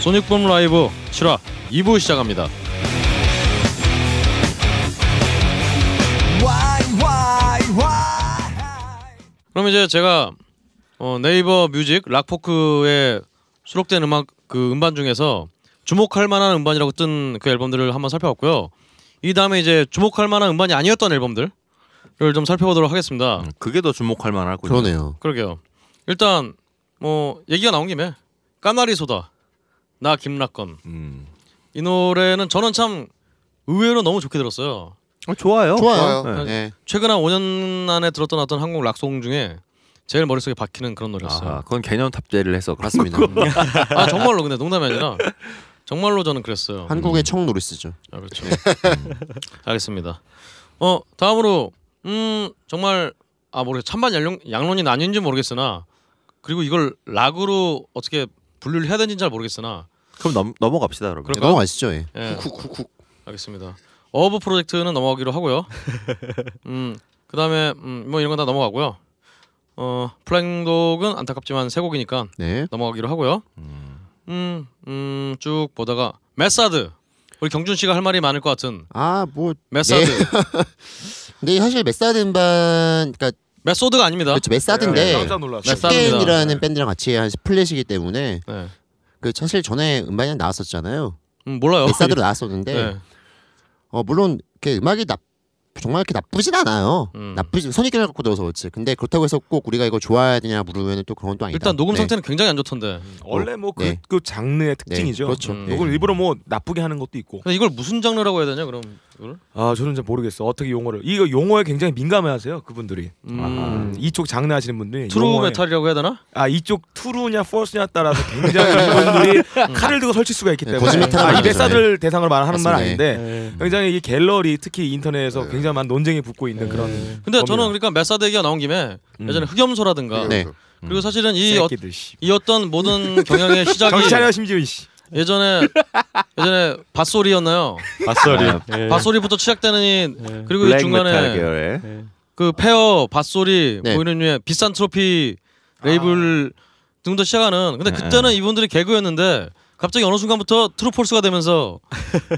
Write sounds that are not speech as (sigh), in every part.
소닉붐 라이브 7화 2부 시작합니다. 그럼 이제 제가 어, 네이버 뮤직 락포크에 수록된 음악 그 음반 중에서 주목할 만한 음반이라고 뜬 그 앨범들을 한번 살펴봤고요. 이 다음에 이제 주목할 만한 음반이 아니었던 앨범들을 좀 살펴보도록 하겠습니다. 음, 그게 더 주목할 만하군요. 그러네요. 그러게요. 일단 뭐 얘기가 나온 김에 까나리 소다 나 김락건 음. 이 노래는 저는 참 의외로 너무 좋게 들었어요. 어, 좋아요. 좋아요. 네. 네. 최근 한 5년 안에 들었던 어떤 한국 락송 중에 제일 머릿속에 박히는 그런 노래였어요. 아하, 그건 개념 탑재를 해서 그런 맞습니다. 아 정말로 근데 농담이 아니라 정말로 저는 그랬어요. 한국의 청 노리스죠. 아, 그렇죠. 음, 알겠습니다. 어 다음으로 음 정말 아 모르겠 찬반 양론, 양론이 나뉜지 모르겠으나 그리고 이걸 락으로 어떻게 분류를 해야 되는지 잘 모르겠으나 그럼 넘, 넘어갑시다 그러면. 그럴까요? 넘어가시죠. 예. 예. 쿡쿡쿡. 알겠습니다. 어브 프로젝트는 넘어가기로 하고요. 음 그다음에 음, 뭐 이런 건 다 넘어가고요. 어 플랭독은 안타깝지만 세 곡이니까 네. 넘어가기로 하고요. 음, 음, 쭉 보다가 메사드. 우리 경준 씨가 할 말이 많을 것 같은 아, 뭐 메사드. 네. (laughs) 근데 사실 메사드 음반 그러니까 메소드가 아닙니다. 그렇죠. 메사드인데 네, 깜짝 놀랐어요. 메사드입니다. 슈겐이라는 밴드랑 같이 한 split이기 때문에 네. 그 사실 전에 음반이 나왔었잖아요. 음, 몰라요. 메사드로 (laughs) 나왔었는데 네. 어 물론 그 음악이 나 정말 이렇게 나쁘진 않아요. 음. 나쁘지 선입견을 갖고 들어서 그렇지. 근데 그렇다고 해서 꼭 우리가 이거 좋아해야 되냐 물으면 또 그건 또 아니다. 일단 녹음 네. 상태는 굉장히 안 좋던데. 원래 뭐그 네. 그 장르의 네, 특징이죠. 그렇죠. 음. 네. 이걸 일부러 뭐 나쁘게 하는 것도 있고. 이걸 무슨 장르라고 해야 되냐 그럼 이걸? 아 저는 잘 모르겠어. 어떻게 용어를 이거 용어에 굉장히 민감해하세요 그분들이. 음, 음, 이쪽 장르 하시는 분들이 true 용어에- 메탈이라고 해야 되나? 아 이쪽 true냐 false냐 따라서 굉장히 (laughs) 이분들이 칼을 들고 설칠 수가 있기 네, 때문에 거짓 메탈은 아, 이. 메사드를 대상으로 말하는 말 맞습니다. 아닌데 굉장히 이 갤러리 특히 인터넷에서 굉장히 많은 논쟁이 붙고 있는 그런 근데 겁니다. 저는 그러니까 메사드 얘기가 나온 김에 음. 예전에 흑염소라든가 네. 그리고 사실은 이, 어. 이 어떤 모든 경향의 (laughs) 시작이 정신 차려 심지훈 씨. 예전에 (laughs) 예전에 밧소리였나요? 밧소리. 네. 밧소리부터 시작되는 이 그리고 이 중간에 계열의. 그 페어 밧소리 네. 뭐 이런 류의 비싼 트로피 레이블 등도 시작하는 근데 네. 그때는 이분들이 개그였는데 갑자기 어느 순간부터 true false가 되면서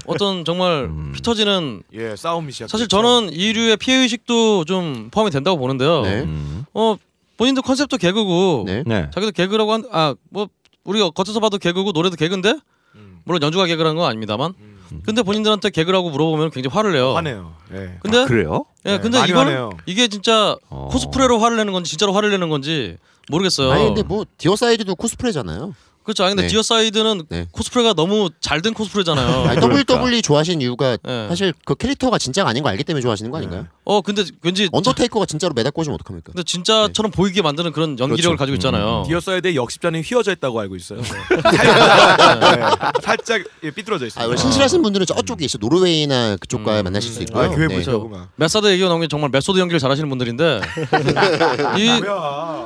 어떤 정말 (laughs) 음. 피 터지는 예 싸움이 시작. 사실 저는 이류의 피해 의식도 좀 포함이 된다고 보는데요. 네. 음. 어 본인도 컨셉도 개그고 네. 네. 자기도 개그라고 한아뭐 우리가 겉에서 봐도 개그고 노래도 개그인데 음. 물론 연주가 개그라는 건 아닙니다만 음. 근데 본인들한테 개그라고 물어보면 굉장히 화를 내요. 화내요. 예. 근데 아, 그래요? 예 네, 근데 화내요. 이게 진짜 어. 코스프레로 화를 내는 건지 진짜로 화를 내는 건지 모르겠어요. 아니 근데 뭐 Deicide도 코스프레잖아요. 그렇죠. 아니 근데 네. Deicide는 네. 코스프레가 너무 잘 된 코스프레잖아요. 아니, WWE 좋아하시는 이유가 예. 사실 그 캐릭터가 진짜가 아닌 거 알기 때문에 좋아하시는 거 아닌가요? 어 근데 왠지 언더테이커가 진짜로 메다 꽂으면 어떡합니까? 근데 진짜처럼 보이게 만드는 그런 연기력을 그렇죠. 가지고 있잖아요. Deicide의 역십자는 휘어져 있다고 알고 있어요. (laughs) 살짝, 살짝 예, 삐뚤어져 있어요. 아, 신실하신 분들은 저쪽에 있어 노르웨이나 그쪽과 음. 만나실 수 있고요. 아, 교회 네. 네. 메소드 얘기가 나온 게 정말 메소드 연기를 잘하시는 분들인데 (laughs) 이?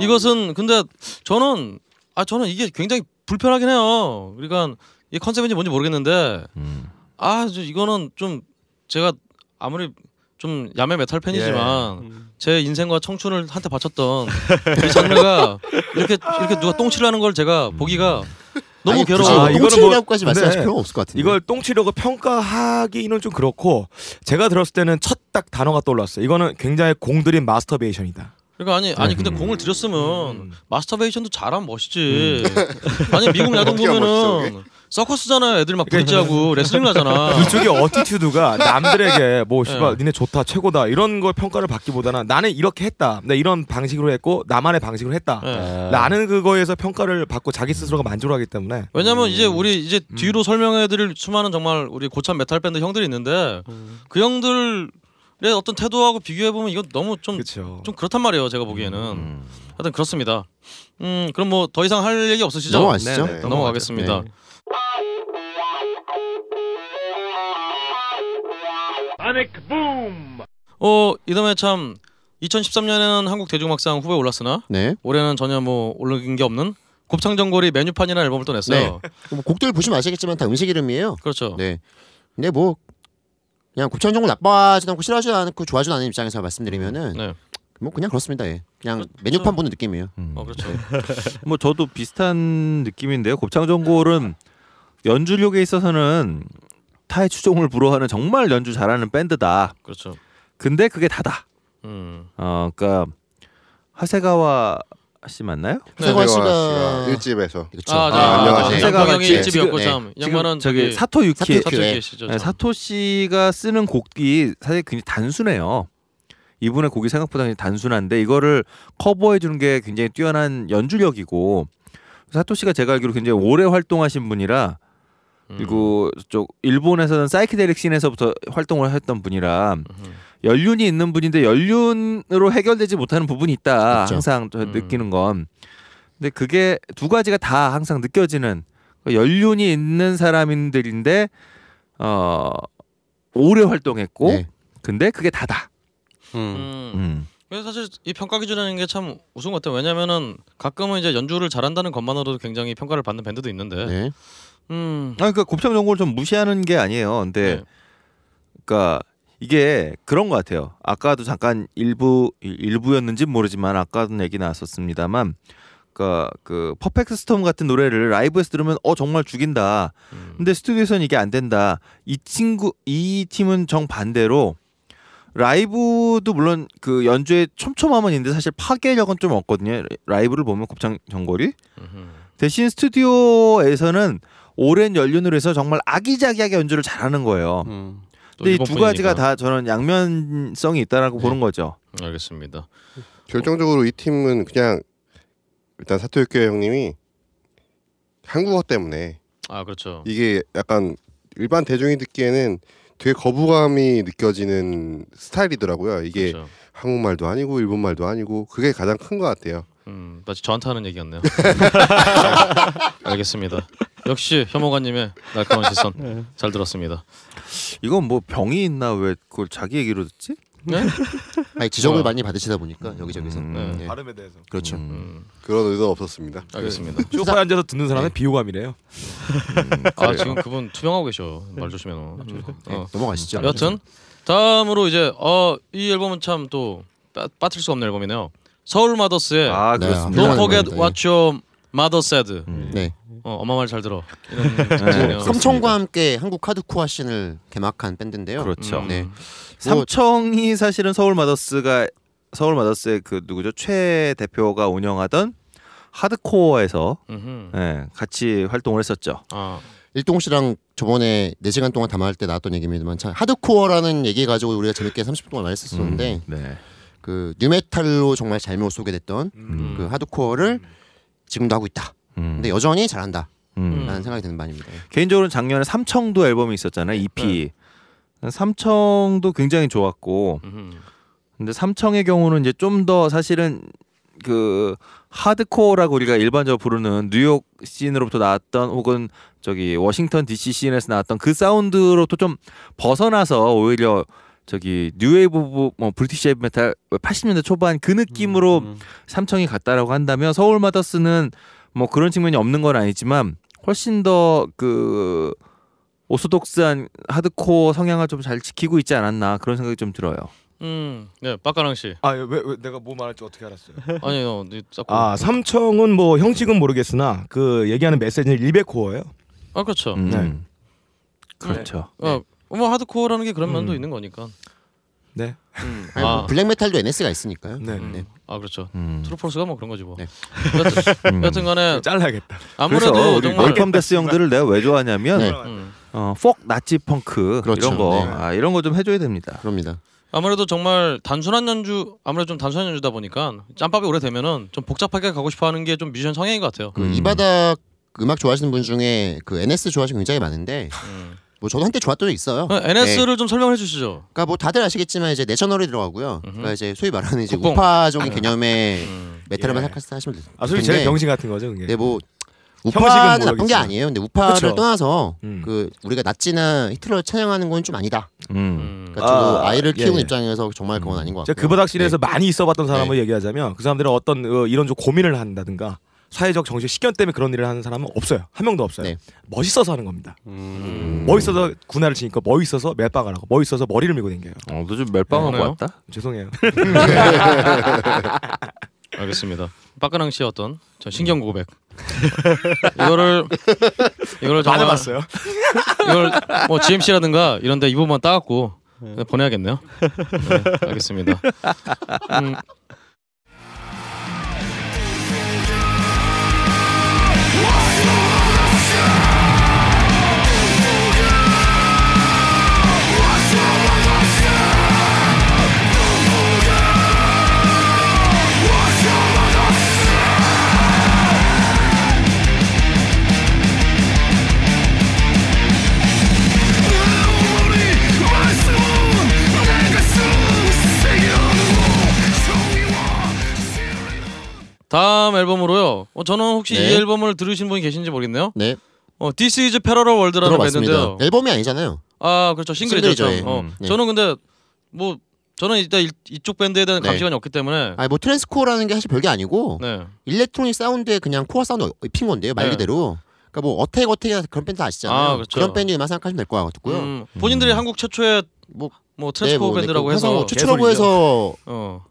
이것은 근데 저는 아 저는 이게 굉장히 불편하긴 해요. 그러니까 이 컨셉인지 뭔지 모르겠는데 음. 아저 이거는 좀 제가 아무리 좀 야매 메탈 팬이지만 제 인생과 청춘을 한테 바쳤던 이 장르가 이렇게 이렇게 누가 똥칠을 하는 걸 제가 보기가 너무 아니, 괴로워. 아, 뭐 이거는 똥칠이라고까지 뭐- 말씀하실 필요가 없을 것 같은데. 이걸 똥칠이라고 평가하기는 좀 그렇고 제가 들었을 때는 첫 딱 단어가 떠올랐어요. 이거는 굉장히 공들인 마스터베이션이다. 그러니까 아니 아니 근데 음. 공을 들였으면 음. 마스터베이션도 잘하면 멋있지. (laughs) 아니 미국 야동 보면은 서커스잖아요. 애들 막 브릿지하고 레슬링 하잖아. (laughs) 이쪽의 attitude가 남들에게 뭐 씨발 네. 니네 좋다 최고다 이런 걸 평가를 받기보다는 나는 이렇게 했다. 나 이런 방식으로 했고 나만의 방식으로 했다. 예. 나는 그거에서 평가를 받고 자기 스스로가 만족하기 때문에 왜냐면 이제 우리 이제 음. 뒤로 설명해드릴 수많은 정말 우리 고참 메탈 밴드 형들이 있는데 그 형들의 어떤 태도하고 비교해 보면 이건 너무 좀 좀. 그렇단 말이에요. 제가 보기에는 음. 하여튼 그렇습니다. 음 그럼 뭐 더 이상 할 얘기 없으시죠? 넘어가시죠. 네, 네. 넘어가겠습니다. 네. 어 이듬해 참 2013년에는 한국 대중음악상 후보에 올랐으나 네. 올해는 전혀 뭐 올라간 게 없는 곱창전골이 메뉴판이라는 앨범을 또 냈어요. 뭐 곡들 보시면 아시겠지만 다 음식 이름이에요. 그렇죠. 네. 근데 뭐 그냥 곱창 전골 나빠하지도 않고 싫어하지도 않고 좋아하지도 않는 입장에서 말씀드리면은 네. 뭐 그냥 그렇습니다. 예. 그냥 그렇죠. 메뉴판 보는 느낌이에요. 음. 어 그렇죠. (laughs) 뭐 저도 비슷한 느낌인데요. 곱창전골은 연주력에 있어서는 타의 추종을 불허하는 정말 연주 잘하는 밴드다. 그렇죠. 근데 그게 다다. 음. 어, 그러니까 하세가와 씨 맞나요? 세관 세관 씨가 일집에서 그렇죠. 아, 네. 아, 안녕하세요. 지금- 일집이었고 참. 네. 양반은 저기 저기 사토 유키 사토 씨죠. 네, 참. 사토 씨가 쓰는 곡이 사실 굉장히 단순해요. 이분의 곡이 생각보다 굉장히 단순한데 이거를 커버해 주는 게 굉장히 뛰어난 연주력이고 사토 씨가 제가 알기로 굉장히 오래 활동하신 분이라 음. 그리고 쪽 일본에서는 사이키데릭 씬에서부터 활동을 했던 분이라 음. 연륜이 있는 분인데 연륜으로 해결되지 못하는 부분이 있다. 그렇죠. 항상 저 음. 느끼는 건. 근데 그게 두 가지가 다 항상 느껴지는 그 연륜이 있는 사람들인데 어 오래 활동했고 네. 근데 그게 다다. 음. 음. 음. 그래서 사실 이 평가 기준이라는 게 참 우스운 것 같아요. 왜냐면은 가끔은 이제 연주를 잘한다는 것만으로도 굉장히 평가를 받는 밴드도 있는데. 네. 음. 아 그러니까 곱창 전골을 좀 무시하는 게 아니에요. 근데 네. 그러니까 이게 그런 것 같아요. 아까도 잠깐 일부 일부였는지 모르지만 아까도 얘기 나왔었습니다만, 그러니까 그 퍼펙트 스톰 같은 노래를 라이브에서 들으면 어 정말 죽인다. 음. 근데 스튜디오에서는 이게 안 된다. 이 친구 이 팀은 정 반대로 라이브도 물론 그 연주에 촘촘함은 있는데 사실 파괴력은 좀 없거든요. 라이브를 보면 곱창 음흠. 대신 스튜디오에서는 오랜 연륜으로 해서 정말 아기자기하게 연주를 잘하는 거예요. 음. 또 근데 이 두 가지가. 다 저는 양면성이 있다라고 네. 보는 거죠. 알겠습니다. 결정적으로 이 팀은 그냥 일단 사토유키 형님이 한국어 때문에 아 그렇죠. 이게 약간 일반 대중이 듣기에는 되게 거부감이 느껴지는 스타일이더라고요. 이게 그렇죠. 한국말도 아니고 일본말도 아니고 그게 가장 큰 것 같아요. 음, 마치 저한테 하는 얘기였네요. (laughs) 알겠습니다. 역시 혐오가님의 날카로운 (laughs) 시선 잘 들었습니다. 이건 뭐 병이 있나 왜 그걸 자기 얘기로 듣지? 네? (laughs) 아니 지적을 어. 많이 받으시다 보니까 여기저기서. 음. 네. 네. 발음에 대해서. 그렇죠. 음. 음, 그런 의도 없었습니다. 알겠습니다. 소파에 앉아서 듣는 사람은 비호감이래요. 아 지금 그분 투명하고 계셔. 말 조심해 너. 네, 어. 넘어가시죠. 여튼 다음으로 이제 어 이 앨범은 참 또 빠뜨릴 수 없는 앨범이네요. 서울 마더스의 아 네, 그렇습니다. Don't Forget. What Your Mother Said. 음. 네. 어, 엄마 말 잘 들어. (laughs) 네. 삼청과 함께 한국 하드코어 씬을 개막한 밴드인데요. 그렇죠. 음, 네. 뭐- 삼청이 사실은 서울 마더스가 서울 마더스의 그 누구죠 최 대표가 운영하던 하드코어에서. 예, 같이 활동을 했었죠. 아, 일동 씨랑 저번에 4 시간 동안 담화할 때 나왔던 얘기입니다만 참 하드코어라는 얘기 가지고 우리가 재밌게 30분 동안 말했었는데 음, 네. 그 뉴메탈로 정말 잘못 소개됐던 음. 그 하드코어를 지금도 하고 있다. 음. 근데 여전히 잘한다. 음. 라는 생각이 드는 반입니다. 개인적으로는 작년에 삼청도 앨범이 있었잖아요. EP. 삼청도 굉장히 좋았고. 근데 삼청의 경우는 이제 좀 더 사실은 그 하드코어라고 우리가 일반적으로 부르는 뉴욕 씬으로부터 나왔던 혹은 저기 워싱턴 DC 씬에서 나왔던 그 사운드로부터 좀 벗어나서 오히려 저기 New Wave 뭐 British Heavy Metal 80년대 초반 그 느낌으로 삼청이 갔다라고 한다면 서울 마더스는 뭐 그런 측면이 없는 건 아니지만 훨씬 더 그 오소독스한 하드코어 성향을 좀 잘 지키고 있지 않았나 그런 생각이 좀 들어요. 음, 네, 빡가랑 씨. 아 왜 왜 내가 뭐 말할지 어떻게 알았어요? (laughs) 아니요, 네, 자꾸. 아 삼청은 뭐 형식은 모르겠으나 그 얘기하는 메시지는 일베코어예요. 아, 그렇죠. 음. 네. 그렇죠. 어, 뭐 하드코어라는 게 그런 면도 음. 있는 거니까. 네. 음. 아니, 뭐 아, 블랙메탈도 NS가 있으니까요. 네. 음. 네. 아, 그렇죠. 음. true false가 뭐 그런 거지 뭐. 네. 여튼, (laughs) 음. 여튼간에 잘라야겠다. 아무래도 그래서 우리 정말 웰컴 데스 형들을 내가 왜 좋아하냐면 네. 음, 어, fuck Nazi punk 그렇죠. 이런 거 네. 아, 이런 거 좀 해줘야 됩니다. 그럽니다. 아무래도 정말 단순한 연주, 아무래도 좀 단순한 연주다 보니까 짬밥이 오래 되면은 좀 복잡하게 가고 싶어하는 게 좀 뮤지션 성향인 것 같아요. 그 음. 이 바닥 음악 좋아하시는 분 중에 그 NS 좋아하시는 분 굉장히 많은데 음. 뭐 저도 한때 좋았던 적 있어요. NS를 좀 설명해 주시죠. 그러니까 뭐 다들 아시겠지만 이제 national이 들어가고요. 음흠. 그러니까 이제 소위 말하는 이제 국뽕. 우파적인 개념의 음. 메탈만 예. 생각하시면 돼요. 아 솔직히 제일 병신 같은 거죠 그게. 네, 뭐 우파는 나쁜 게. 아니에요. 근데 우파를 그쵸. 떠나서 음. 그 우리가 나치나 히틀러 찬양하는 건 좀 아니다. 음. 음. 그러니까 저도 아, 아, 이를 예, 키우는 예. 입장에서 정말 그건 아닌 것 같고. 제가 그 바닥실에서 많이 있어봤던 사람을 얘기하자면 그 사람들은 어떤 어, 이런 좀 고민을 한다든가 사회적 정신 식견 때문에 그런 일을 하는 사람은 없어요. 한 명도 없어요. 네. 멋있어서 하는 겁니다. 음. 멋있어서 군화를 치니까 멋있어서 멜빵을 하고 멋있어서 머리를 밀고 다녀요. 어, 너좀 멜빵하고 그러네요. 왔다. 죄송해요. (laughs) 알겠습니다. 빠까낭 씨의 어떤 저 신경 고백 이거를 이거를 정말 많아봤어요. 이걸 뭐 GMC라든가 이런데 이 부분만 따갖고 보내야겠네요. 네, 알겠습니다. 음, 다음 앨범으로요. 어, 저는 혹시 네. 이 앨범을 들으신 분이 계신지 모르겠네요. 네 어, This is Parallel World라는. 밴드인데요. 앨범이 아니잖아요. 아 그렇죠 싱글이죠. 싱글이죠, 예. 어, 음, 네. 저는 근데 뭐 저는 일단 이- 이쪽 밴드에 대한 네. 감식안이 없기 때문에 아니 뭐 trancecore라는 게 사실 별게 아니고 네. electronic 사운드에 그냥 core 사운드 입힌 건데요 말 네. 그대로. 그러니까 뭐 Attack Attack이 그런 밴드 아시잖아요. 아, 그렇죠. 그런 밴드만 생각하시면 될 것 같고요. 음, 본인들이 한국 최초의 뭐, 뭐 네, trancecore 뭐, 네, 밴드라고 그 해서 뭐 최초라고 해서 어.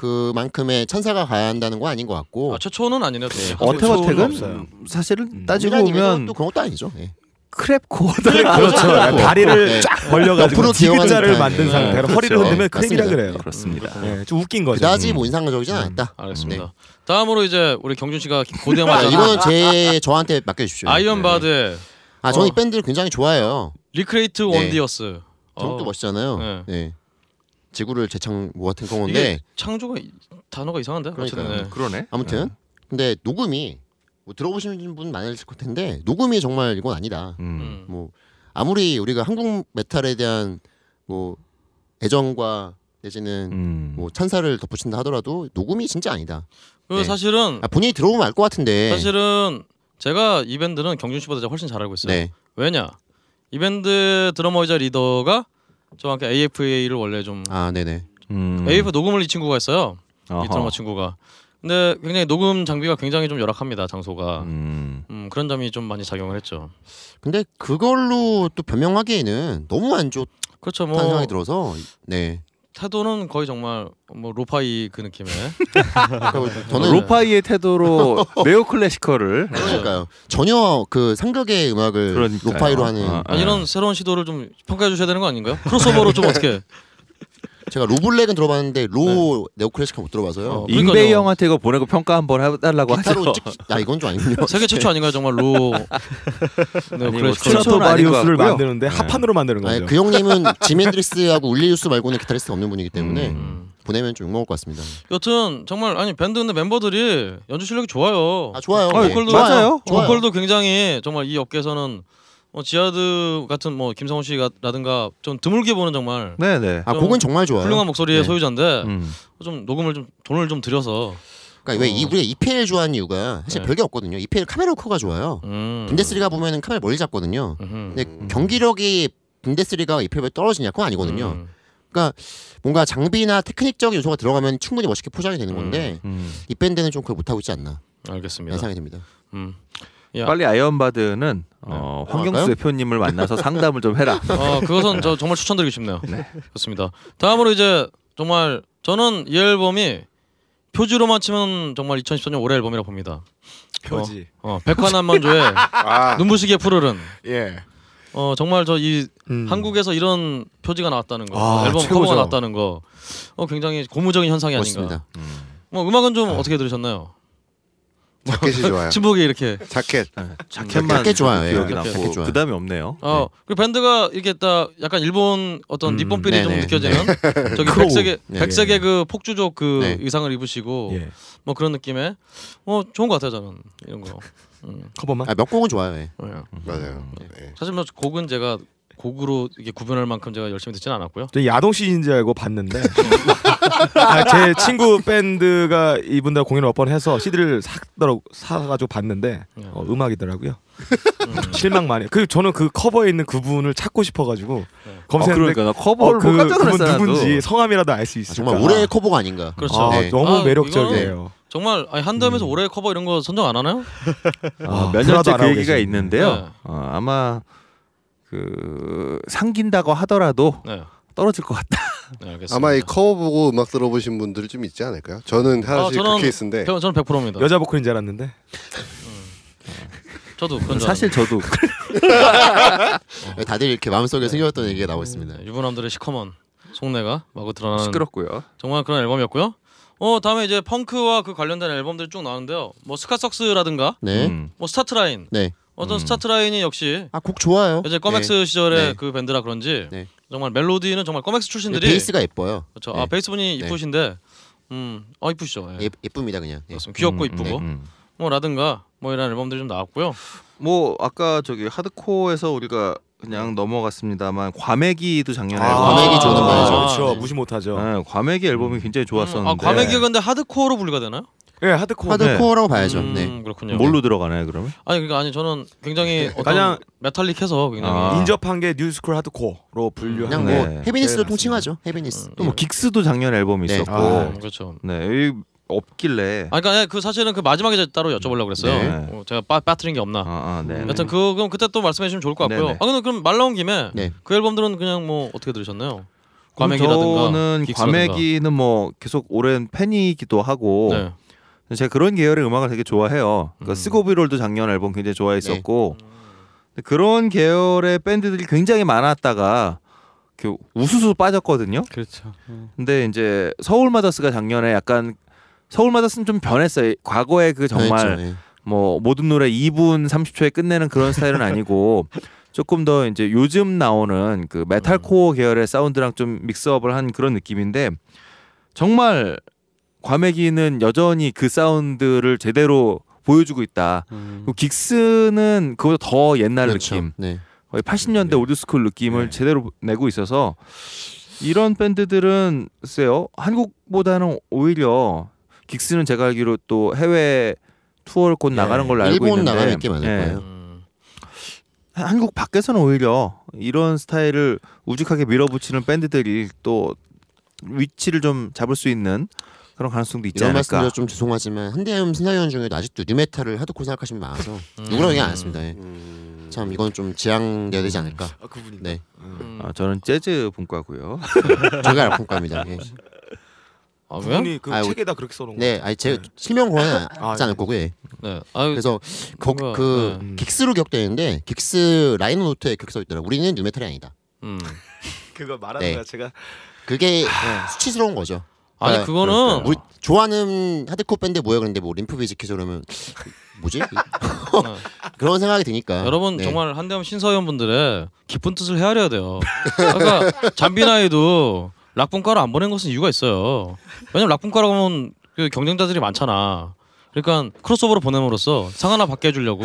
그만큼의 찬사가 가야 한다는 건 아닌 것 같고. 아, 최초는 아니네요. 또. 어택 초는 어택은 없어요. 사실은 음. 따지고 보면 또 그런 것도 아니죠. 예. 크랩 코어다. 그렇죠. 그렇고. 다리를 네. 쫙 벌려가지고 듯한, 만든 예. 상태로 네, 허리를 그렇죠. 흔들면 크랙이라 맞습니다. 그래요. 그렇습니다. 예, 좀 웃긴 거죠. 그다지 음. 뭐 인상적이진 않았다. 알겠습니다. 네. 다음으로 이제 우리 경준 씨가 아, 하잖아. 이거는 제 저한테 맡겨주십시오. 아이언 네. 바드의 아 저는 어. 이 밴드를 굉장히 좋아해요. 리크레이트 네. 원디어스. 제목도 멋있잖아요. 네. 네. 지구를 재창 뭐 같은 경우인데 창조가 이- 단어가 이상한데. 그러니까요. 어쨌든, 네. 그러네. 아무튼 근데 녹음이 뭐 들어보시는 분 많으실 것 텐데 녹음이 정말 이건 아니다. 음. 음. 뭐 아무리 우리가 한국 메탈에 대한 뭐 애정과 내지는 음. 뭐 찬사를 덧붙인다 하더라도 녹음이 진짜 아니다. 그 네. 사실은 아, 본인이 들어보면 알 것 같은데. 사실은 제가 이 밴드는 경준 씨보다 훨씬 잘 알고 있어요. 네. 왜냐? 이 밴드 드러머이자 리더가 저와 함께 AFA를 원래 좀 아 네네. 음. AF 녹음을 이 친구가 했어요. 어허. 이 드러머 친구가. 근데 굉장히 녹음 장비가 굉장히 좀 열악합니다. 장소가. 음. 음. 그런 점이 좀 많이 작용을 했죠. 근데 그걸로 또 변명하기에는 너무 안 좋다는 그렇죠. 뭐 생각이 들어서 네. 태도는 거의 정말 뭐 lo-fi 그 느낌의. 저는 lo-fi의 태도로 (laughs) 매우 classical을 그러니까요. 전혀 그 상극의 음악을 그러니까요. lo-fi로 하는 아, 아, 이런 새로운 시도를 좀 평가해 주셔야 되는 거 아닌가요? 크로스오버로 좀 (laughs) 어떻게? 제가 raw black은 들어봤는데 raw neoclassic은 못 들어봐서요. 어, 잉베이 그러니까요. 형한테 이거 보내고 평가 한번 해달라고 하죠. 찍... 야 이건 좀 아니군요. (laughs) 세계 최초 아닌가요? 정말 raw. (laughs) 네, 뭐 클래식. 최초는 스트라토 아닌 것 바리우스를 같고요. 만드는데 네. 합판으로 만드는 거죠. 아니, 그 형님은 (laughs) 지미 헨드릭스하고 울리 로스 말고는 기타리스트가 없는 분이기 때문에 음. 보내면 좀 욕먹을 것 같습니다. 여튼 정말 아니 밴드 근데 멤버들이 연주 실력이 좋아요. 아 좋아요. 아, 네. 보컬도 맞아요. 좋아요. 보컬도 굉장히 정말 이 업계에서는 뭐 지하드 같은 뭐 김성훈 씨라든가 좀 드물게 보는 정말 네네. 아좀 곡은 정말 좋아요. 훌륭한 목소리의 네. 소유자인데 음. 좀 녹음을 좀 돈을 좀 들여서 그러니까 왜 어. 이 우리가 EPL 좋아하는 이유가 사실 네. 별게 없거든요. EPL 카메라 워크가 좋아요. 음. 분데스리가 보면은 카메라 멀리 잡거든요. 음흠. 근데 경기력이 분데스리가 EPL보다 떨어지냐 그건 아니거든요. 음. 뭔가 장비나 테크닉적인 요소가 들어가면 충분히 멋있게 포장이 되는 건데 음. 이 밴드는 좀 그걸 못 하고 있지 않나 알겠습니다. 생각이 듭니다. 음. 야. 빨리 아이언바드는 어, 네. 황경수 할까요? 대표님을 만나서 상담을 좀 해라. 어 그것은 저 정말 추천드리고 싶네요. 좋습니다. 다음으로 이제 정말 저는 이 앨범이 표지로만 치면 정말 2014년 올해 앨범이라고 봅니다. 표지. 어 백화남만조의 (laughs) 아, 눈부시게 푸르른 예. 어 정말 저이 음. 한국에서 이런 표지가 나왔다는 거 아, 앨범 최고죠. 커버가 나왔다는 거 어, 굉장히 고무적인 현상이 아닌가. 멋있습니다. 뭐 음악은 좀 어떻게 들으셨나요? 자켓이 좋아요. 친북이 이렇게 자켓. 자켓만 자켓 좋아요. 예. 기억이 자켓 나고 좋아요. 그다음에 없네요. 어 그리고 밴드가 이게 딱 약간 일본 어떤 음, 니폰필이 좀 네네. 느껴지는 (laughs) 저기. 백색의 네. 백색의 그 폭주족 그 네. 의상을 입으시고 예. 뭐 그런 느낌의 어 좋은 것 같아요 저는 이런 거. 음. 커버만. 아, 몇 곡은 좋아요. 예. 예. 맞아요. 예. 사실 뭐 곡은 제가 곡으로 이게 구분할 만큼 제가 열심히 듣지는 않았고요. 저 야동 CD인 줄 알고 봤는데 (laughs) 아, 제 친구 밴드가 이분들 공연을 몇 번 해서 CD를 사더라고 사가지고 봤는데 어, 음악이더라고요. 음. (laughs) 실망 많이. 그 저는 그 커버에 있는 그분을 찾고 싶어가지고 네. 어, 검색했는데 그러니까 나 어, 커버를 그 그분. 누군지 성함이라도 알수 아, 있을까. 정말 올해의 커버가 아닌가. 그렇죠. 아, 네. 너무 아, 매력적이에요. 정말 아니 한대음에서 음. 올해 커버 이런 거 선정 안 하나요? 어, 몇 하나도 년째 안그 얘기가 계시네. 있는데요. 네. 어, 아마 그 상긴다고 하더라도 네, 떨어질 것 같다. 네. (laughs) 아마 이 커버 보고 음악 들어보신 분들 좀 있지 않을까요? 저는 사실 저는 그 케이스인데 저- 저는 100%입니다. 여자 보컬인 줄 알았는데 저도 그건 줄 사실 저도 (laughs) 다들 이렇게 마음속에 숨겨왔던 얘기가 나오고 있습니다. 알았는데. 유부남들의 시커먼 속내가 마구 드러나는 시끄럽고요. 정말 그런 앨범이었고요. 어 다음에 이제 펑크와 그 관련된 앨범들이 쭉 나오는데요. 뭐 스카석스라든가 네. 음. 뭐 스타트라인 네. 어떤 음. 스타트 라인이 역시 아 곡 좋아요. 이제 껌엑스 시절의 네. 그 밴드라 그런지 네. 정말 멜로디는 정말 껌엑스 네. 출신들이 베이스가 예뻐요. 그렇죠. 네. 아 베이스 분이 네. 이쁘신데 음어 이쁘시죠. 예. 예, 예쁩니다 그냥. 예. 그렇습니다. 귀엽고 음, 이쁘고 음. 뭐 라든가 뭐 이런 앨범들이 좀 나왔고요. 뭐 아까 저기 하드코어에서 우리가 그냥 넘어갔습니다만 과메기도 작년에 아, 앨범- 과메기 좋은 음반이죠. 그렇죠. 네. 무시 못하죠. 네, 과메기 앨범이 굉장히 좋았었는데 아 과메기가 근데 하드코어로 분류가 되나요? 예, 하드코어. 하드코어라고 봐야죠. 음, 네. 그렇군요. 뭘로 들어가나요 그러면? 아니 그러니까 아니 저는 굉장히 어떤 가장- metallic해서 굉장히 아. 인접한 게 new school 하드코어로 분류한 그냥 거. 뭐 네. heaviness도 네, 통칭하죠. heaviness. 또 뭐 긱스도 작년 앨범이 네. 있었고 아, 음, 그렇죠. 네 여기 없길래 아 그러니까 그 사실은 그 마지막에 제가 따로 여쭤보려고 그랬어요. 네. 어, 제가 빠, 빠뜨린 게 없나. 아, 아, 네. 여튼 그 그럼 그때 또 말씀해 주시면 좋을 것 같고요. 네네. 아 근데 그럼 말 나온 김에 네. 그 앨범들은 그냥 뭐 어떻게 들으셨나요? 그럼 과메기라든가 저는 긱스라든가. 과메기는 뭐 계속 오랜 팬이기도 하고 네. 제가 그런 계열의 음악을 되게 좋아해요. 그러니까 음. 스고비롤도 작년 앨범 굉장히 좋아했었고 네. 그런 계열의 밴드들이 굉장히 많았다가 그 우수수 빠졌거든요. 그렇죠. 근데 이제 서울 마더스가 작년에 약간 서울 마더스는 좀 변했어요. 과거에 그 정말 그렇죠. 예. 뭐 모든 노래 2분 30초에 끝내는 그런 스타일은 아니고 (laughs) 조금 더 이제 요즘 나오는 그 metalcore 계열의 사운드랑 좀 mix up을 한 그런 느낌인데 정말 과메기는 여전히 그 사운드를 제대로 보여주고 있다. 음. 그리고 긱스는 그보다 더 옛날 그렇죠. 느낌, 네. 거의 80년대 네. old school 느낌을 네. 제대로 내고 있어서 이런 밴드들은 글쎄요 한국보다는 오히려 긱스는 제가 알기로 또 해외 투어를 곧 예. 나가는 걸로 알고 일본 있는데 나가는 게 많을 예. 거예요. 음. 한국 밖에서는 오히려 이런 스타일을 우직하게 밀어붙이는 밴드들이 또 위치를 좀 잡을 수 있는 그런 가능성도 있지 이런 않을까. 말씀드려 좀 죄송하지만 한대음 심사위원 중에도 아직도 nu metal을 하드코어 생각하시는 분 많아서 음. 누구라고 얘기 안 했습니다. 예. 음... 참 이건 좀 지양돼야 되지 않을까. 아, 그분이. 네, 음. 아, 저는 재즈 분과고요. (laughs) 저희가 알콩과입니다. 예. 아 왜요? 그분이 그 아유, 책에다 그렇게 써놓은 거. 네, 아니 제 실명 거론 (laughs) 아, 하지 않을 거고요. 예. 네. 아 그래서 거, 뭔가, 그 네. 음. 긱스로 기억되는데 긱스 liner note에 그렇게 써 있더라. 우리는 nu metal이 아니다. 음. (laughs) 그거 말하는 네. 제가. 그게 수치스러운 거죠. 아니 아, 그거는 우리 좋아하는 하드코어 밴드 뭐야 그런데 뭐 림프 비즈키즈 그러면 뭐지? (laughs) (laughs) 그런 생각이 드니까. 여러분 네. 정말 한대음 신서위원 분들의 깊은 뜻을 헤아려야 돼요. 그러니까 잠비나이도 락분과를 안 보낸 것은 이유가 있어요. 왜냐면 락분과라고 하면 그 경쟁자들이 많잖아. 그러니까 크로스오버로 보냄으로써 상 하나 받게 해주려고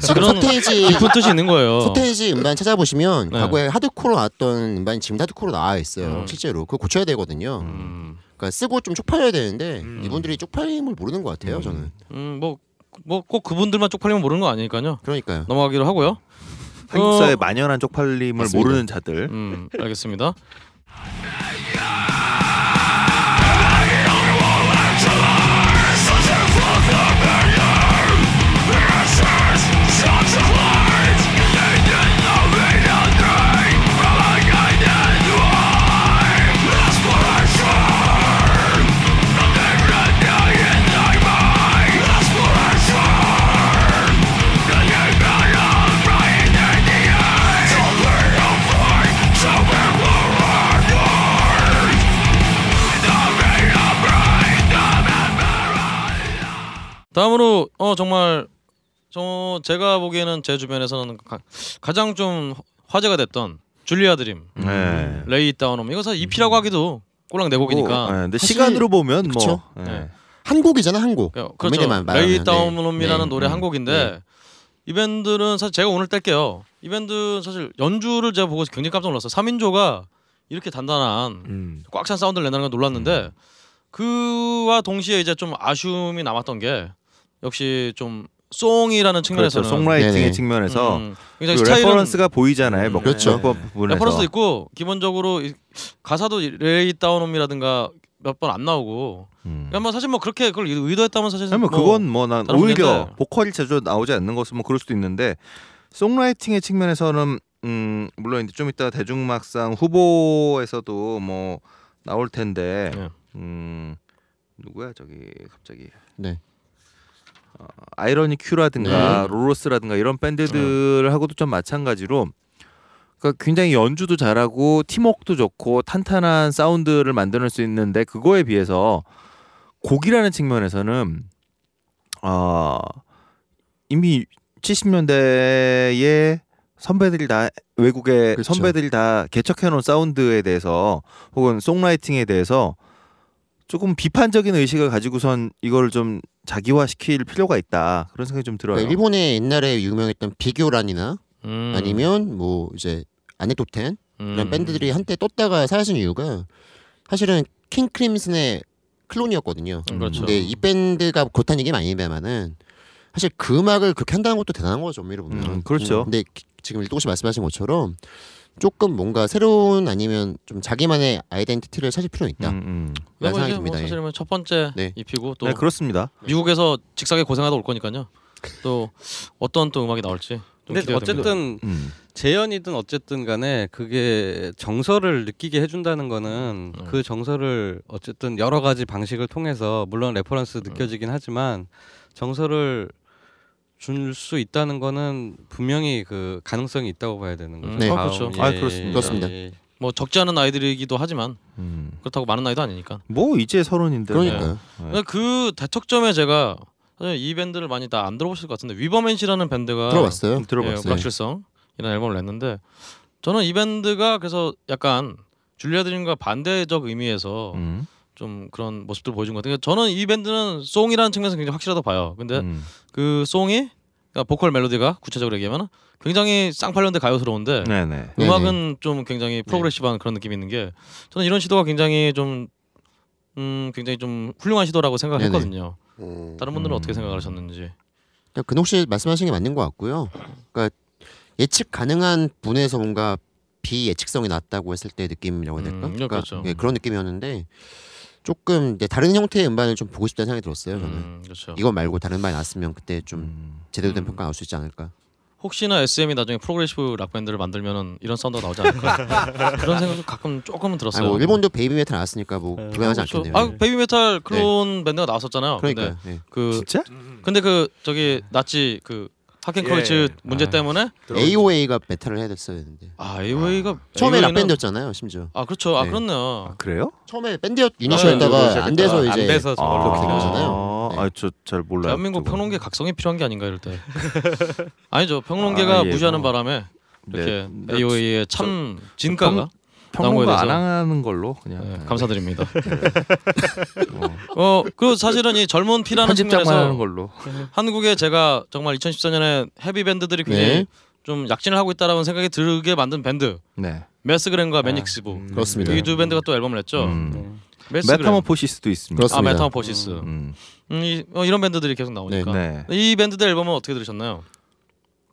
지금 그런 서테이지 깊은 뜻이 있는 거예요. 서테이지 음반 찾아보시면 네. 과거에 하드코어로 나왔던 음반이 지금 하드코어로 나와 있어요. 음. 실제로 그거 고쳐야 되거든요. 음, 그러니까 쓰고 좀 쪽팔려야 되는데 음. 이분들이 쪽팔림을 모르는 것 같아요. 저는. 음, 뭐 뭐 꼭 그분들만 쪽팔리면 모르는 거 아니니까요. 그러니까요. 넘어가기로 하고요. 한국 사회 어, 만연한 쪽팔림을 맞습니다. 모르는 자들. 음, 알겠습니다. (laughs) 다음으로 어 정말 저 제가 보기에는 제 주변에서는 가, 가장 좀 화제가 됐던 줄리아 드림, 네. Lay It Down On Me 이거 사실 EP라고 하기도 꼴랑 내 곡이니까. 네, 근데 사실- 시간으로 보면 그쵸? 뭐 네. 네. 한 곡이잖아 한 곡. 그렇죠. Lay It 네. Down On Me라는 네. 노래 한 음. 곡인데 이 밴드는 사실 제가 오늘 뗄게요. 이 밴드 사실 연주를 제가 보고 굉장히 깜짝 놀랐어요. 3인조가 이렇게 단단한 음. 꽉찬 사운드를 낸다는 건 놀랐는데 그와 동시에 이제 좀 아쉬움이 남았던 게 역시 좀 song이라는 그렇죠. 측면에서는 songwriting의 네네. 측면에서 음, 굉장히 그리고 스타일은 reference가 보이잖아요. 음, 뭐 그렇죠. 그 부분에서. reference도 있고 기본적으로 이- 가사도 레이 다운홈이라든가 몇 번 안 나오고 음. 그러니까 뭐 사실 뭐 그렇게 그걸 의도했다면 사실 아니 뭐 그건 뭐 난 다른 오히려 문제인데. 보컬이 자주 나오지 않는 것은 뭐 그럴 수도 있는데 songwriting의 측면에서는 음 물론 이제 좀 이따 대중음악상 후보에서도 뭐 나올 텐데 네. 음 누구야 저기 갑자기 네. 어, 아이러니 큐라든가 네. 로로스라든가 이런 밴드들하고도 좀 마찬가지로 그러니까 굉장히 연주도 잘하고 팀워크도 좋고 탄탄한 사운드를 만들 수 있는데 그거에 비해서 곡이라는 측면에서는 어, 이미 70년대에 선배들이 다 외국의 그렇죠. 선배들이 다 개척해 놓은 사운드에 대해서 혹은 송라이팅에 대해서 조금 비판적인 의식을 가지고선 이걸 좀 자기화시킬 필요가 있다 그런 생각이 좀 들어요. 그러니까 일본의 옛날에 유명했던 비교란이나 음. 아니면 뭐 이제 아네토텐 이런 음. 밴드들이 한때 떴다가 사라진 이유가 사실은 킹 크림슨의 클론이었거든요. 음, 그렇죠. 근데 이 밴드가 그렇다는 얘기는 아닙니다만은 사실 그 음악을 그렇게 한다는 것도 대단한 거죠, 엄밀히 보면. 음, 그렇죠. 근데 기- 지금 일동 씨 말씀하신 것처럼 조금 뭔가 새로운 아니면 좀 자기만의 identity를 찾을 필요는 있다. 음, 음. 네, 뭐 생각이 뭐 듭니다. 예. 사실 은 첫 번째 네. EP고 또 네 그렇습니다. 미국에서 직사게 고생하다 올 거니까요. 또 어떤 또 음악이 나올지. 좀 근데. 어쨌든 음. 재현이든 어쨌든 간에 그게 정서를 느끼게 해준다는 거는 음. 그 정서를 어쨌든 여러 가지 방식을 통해서 물론 reference 느껴지긴 하지만 정서를 줄 수 있다는 거는 분명히 그 가능성이 있다고 봐야 되는 거죠. 음, 네. 아, 그렇죠. 아, 그렇습니다. 그렇습니다. 예. 뭐 적지 않은 아이들이기도 하지만 음. 그렇다고 많은 나이도 아니니까. 뭐 이제 서른인데. 그러니까요. 근데 그 대척점에 제가 사실 이 밴드를 많이 다 안 들어보실 것 같은데 위버맨시라는 밴드가 들어봤어요? 좀 들어봤어요. 예, 불확실성 이런 앨범을 냈는데 저는 이 밴드가 그래서 약간 줄리아 드림과 반대적 의미에서 음. 좀 그런 모습들 을 보여준 것 같아요. 저는 이 밴드는 송이라는 측면에서 굉장히 확실하다 봐요. 근데 음. 그 송이 그러니까 보컬 멜로디가 구체적으로 얘기하면 굉장히 쌍팔년대 가요스러운데 네네. 음악은 좀 굉장히 프로그레시브한 그런 느낌이 있는 게 저는 이런 시도가 굉장히 좀 음, 굉장히 좀 훌륭한 시도라고 생각했거든요. 음. 다른 분들은 음. 어떻게 생각하셨는지. 그러니까 근옥 씨 말씀하신 게 맞는 것 같고요. 그러니까 예측 가능한 분에서 뭔가 비예측성이 낮다고 했을 때 느낌이라고 해야 될까? 음, 그렇죠. 예, 그런 느낌이었는데 조금 이제 다른 형태의 음반을 좀 보고 싶다는 생각이 들었어요. 저는 음, 그렇죠. 이거 말고 다른 음반이 나왔으면 그때 좀 음. 제대로 된 음. 평가 나올 수 있지 않을까? 혹시나 SM이 나중에 progressive rock 밴드를 만들면은 이런 사운드가 나오지 않을까 (laughs) 그런 생각도 가끔 조금은 들었어요. 아니 뭐 일본도 베이비 메탈 나왔으니까 뭐 불가능하지 그렇죠. 않겠네요. 아 베이비 메탈 클론 밴드가 나왔었잖아요. 그러니까 근데 예. 그 진짜? 근데 그 저기 나치 그 하켄크로이츠 예. 문제 아. 때문에 AOA가 메탈을 해야 됐어야 했는데 아 AOA가 처음에 락 밴드였잖아요, 심지어. 아 그렇죠. 아 네. 그렇네요. 그래요? 처음에 밴드였 유닛이었다가 안 돼서 이제 안 돼서 아, 저걸로 그렇게 된된 거잖아요. 네. 아저 잘 몰라요. 대한민국. 평론계 각성이 필요한 게 아닌가 이럴 때. (laughs) 아니죠. 평론계가 아, 예, 무시하는 뭐. 바람에 이렇게 네. AOA의 참 진가가 평론가 안 하는 걸로 그냥 네, (laughs) 네. 감사드립니다. 어, 어 그리고 사실은 이 젊은 피라는 측면에서 하는 걸로. 한국에 제가 정말 2014년에 헤비 밴드들이 굉장히 네. 좀 약진을 하고 있다라는 생각이 들게 만든 밴드 네. 메스그램과 매닉시브 음. 그렇습니다. 이 두 밴드가 또 앨범을 냈죠. 음. 메타모포시스도 있습니다. 아 그렇습니다. 메타모포시스. 음. 음, 이, 어, 이런 밴드들이 계속 나오니까. 네. 이 밴드들 앨범은 어떻게 들으셨나요?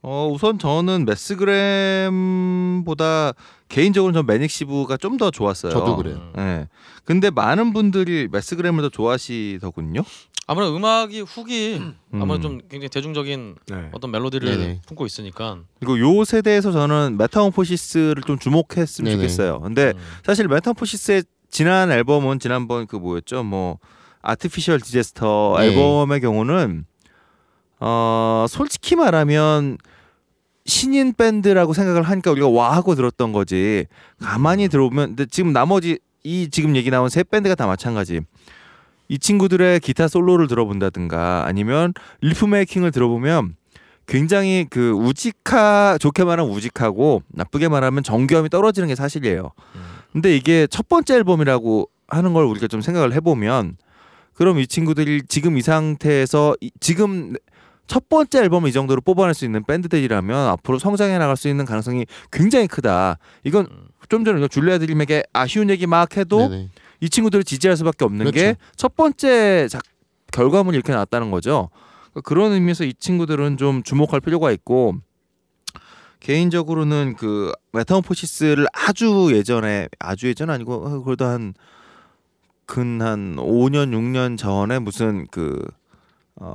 어 우선 저는 메스그램보다 개인적으로 전 매닉시브가 좀 더 좋았어요. 저도 그래요. 음. 네. 근데 많은 분들이 메스그램을 더 좋아하시더군요. 아무래도 음악이 hook이 아무래도 음. 좀 굉장히 대중적인 네. 어떤 멜로디를 네네. 품고 있으니까. 그리고 요 세대에서 저는 메타모포시스를 좀 주목했으면 네네. 좋겠어요. 근데 음. 사실 메타모포시스의 지난 앨범은 지난번 그 뭐였죠? 뭐 Artificial Disaster 네. 앨범의 경우는 어 솔직히 말하면 신인 밴드라고 생각을 하니까 우리가 와 하고 들었던 거지. 가만히 들어보면 근데 지금 나머지 이 지금 얘기 나온 세 밴드가 다 마찬가지. 이 친구들의 기타 솔로를 들어본다든가 아니면 riff making을 들어보면 굉장히 그 우직하 좋게 말하면 우직하고 나쁘게 말하면 정교함이 떨어지는 게 사실이에요. 음. 근데 이게 첫 번째 앨범이라고 하는 걸 우리가 좀 생각을 해보면 그럼 이 친구들이 지금 이 상태에서 이- 지금 첫 번째 앨범을 이 정도로 뽑아낼 수 있는 밴드들이라면 앞으로 성장해 나갈 수 있는 가능성이 굉장히 크다. 이건 음. 좀 전에 줄리아 드림에게 아쉬운 얘기 막 해도 네네. 이 친구들을 지지할 수밖에 없는 게첫 번째 작, 결과물이 이렇게 나왔다는 거죠. 그러니까 그런 의미에서 이 친구들은 좀 주목할 필요가 있고 개인적으로는 그 메타모포시스를 아주 예전에 아주 예전 아니고 어, 그래도 한 근 한 5년 6년 전에 무슨 그 어,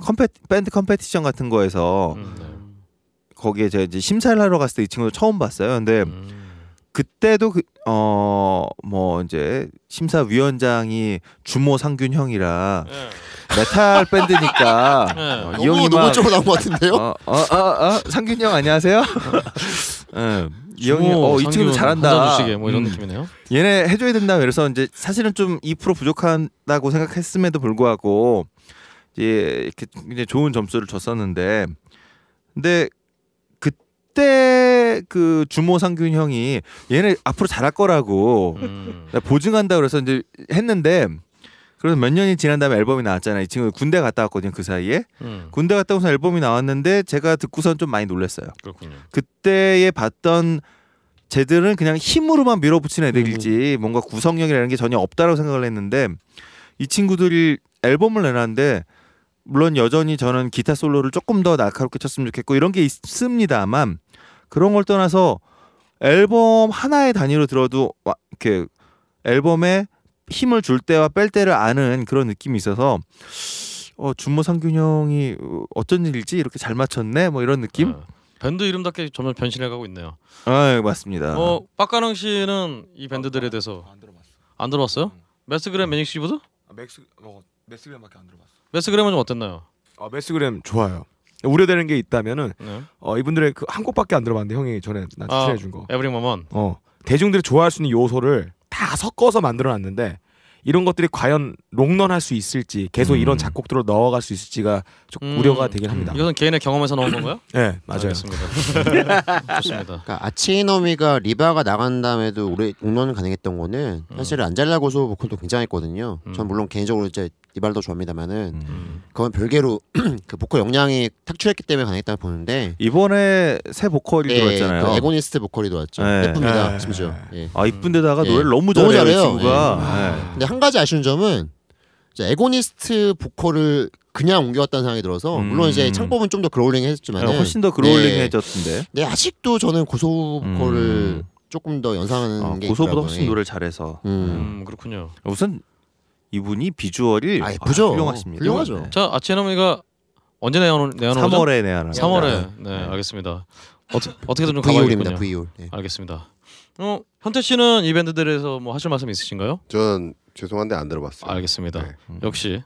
compe 밴드 competition 같은 거에서 음, 네. 거기에 제가 이제 심사를 하러 갔을 때 이 친구를 처음 봤어요. 근데 음. 그때도 그 어뭐 이제 심사위원장이 주모 상균 형이라 예. 메탈 밴드니까 (laughs) 네. 어, 이 너무 형이 너무 막 쪽으로 나온 것 같은데요? 어, 어, 어, 어, 상균 형 안녕하세요. (laughs) 예, 이 형이 어, 이 친구도 상균, 잘한다. 뭐 이런 음, 느낌이네요. 얘네 해줘야 된다. 그래서 이제 사실은 좀 2% 부족한다고 생각했음에도 불구하고 이제 이렇게 굉장히 좋은 점수를 줬었는데, 근데 그때 그 주모 상균 형이 얘네 앞으로 잘할 거라고 음. 보증한다 그래서 이제 했는데. 그래서 몇 년이 지난 다음에 앨범이 나왔잖아요. 이 친구 군대 갔다 왔거든요. 그 사이에 음. 군대 갔다 오서 앨범이 나왔는데 제가 듣고선 좀 많이 놀랐어요. 그렇군요. 그때에 봤던 쟤들은 그냥 힘으로만 밀어붙인 애들이지 뭔가 구성력이라는 게 전혀 없다라고 생각을 했는데 이 친구들이 앨범을 내놨는데 물론 여전히 저는 기타 솔로를 조금 더 날카롭게 쳤으면 좋겠고 이런 게 있습니다만 그런 걸 떠나서 앨범 하나의 단위로 들어도 와- 이렇게 앨범에 힘을 줄 때와 뺄 때를 아는 그런 느낌이 있어서 어 준모 상균 형이 어, 어쩐 일이지 이렇게 잘 맞췄네 뭐 이런 느낌 네. 밴드 이름답게 점점 변신해가고 있네요. 아 맞습니다. 어 빡가능 씨는 이 밴드들에 대해서 안 들어봤어. 안 들어봤어요? 매스그램 매닉 시브드? 아, 맥스 어, 맥스그램밖에 안 들어봤어. 매스그램은 좀 어땠나요? 아 매스그램 좋아요. 우려되는 게 있다면은 네. 어, 이분들의 그 한 곡밖에 안 들어봤는데 형이 전에 나 아, 추천해 준 거. Every Moment. 어 대중들이 좋아할 수 있는 요소를 다 섞어서 만들어놨는데 이런 것들이 과연 롱런할 수 있을지 계속 음. 이런 작곡들로 넣어갈 수 있을지 좀 음. 우려가 되긴 합니다. 이것은 개인의 경험에서 나온 건가요? (laughs) 네 맞아요. 알겠습니다. (laughs) 좋습니다. 그러니까 아치 에너미가 리바가 나간 다음에도 우리 롱런 가능했던 거는 사실 안젤라 고소 보컬도 굉장했거든요. 음. 전 물론 개인적으로 이제 리바도 좋아합니다만은 음. 그건 별개로 (clears throat) 그 보컬 역량이 탁출했기 때문에 가능했다고 보는데 이번에 새 보컬이 예, 들어왔잖아요. 그 에고니스트 보컬이 들어왔죠. 네. 예쁩니다, 네. 심지어. 예. 아 이쁜데다가 예. 노래를 너무 너무 잘해요, 이 잘해요. 친구가. 예. 근데 한 가지 아쉬운 점은 이제 에고니스트 보컬을 그냥 옮겨왔다는 생각이 들어서 음. 물론 이제 창법은 좀 더 growling 예. 했지만 훨씬 더 growling해졌던데. 네, 아직도 저는 고소 보컬을 음. 조금 더 연상하는 아, 게 고소보다 있더라고요. 훨씬 노래를 잘해서. 음. 음 그렇군요. 우선 이분이 비주얼이 아, 예쁘죠. 훌륭하십니다. 훌륭하죠. 네. 자 아치노미가 언제 내어놓 내어놓죠? 3월에 내야 3월에 네, 네. 알겠습니다. 어떻게 어떻게든 좀. 가봐야겠군요. V올. 예. 알겠습니다. 어 현태 씨는 이 밴드들에서 뭐 하실 말씀 있으신가요? 전 죄송한데 안 들어봤어요. 알겠습니다. 네. 역시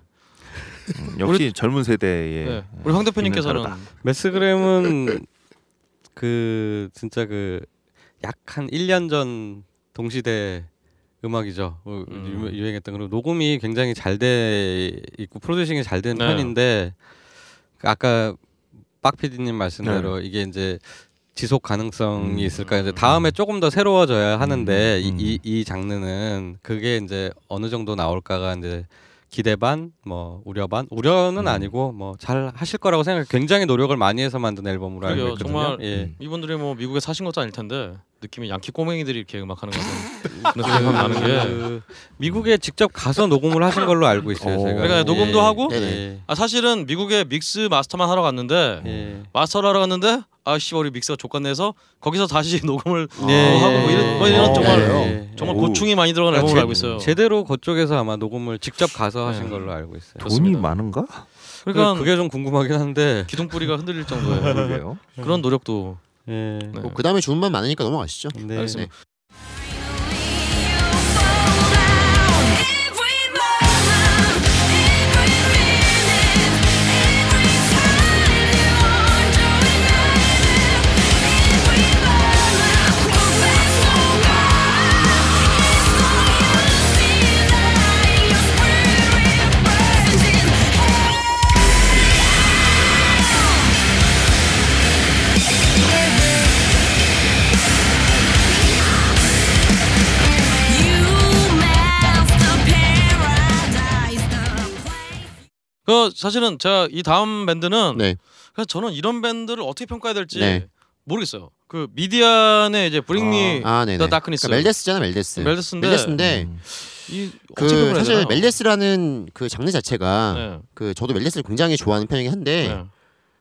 역시 젊은 세대의 네. 우리 황 대표님께서는 다르다. 매스그램은 그 진짜 그 약 한 1년 전 동시대 음악이죠. 어, 음. 유- 유행했던 그리고 녹음이 굉장히 잘 돼 있고 프로듀싱이 잘된 네. 편인데 그 아까 빡 PD님 말씀대로 이게 이제 지속 가능성이 음. 있을까 이제 다음에 조금 더 새로워져야 하는데 음. 이, 이, 이 장르는 그게 이제 어느 정도 나올까가 이제 기대 반, 뭐 우려 반, 우려는 음. 아니고 뭐 잘 하실 거라고 생각. 굉장히 노력을 많이 해서 만든 앨범으로 알고. 있거든요. 정말 예. 이분들이 뭐 미국에 사신 것도 아닐 텐데 느낌이 양키 꼬맹이들이 이렇게 음악하는 것은 (laughs) 그런 생각이 나는 게그 미국에 직접 가서 녹음을 하신 걸로 알고 있어요. 오. 제가. 그러니까 녹음도 하고? 예. 아 사실은 미국에 믹스 마스터만 하러 갔는데 예. 마스터를 하러 갔는데 아씨 우리 믹스가 족같네서 거기서 다시 (laughs) 녹음을 예. 뭐 하고 뭐 이런, 뭐 이런 어, 정말 예. 정말 오. 고충이 많이 들어간 그러니까 앨범을 제- 알고 있어요. 제대로 그쪽에서 아마 녹음을 직접 가서 하신 네. 걸로 알고 있어요. 돈이 좋습니다. 많은가? 그러니까 그- 그게 좀 궁금하긴 한데. 기둥 뿌리가 흔들릴 (laughs) 그러게요. 그런 노력도 예. 네. 뭐 그다음에 말 많으니까 넘어가시죠. 네. 알겠습니다. 그 사실은 제가 이 다음 밴드는 네. 그래서 저는 이런 밴드를 어떻게 평가해야 될지 네. 모르겠어요. 그 미디안의 이제 Bring Me 아, 네네. The Darkness 그러니까 멜데스잖아, 멜데스. 멜데스인데 멜데스인데 음. 이 어떻게 그 평가해야 사실? 멜데스라는 그 장르 자체가 네. 그 저도 멜데스를 굉장히 좋아하는 편이긴 한데 네.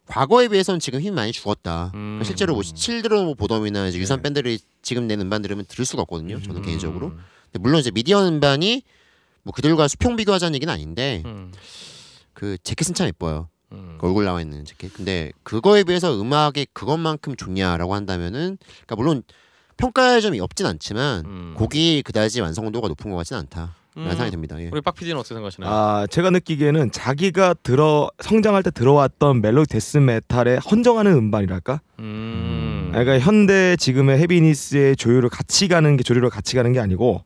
과거에 비해서는 지금 힘이 많이 죽었다. 음. 실제로 뭐 칠드런 뭐 보덤이나 이제 유사 밴드들이 지금 낸 음반 들으면 들을 수가 없거든요. 저는 음. 개인적으로. 물론 이제 미디어 음반이 뭐 그들과 수평 비교하자는 얘기는 아닌데 음. 그 재킷은 참 예뻐요. 음. 그 얼굴 나와 있는 재킷. 근데 그거에 비해서 음악이 그것만큼 좋냐라고 한다면은 그러니까 물론 평가의 점이 없진 않지만 음. 곡이 그다지 완성도가 높은 것 같진 않다 라는 음. 생각이 듭니다. 예. 우리 박 PD는 어떻게 생각하시나요? 아 제가 느끼기에는 자기가 들어 성장할 때 들어왔던 멜로디 데스 메탈에 헌정하는 음반이랄까? 음. 그러니까 현대 지금의 헤비니스의 조율을 같이 가는 게 조류를 같이 가는 게 아니고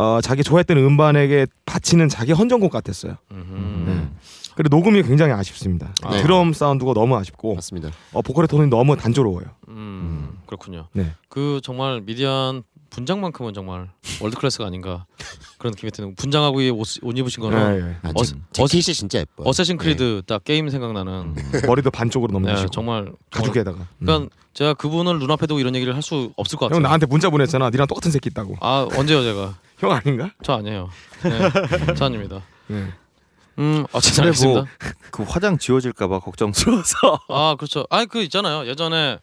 어 자기 좋아했던 음반에게 바치는 자기 헌정곡 같았어요. 음. 그리고 녹음이 굉장히 아쉽습니다. 네. 드럼 사운드가 너무 아쉽고 맞습니다. 어, 보컬의 톤이 너무 단조로워요. 음. 그렇군요. 네. 그 정말 미디안 분장만큼은 정말 world class가 아닌가 그런 느낌이 드는 분장하고 이 옷, 옷 입으신 거는 네, 네. 아, 어스- 재, 재킷이 진짜 예뻐요. 어쌔신 크리드 딱 게임 생각나는 (laughs) 머리도 반쪽으로 네, 넘기시고 정말 정말 가죽에다가. 그러니까 제가 그분을 눈앞에 두고 이런 얘기를 할 수 없을 것 형 같아요. 나한테 문자 보냈잖아. 니랑 똑같은 새끼 있다고. 아 언제요 제가? 형 아닌가? 저 아니에요. 네, (laughs) 저 아닙니다. 네. 음, 어쨌든 근데 알겠습니다. 뭐그 화장 지워질까봐 걱정스러워서. (laughs) 아 그렇죠. 아니 그 있잖아요. 예전에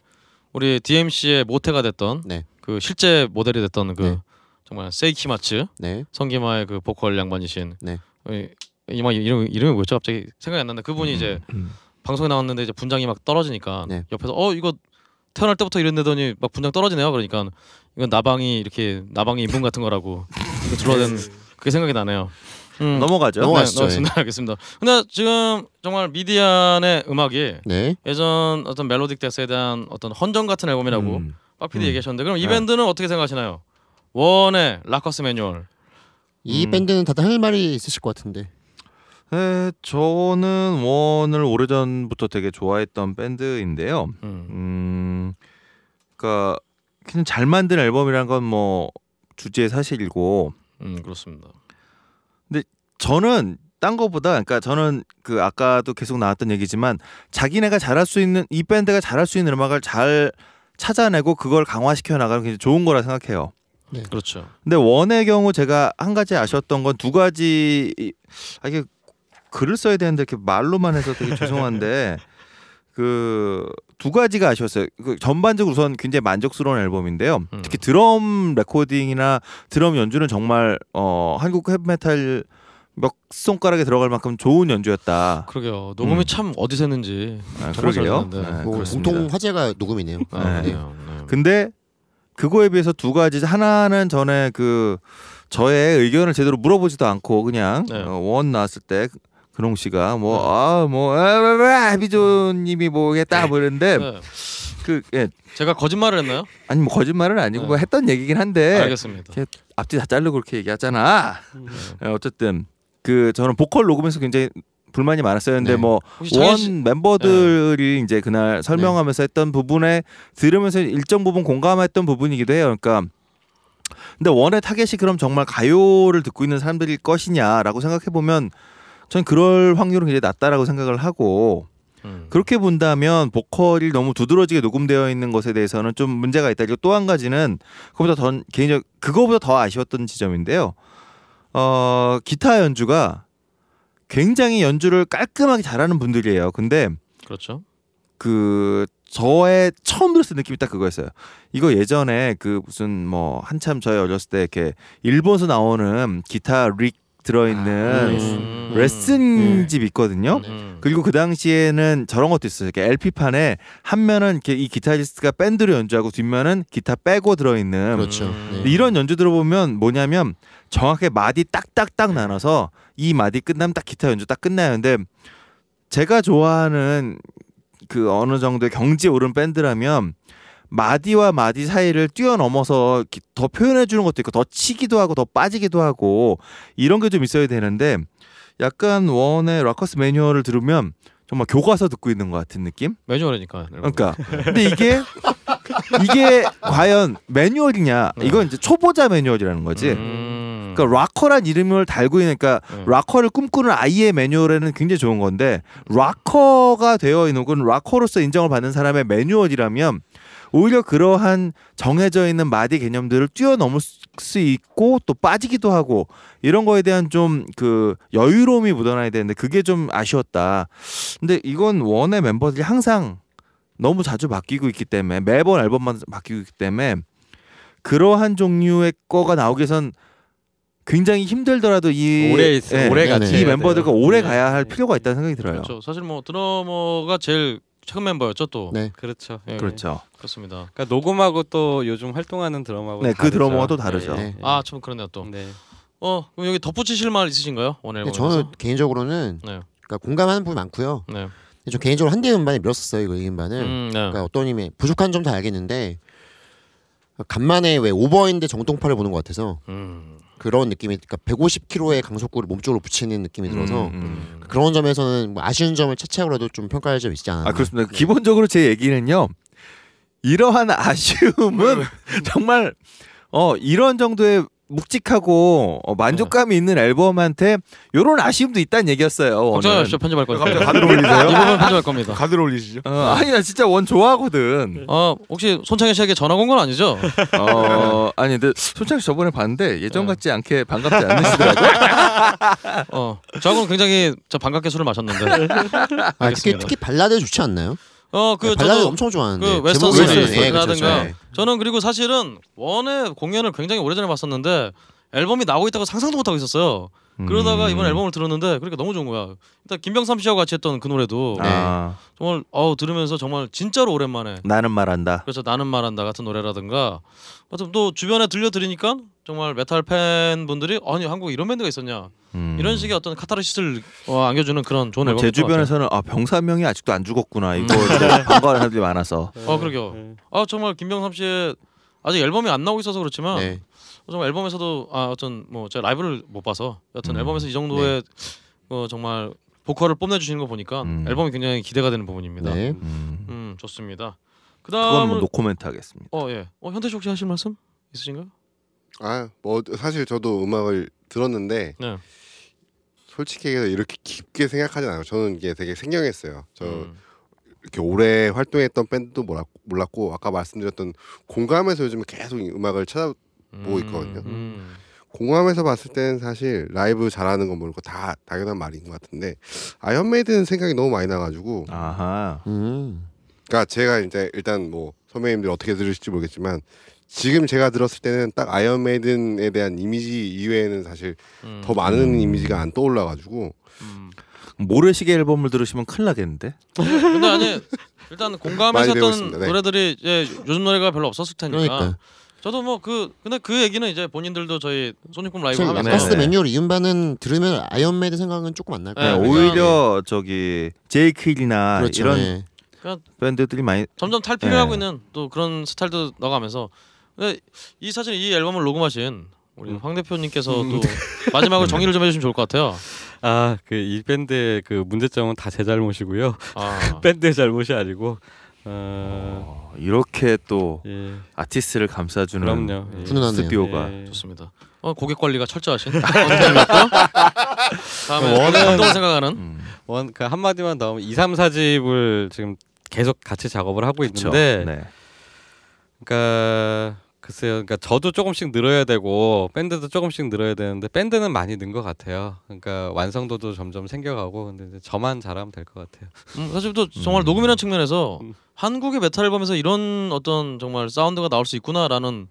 우리 DMC의 모태가 됐던 네. 그 실제 모델이 됐던 그 네. 정말 세이키마츠 네. 성기마의 그 보컬 양반이신 네. 이- 이마 이름 이름이 뭐였죠? 갑자기 생각이 안 난다. 그분이 이제 음. 방송에 나왔는데 이제 분장이 막 떨어지니까 네. 옆에서 어 이거 태어날 때부터 이랬는데더니 막 분장 떨어지네요. 그러니까 이건 나방이 이렇게 나방의 인분 같은 거라고 이거 들어댄 그게 생각이 나네요. 음. 넘어가죠. 넘어가시죠. 네, 넘어갔습니다. 알겠습니다. 근데 지금 정말 미디안의 음악이 네. 예전 어떤 melodic death에 대한 어떤 헌정 같은 앨범이라고 음. 빡피디 음. 얘기하셨는데 그럼 이 네. 밴드는 어떻게 생각하시나요? 원의 Rocker's Manual. 이 음. 밴드는 다들 할 말이 있으실 것 같은데. 네, 저는 원을 오래전부터 되게 좋아했던 밴드인데요. 음. 음, 그러니까 그냥 잘 만든 앨범이란 건뭐 주제의 사실이고 음 그렇습니다. 저는 딴 거보다 그러니까 저는 그 아까도 계속 나왔던 얘기지만 자기네가 잘할 수 있는 이 밴드가 잘할 수 있는 음악을 잘 찾아내고 그걸 강화시켜 나가는 게 좋은 거라 생각해요. 그렇죠. 근데 원의 경우 제가 한 가지 아쉬웠던 건 두 가지 이- 아 이게 글을 써야 되는데 이렇게 말로만 해서 되게 죄송한데 (laughs) 그 두 가지가 아쉬웠어요. 그 전반적으로 우선 굉장히 만족스러운 앨범인데요. 음. 특히 드럼 레코딩이나 드럼 연주는 정말 어 한국 헤비메탈 몇 손가락에 들어갈 만큼 좋은 연주였다. 그러게요. 녹음이 음. 참 어디서 했는지 아, 그러게요. 네, 뭐. 공통 화제가 녹음이네요. 아, 네. 네. 근데 그거에 비해서 두 가지 하나는 전에 그 저의 의견을 제대로 물어보지도 않고 그냥 네. 어, 원 나왔을 때 근홍 씨가 뭐 아뭐 해비조님이 뭐 했다 뭐 이랬는데 네. 그 예, 제가 거짓말을 했나요? 아니 뭐 거짓말은 아니고 네. 뭐 했던 얘기긴 한데 알겠습니다. 앞뒤 다 자르고 그렇게 얘기하잖아. 네. 예, 어쨌든 그 저는 보컬 녹음에서 굉장히 불만이 많았었는데 네. 뭐 혹시 원 장희 씨- 멤버들이 이제 그날 설명하면서 했던 부분에 들으면서 일정 부분 공감했던 부분이기도 해요. 그러니까 근데 원의 타겟이 그럼 정말 가요를 듣고 있는 사람들일 것이냐라고 생각해 보면 전 그럴 확률은 굉장히 낮다라고 생각을 하고 음. 그렇게 본다면 보컬이 너무 두드러지게 녹음되어 있는 것에 대해서는 좀 문제가 있다. 그리고 또 한 가지는 그보다 더 개인적 그거보다 더 아쉬웠던 지점인데요. 어 기타 연주가 굉장히 연주를 깔끔하게 잘하는 분들이에요. 근데 그렇죠. 그 저의 처음 들었을 때 느낌이 딱 그거였어요. 이거 예전에 그 무슨 뭐 한참 저희 어렸을 때 이렇게 일본에서 나오는 기타 릭 들어있는 음. 레슨 집 있거든요. 음. 그리고 그 당시에는 저런 것도 있어요. 이렇게 LP판에 한 면은 이렇게 이 기타리스트가 밴드로 연주하고 뒷면은 기타 빼고 들어있는 그렇죠. 음. 네. 이런 연주 들어보면 뭐냐면 정확하게 마디 딱딱딱 나눠서 이 마디 끝나면 딱 기타 연주 딱 끝나요. 근데 제가 좋아하는 그 어느 정도의 경지에 오른 밴드라면 마디와 마디 사이를 뛰어넘어서 기- 더 표현해 주는 것도 있고 더 치기도 하고 더 빠지기도 하고 이런 게 좀 있어야 되는데 약간 원의 라커스 매뉴얼을 들으면 정말 교과서 듣고 있는 것 같은 느낌? 매뉴얼이니까. 그러니까 근데 이게 이게 과연 매뉴얼이냐? 네. 이건 이제 초보자 매뉴얼이라는 거지. 음. 그러니까 락커란 이름을 달고 있으니까 네. 락커를 꿈꾸는 아이의 매뉴얼에는 굉장히 좋은 건데 락커가 되어 있는 혹은 락커로서 인정을 받는 사람의 매뉴얼이라면 오히려 그러한 정해져 있는 마디 개념들을 뛰어넘을 수 있고 또 빠지기도 하고 이런 거에 대한 좀 그 여유로움이 묻어나야 되는데 그게 좀 아쉬웠다. 근데 이건 원의 멤버들이 항상 너무 자주 바뀌고 있기 때문에 매번 앨범만 바뀌고 있기 때문에 그러한 종류의 거가 나오기 위해선 굉장히 힘들더라도 이 오래 있- 예, 오래 같이 이 멤버들과. 오래 네. 가야 할 필요가 있다는 생각이 들어요. 그렇죠. 사실 뭐 드러머가 제일 최근 멤버였죠 또. 네. 그렇죠. 예, 그렇죠. 그렇습니다. 그러니까 녹음하고 또 요즘 활동하는 드러머하고 네, 그. 드러머가 또 다르죠. 네. 아 참 그러네요 또. 네. 어 그럼 여기 덧붙이실 말 있으신가요 오늘 앨범에서? 저는 개인적으로는 네. 그러니까 공감하는 부분이 많고요. 네. 근데 저 개인적으로 한 대 음반에 밀었었어요 이거 이 음반을. 음, 네. 그러니까 어떤 힘이 부족한 점도 알겠는데 간만에 왜 오버핸드 정통파를 보는 것 같아서 음. 그런 느낌이 그러니까 150kg의 강속구를 몸쪽으로 붙이는 느낌이 들어서 음, 음. 그런 점에서는 뭐 아쉬운 점을 차치하고라도 좀 평가할 점이 있지 않나. 아 그렇습니다. 기본적으로 제 얘기는요. 이러한 아쉬움은 (laughs) 정말 어 이런 정도의 묵직하고 어, 만족감이 있는 앨범한테 이런 아쉬움도 있다는 얘기였어요. 걱정하십시오 편집할 거니까. 갑자기 가드를 올리세요? 이 부분 편집할 겁니다. 가드를 올리시죠? 어, 아니 나 진짜 원 좋아하거든. 어 혹시 손창현 씨에게 전화 건건 아니죠? 어 아니 근데 손창 씨 저번에 봤는데 예전 네. 같지 않게 반갑지 않으시더라고요. (laughs) 어 저하고는 굉장히 저 반갑게 술을 마셨는데. 아, 특히. 특히 발라드 좋지 않나요? 어그 발라드 저도 엄청 좋아하는데. 그 웨스턴 있어요. 예, 라든가 그렇죠. 저는 그리고 사실은 원의 공연을 굉장히 오래전에 봤었는데 앨범이 나오고 있다고 상상도 못 하고 있었어요. 그러다가 음. 이번 앨범을 들었는데 그러니까 너무 좋은 거야. 일단 김병삼 씨하고 같이 했던 그 노래도 아, 정말 어우 들으면서 정말 진짜로 오랜만에 나는 말한다. 그래서 나는 말한다 같은 노래라든가 하여튼 또 주변에 들려드리니까 정말 메탈 팬분들이 아니 한국 에 이런 밴드가 있었냐 음. 이런 식의 어떤 카타르시스를 어, 안겨주는 그런 좋은 뭐 앨범 제 주변에서는 아 병삼 형이 아직도 안 죽었구나 이거 반가워하는 사람들이 많아서 어 그러게요. 아 정말 김병삼 씨의 아직 앨범이 안 나오고 있어서 그렇지만 네. 정말 앨범에서도 아 어떤 뭐 제가 라이브를 못 봐서 여튼 음. 앨범에서 이 정도의 어, 정말 보컬을 뽐내주시는 거 보니까 음. 앨범이 굉장히 기대가 되는 부분입니다. 네. 음. 음 좋습니다. 그건 뭐 노코멘트 하겠습니다. 어 예. 어 현태 씨 혹시 하실 말씀 있으신가요? 아 뭐 사실 저도 음악을 들었는데 네. 솔직히 얘기해서 이렇게 깊게 생각하진 않아요. 저는 이게 되게 생경했어요. 저 음. 이렇게 오래 활동했던 밴드도 몰랐고, 아까 말씀드렸던 공감에서 요즘 계속 이 음악을 찾아 보고 있거든요. 음. 공감에서 봤을 때는 사실 라이브 잘하는 건 모르고 다 당연한 말인 것 같은데 아이언 메이든 생각이 너무 많이 나가지고 아하. 음. 그러니까 제가 이제 일단 뭐 선배님들 어떻게 들으실지 모르겠지만 지금 제가 들었을 때는 딱 아이언 메이든에 대한 이미지 이외에는 사실 음. 더 많은 음. 이미지가 안 떠올라가지고 음. 모래시계 앨범을 들으시면 큰일 나겠는데. 근데 아니 일단 있습니다. 네. 노래들이 이제 요즘 노래가 별로 없었을 테니까. 그러니까. 저도 뭐 그 근데 그 얘기는 이제 본인들도 저희 소닉붐 라이브 사실 하면서 last 네. 매뉴얼 이 음반은 들으면 아이언 메이든 생각은 조금 안 날 네, 네, 거예요. 그러니까- 오히려 저기 제이크힐이나 그렇죠. 이런 네. 밴드들이 많이 점점 탈피해가고 네. 있는 또 그런 스타일도 넣어가면서 근데 이 사실 이 앨범을 녹음하신 우리 황 대표님께서 음. 또 마지막으로 정리를 좀 해주시면 좋을 것 같아요. 아, 그 이 밴드의 그 문제점은 다 제 잘못이고요. 아, (laughs) 밴드의 잘못이 아니고 어, 어, 이렇게 또 예. 아티스트를 감싸주는 그럼요. 예. 훈훈하네요. 스튜디오가 예. 좋습니다. 어, 고객 관리가 철저하신 (laughs) 다음에 원은 감독을 생각하는 음, 원, 그 한마디만 더 하면 2, 3, 4집을 지금 계속 같이 작업을 하고 그쵸. 있는데 네. 그러니까 글쎄요. 그러니까 저도 조금씩 늘어야 되고 밴드도 조금씩 늘어야 되는데 밴드는 많이 는 것 같아요. 그러니까 완성도도 점점 생겨가고 근데 이제 저만 잘하면 될 것 같아요. 음, 사실 또 정말 음. 녹음이라는 측면에서 음. 한국의 메탈 앨범에서 이런 어떤 정말 사운드가 나올 수 있구나라는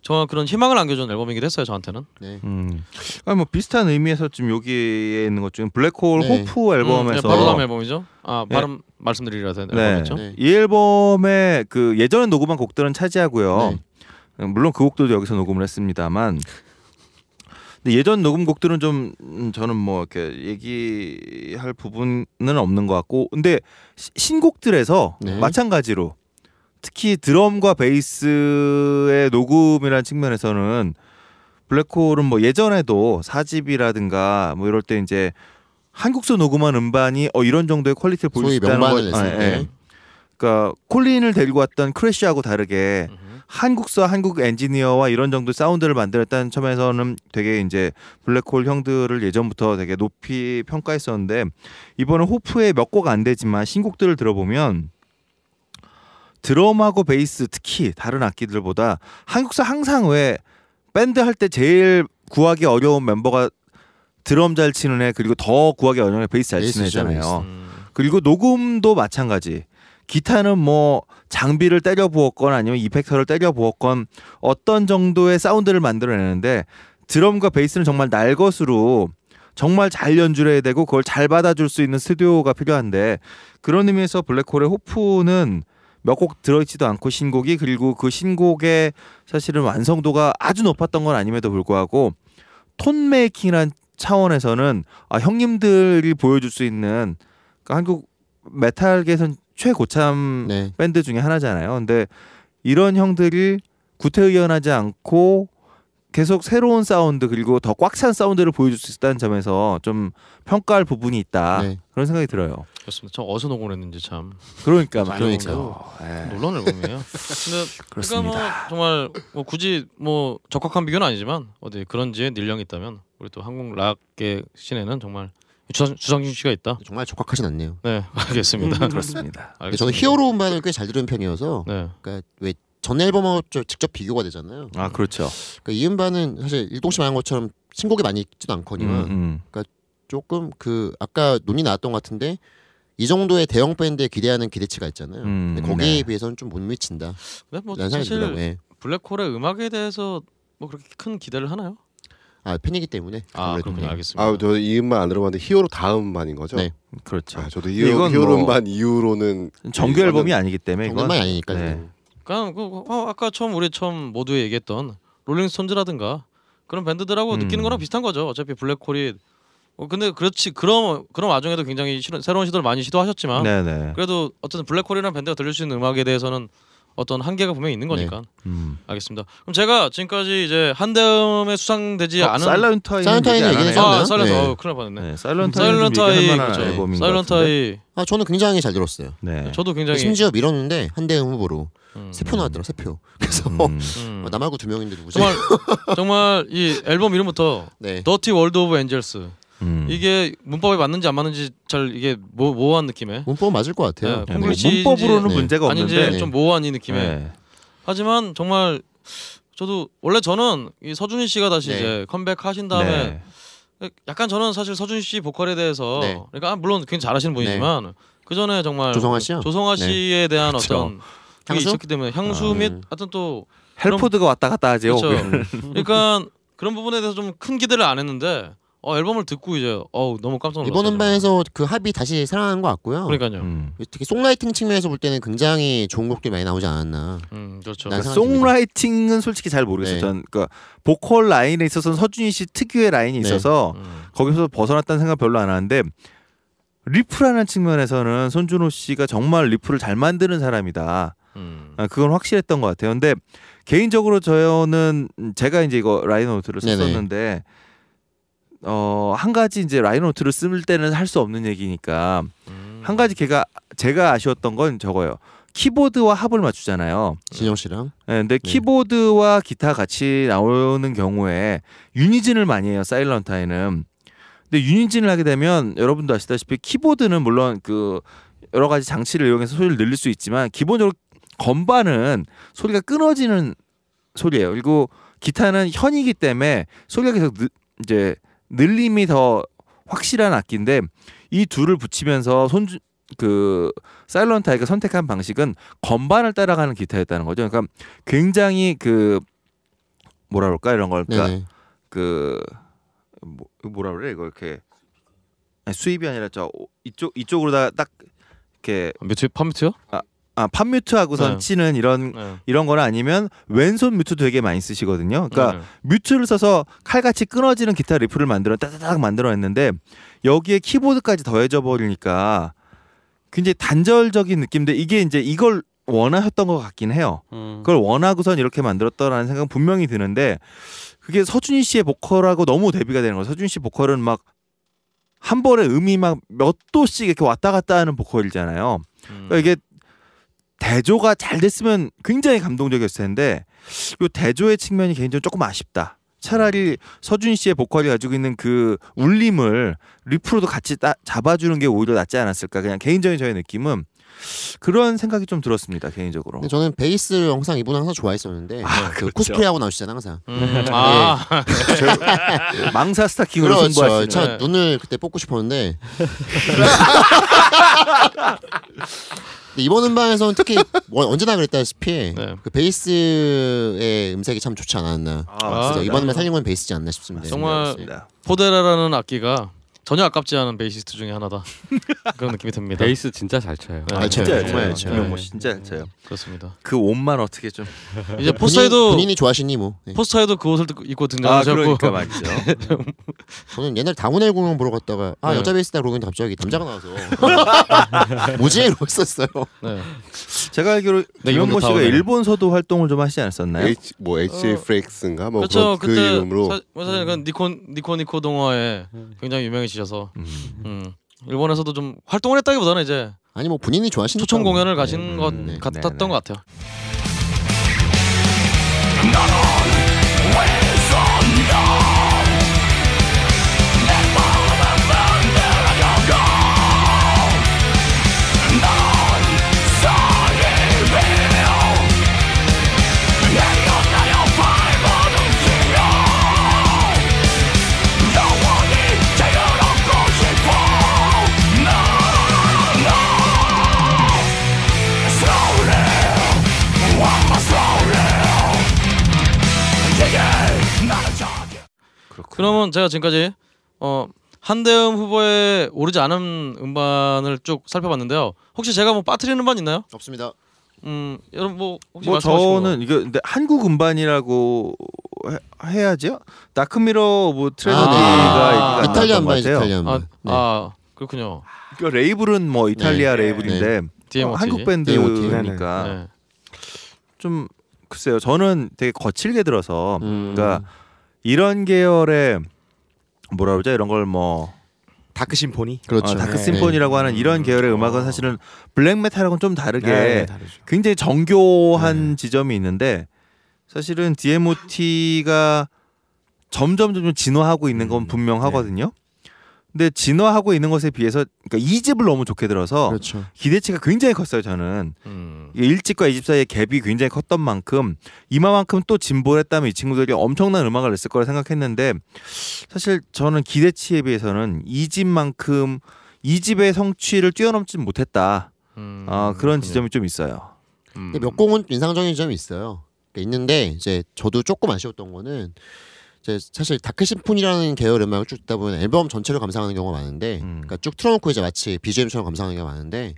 정말 그런 희망을 안겨준 앨범이기도 했어요 저한테는. 네. 음. 아니 뭐 비슷한 의미에서 지금 여기에 있는 것 중에 블랙홀 네. 호프 앨범에서 음, 네, 바로 다음 앨범이죠. 아 네. 발음 말씀드리려 되는 네. 앨범이죠. 네. 이 앨범의 그 예전에 녹음한 곡들은 차지하고요. 음, 물론 그 곡들도 여기서 녹음을 했습니다만 근데 예전 녹음곡들은 좀 음, 저는 뭐 이렇게 얘기할 부분은 없는 것 같고 근데 시- 신곡들에서 네. 마찬가지로 특히 드럼과 베이스의 녹음이라는 측면에서는 블랙홀은 뭐 예전에도 사집이라든가 뭐 이럴 때 이제 한국서 녹음한 음반이 어 이런 정도의 퀄리티를 보일 수 소위 있다는 명반을 거- 냈을 아, 예. 때. 그러니까 콜린을 데리고 왔던 크래쉬하고 다르게 음흠. 한국서 한국 엔지니어와 이런 정도 사운드를 만들었다는 점에서는 되게 이제 블랙홀 형들을 예전부터 되게 높이 평가했었는데 이번에 호프의 몇 곡 안 되지만 신곡들을 들어보면 드럼하고 베이스 특히 다른 악기들보다 한국서 항상 왜 밴드 할 때 제일 구하기 어려운 멤버가 드럼 잘 치는 애 그리고 더 구하기 어려운 애 베이스 잘 치는 애잖아요. 음. 그리고 녹음도 마찬가지. 기타는 뭐 장비를 때려 부었건 아니면 이펙터를 때려 부었건 어떤 정도의 사운드를 만들어내는데 드럼과 베이스는 정말 날 것으로 정말 잘 연주를 해야 되고 그걸 잘 받아줄 수 있는 스튜디오가 필요한데 그런 의미에서 블랙홀의 호프는 몇 곡 들어있지도 않고 신곡이 그리고 그 신곡의 사실은 완성도가 아주 높았던 건 아님에도 불구하고 톤 메이킹이란 차원에서는 아, 형님들이 보여줄 수 있는 그러니까 한국 메탈계선 최고참 네. 밴드 중에 하나잖아요. 근데 이런 형들이 구태의연하지 않고 계속 새로운 사운드 그리고 더 꽉 찬 사운드를 보여줄 수 있다는 점에서 좀 평가할 부분이 있다 네. 그런 생각이 들어요. 그렇습니다. 참 어디서 녹음했는지 참 그러니까. 말이죠. 예, 놀라운 앨범이에요. 근데 (laughs) 그러니까 그렇습니다. 뭐 정말 뭐 굳이 뭐 적합한 비교는 아니지만 어디 그런지에 निर्령이 있다면 우리 또 한국 락의 씬에는 정말 주상, 주상진 씨가 있다. 정말 적합하진 않네요. 네, (laughs) 알겠습니다. 그렇습니다. 근데 저는 히어로 음반을 꽤 잘 들은 편이어서 네. 그러니까 왜 전 앨범하고 저- 직접 비교가 되잖아요. 아 그렇죠. 그러니까 이 음반은 사실 일동 씨 말한 것처럼 신곡이 많이 있지도 않거니와 음, 음. 조금 그 아까 논의 나왔던 것 같은데 이 정도의 대형 밴드에 기대하는 기대치가 있잖아요. 음, 근데 거기에 네. 비해서는 좀 못 미친다. 근데 뭐 사실 들더라고요. 예. 블랙홀의 음악에 대해서 뭐 그렇게 큰 기대를 하나요? 아 팬이기 때문에 아 그렇군요. 네. 알겠습니다. 아, 저 이 음반 안 들어봤는데 히어로 다음 음반인 거죠? 네. 그렇죠. 아, 저도 근데 히어로, 뭐- 음반 이후로는 정규 이거는- 앨범이 아니기 때문에 이건 정말 아니니까 네. 네. 그러니까 그, 어, 아까 처음 우리 처음 모두 얘기했던 롤링스톤즈라든가 그런 밴드들하고 음. 느끼는 거랑 비슷한 거죠. 어차피 블랙홀이 어, 근데 그렇지 그런 그런 와중에도 굉장히 실은- 새로운 시도를 많이 시도하셨지만 네네. 그래도 어쨌든 블랙홀이라는 밴드가 들릴 수 있는 음악에 대해서는 어떤 한계가 분명히 있는 거니까 음. 알겠습니다. 그럼 제가 지금까지 이제 한대음에 수상되지 어, 않은 사일런트 아이 사일런트 아이는 얘기는 했었나요? 아 사일런트 네. 어, 큰일 날 뻔했네. 네, 사일런트 같은데. 아이 아 저는 굉장히 잘 들었어요. 네. 저도 굉장히 심지어 밀었는데 한대음 후보로 음, 세표 나왔더라 세 표. 그래서 음. 음. 어, 나 말고 두 명인데 누구지? 정말 정말 이 앨범 이름부터 네. Dirty World of Angels 음. 이게 문법에 맞는지 안 맞는지 잘 이게 모, 모호한 느낌의 문법 맞을 것 같아요. 네, 네, 뭐 문법으로는 네. 문제가 아닌지 없는데 좀 모호한 이 느낌의 네. 하지만 정말 저도 원래 저는 이 서준희 씨가 다시 네. 이제 컴백하신 다음에 네. 약간 저는 사실 서준희 씨 보컬에 대해서 네. 그러니까 아, 물론 굉장히 잘하시는 분이지만 그 전에 정말 조성아 씨요? 조성아 네. 씨에 대한 그렇죠. 어떤 향수? 있었기 때문에 향수 아, 및 음. 하여튼 또 헬포드가 왔다 갔다 하죠. 그렇죠. 그러니까 그런 부분에 대해서 좀 큰 기대를 안 했는데 어, 앨범을 듣고 이제 어우 너무 깜짝 놀랐어요. 이번 음반에서 그 합이 다시 살아난 것 같고요. 그러니까요. 음, 음. 특히 송라이팅 측면에서 볼 때는 굉장히 좋은 곡들이 많이 나오지 않았나. 그렇죠. 난- 그러니까. 송라이팅은 솔직히 잘 모르겠어요. 네. 전 그러니까 보컬 라인에 있어서는 서준희 씨 특유의 라인이 네. 있어서 음. 거기서 벗어났다는 생각 별로 안 하는데 riff라는 측면에서는 손준호 씨가 정말 riff를 잘 만드는 사람이다. 음. 아, 그건 확실했던 것 같아요. 근데 개인적으로 저는 제가 이제 이거 liner note를 네네. 썼었는데 어, 한 가지 이제 liner note를 쓸 때는 할 수 없는 얘기니까 음. 한 가지 걔가 제가 아쉬웠던 건 저거예요. 키보드와 합을 맞추잖아요. 진영 씨랑. 예, 근데 키보드와 기타 같이 나오는 경우에 유니즌을 많이 해요. 사일런타이는. 근데 유니즌을 하게 되면 여러분도 아시다시피 키보드는 물론 그 여러 가지 장치를 이용해서 소리를 늘릴 수 있지만 기본적으로 건반은 소리가 끊어지는 소리예요. 그리고 기타는 현이기 때문에 소리가 계속 느, 이제 늘림이 더 확실한 악기인데 이 둘을 붙이면서 손주 그 사일런타이가 선택한 방식은 건반을 따라가는 기타였다는 거죠. 그러니까 굉장히 그 뭐라 그럴까 이런 걸 그러니까 네네. 그 뭐, 뭐라 그래 이거 이렇게 수입이 아니라 저 이쪽 이쪽으로 다 딱 이렇게 mute palm mute요? 아 palm mute하고선 네. 치는 이런 네. 이런 거는 아니면 왼손 mute 되게 많이 쓰시거든요. 그러니까 네. mute를 써서 칼같이 끊어지는 기타 riff를 만들어 따다닥 만들어냈는데 여기에 키보드까지 더해져 버리니까 굉장히 단절적인 느낌인데 이게 이제 이걸 원하셨던 것 같긴 해요. 음. 그걸 원하고선 이렇게 만들었다라는 생각 은 분명히 드는데 그게 서준희 씨의 보컬하고 너무 대비가 되는 거예요. 서준희 씨 보컬은 막 한 번에 음이 막 몇 도씩 이렇게 왔다 갔다 하는 보컬이잖아요. 음. 그러니까 이게 대조가 잘 됐으면 굉장히 감동적이었을 텐데 이 대조의 측면이 개인적으로 조금 아쉽다. 차라리 서준 씨의 보컬이 가지고 있는 그 울림을 리프로도 같이 따, 잡아주는 게 오히려 낫지 않았을까. 그냥 개인적인 저의 느낌은 그런 생각이 좀 들었습니다 개인적으로. 근데 저는 베이스를 항상 이분 항상 좋아했었는데 아, 그 그렇죠. 코스프레 하고 나오시잖아요 항상. 음, 아, (laughs) 망사 스타킹으로 그렇죠. 승부하시는. 저 네. 눈을 그때 뽑고 싶었는데. 이번 음반에서는 특히 뭐 언제나 그랬다시피 네. 그 베이스의 음색이 참 좋지 않았나. 아. 이번 음반 살린 건 베이스지 않나 싶습니다. 정말 맞습니다. 포데라라는 악기가 전혀 아깝지 않은 베이시스트 중에 하나다. (laughs) 그런 느낌이 듭니다. 베이스 진짜 잘 쳐요. 네. 잘 쳐요. 진짜 잘 정말 쳐요. 잘 쳐요. 김명모 씨 진짜 잘 쳐요. 그렇습니다. 그 옷만 어떻게 좀. (laughs) 이제 본인, 포스터에도 본인 이 좋아하시니 뭐. 네. 포스터에도 그 옷을 입고 아 등장하셨고 그러니까 (laughs) 말이죠. 저는 옛날 다문엘 공연 보러 갔다가 아 네. 여자 베이스다 그러고 있는데 갑자기 남자가 나와서 이러고 있었어요. 네. 제가 알기로 네, 다 씨가. 일본서도 활동을 좀 하시지 않았었나요? H 뭐 HA 어. 프렉스인가 뭐 그렇죠. 그런 그 그때 이름으로 사, 뭐 사실 그 니코 니코 니코 동화에 굉장히 유명해 지셔서 음. 음. 일본에서도 좀 활동을 했다기보다는 이제 아니 뭐 본인이 좋아하시니까 초청 뭐. 공연을 네. 가신 것 네. 같았던 네, 네. 것 같아요. 그러면 제가 지금까지 어 한대음 후보에 오르지 않은 음반을 쭉 살펴봤는데요. 혹시 제가 뭐 빠뜨리는 음반 있나요? 없습니다. 음, 여러분 뭐 혹시 뭐 저는 이거 근데 한국 음반이라고 해, 해야죠. Dark Mirror Ov Tragedy가 아, 이탈리아 음반이죠. 이탈리아 아, 음반. 네. 아 그렇군요. 그 레이블은 뭐 이탈리아 네. 레이블인데 DMOT. 어, 한국. 밴드니까 네. 좀 글쎄요. 저는 되게 거칠게 들어서 음. 그러니까 이런 계열의 뭐라 그러죠? 이런 걸뭐 dark symphony. 그렇죠. 어, dark 네. symphony라고 하는 이런 계열의 어. 음악은 사실은 black metal하고는 좀 다르게 네, 다르죠. 굉장히 정교한 지점이 있는데 사실은 DMOT가 점점 점점 진화하고 있는 건 음, 분명하거든요. 근데 진화하고 있는 것에 비해서 그러니까 2집을 너무 좋게 들어서 그렇죠. 기대치가 굉장히 컸어요. 저는 음. 이게 1집과 2집 사이의 갭이 굉장히 컸던 만큼 이만큼 또 진보를 했다면 이 친구들이 엄청난 음악을 냈을 거라 생각했는데 사실 저는 기대치에 비해서는 2집만큼 2집의 성취를 뛰어넘지 못했다. 음, 아, 그런. 지점이 좀 있어요. 음. 근데 몇 곡은 인상적인 점이 있어요. 그러니까 있는데 이제 저도 조금 아쉬웠던 거는 이제 사실 다크 심포니라는 계열 음악을 쭉 듣다 보면 앨범 전체를 감상하는 경우가 많은데, 음. 그러니까 쭉 틀어놓고 이제 마치 BGM처럼 감상하는 경우가 많은데,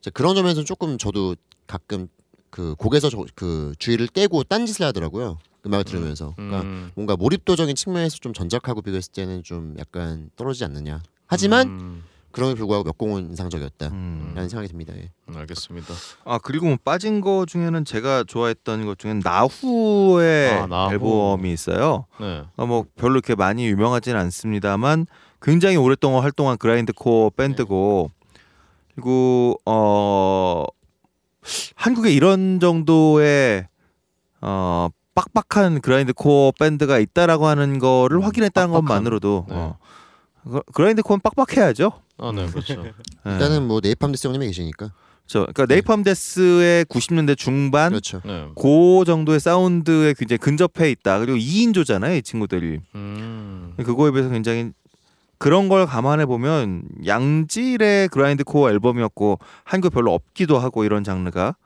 이제 그런 점에서 조금 저도 가끔 그 곡에서 저, 그 주의를 떼고 딴짓을 하더라고요. 음악을 들으면서. 그러니까 음. 뭔가 몰입도적인 측면에서 좀 전작하고 비교했을 때는 좀 약간 떨어지지 않느냐. 하지만 음, 그럼에도 불구하고 몇 곡은 인상적이었다라는 음. 생각이 듭니다. 예. 알겠습니다. 아 그리고 뭐 빠진 거 중에는 제가 좋아했던 것 중엔 나후의 아, 나후. 앨범이 있어요. 네. 아, 뭐 별로 이렇게 많이 유명하지는 않습니다만 굉장히 오랫동안 활동한 그라인드코어 밴드고 그리고 어 한국에 이런 정도의 어 빡빡한 그라인드코어 밴드가 있다라고 하는 거를 확인했다는 빡빡한. 것만으로도 네. 어, 그- 그라인드코어는 빡빡해야죠. 아, 네, 그렇죠. (laughs) 예. 일단은 뭐 네이팜 데스 형님이 계시니까. 그렇죠. 그러니까 네이팜 데스의 90년대 중반 그렇죠. 네. 그 정도의 사운드에 굉장히 근접해 있다. 그리고 2인조잖아요, 이 친구들이. 음. 그거에 비해서 굉장히 그런 걸 감안해 보면 양질의 grindcore 앨범이었고 한국 별로 없기도 하고 이런 장르가.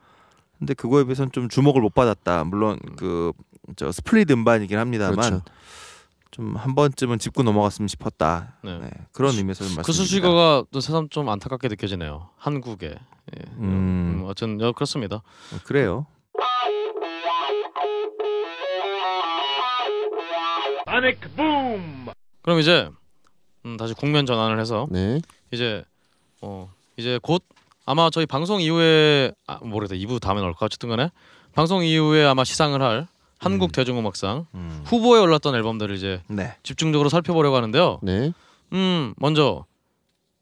근데 그거에 비해서는 좀 주목을 못 받았다. 물론 그 저 split 음반이긴 합니다만 그렇죠. 좀 한 번쯤은 짚고 넘어갔으면 싶었다. 네. 네, 그런 의미에서 좀그 말씀드립니다. 수식어가 또 새삼 좀 안타깝게 느껴지네요. 한국에. 예. 음. 음, 어쨌든 여, 그렇습니다. 어, 그래요. 그럼 이제 음, 다시 국면 전환을 해서 네. 이제 어 이제 곧 아마 저희 방송 이후에 아, 모르겠다 2부 다음에 나올 까 어쨌든 간에 방송 이후에 아마 시상을 할 한국 음. 대중음악상 음. 후보에 올랐던 앨범들을 이제 네. 집중적으로 살펴보려고 하는데요. 네. 음 먼저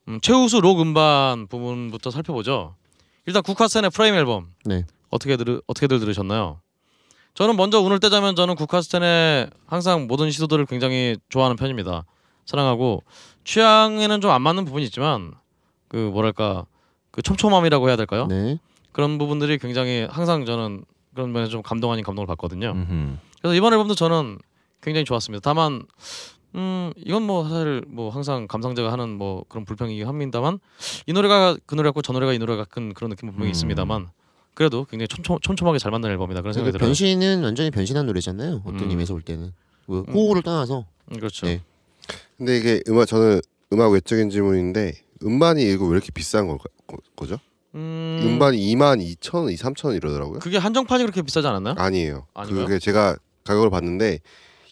음, 최우수 록 음반 부분부터 살펴보죠. 일단 국화스텐의 프레임 앨범 네. 어떻게 들 어떻게들 들으셨나요? 저는 먼저 운을 떼자면 저는 국화스텐의 항상 모든 시도들을 굉장히 좋아하는 편입니다. 사랑하고 취향에는 좀 안 맞는 부분이 있지만 그 뭐랄까 그 촘촘함이라고 해야 될까요? 네. 그런 부분들이 굉장히 항상 저는 그런 면에 좀 감동 아닌 감동을 받거든요. 음흠. 그래서 이번 앨범도 저는 굉장히 좋았습니다. 다만 음 이건 뭐 사실 뭐 항상 감상자가 하는 뭐 그런 불평이긴 합니다만 이 노래가 그 노래 같고 저 노래가 이 노래 같은 그런 느낌은 분명히 음. 있습니다만 그래도 굉장히 촘촘, 촘촘하게 잘 만든 앨범이다 그런 생각이 그 들어요. 변신은 완전히 변신한 노래잖아요. 어떤 음. 의미에서 볼 때는 뭐 호흡을 떠나서 음, 그렇죠. 네. 근데 이게 음악 저는 음악 외적인 질문인데 음반이 이거 왜 이렇게 비싼 거, 거, 죠 음, 음반이 2만 2천 원, 2, 3천 원 이러더라고요. 그게 한정판이 그렇게 비싸지 않았나요? 아니에요. 아닌가요? 그게 제가 가격을 봤는데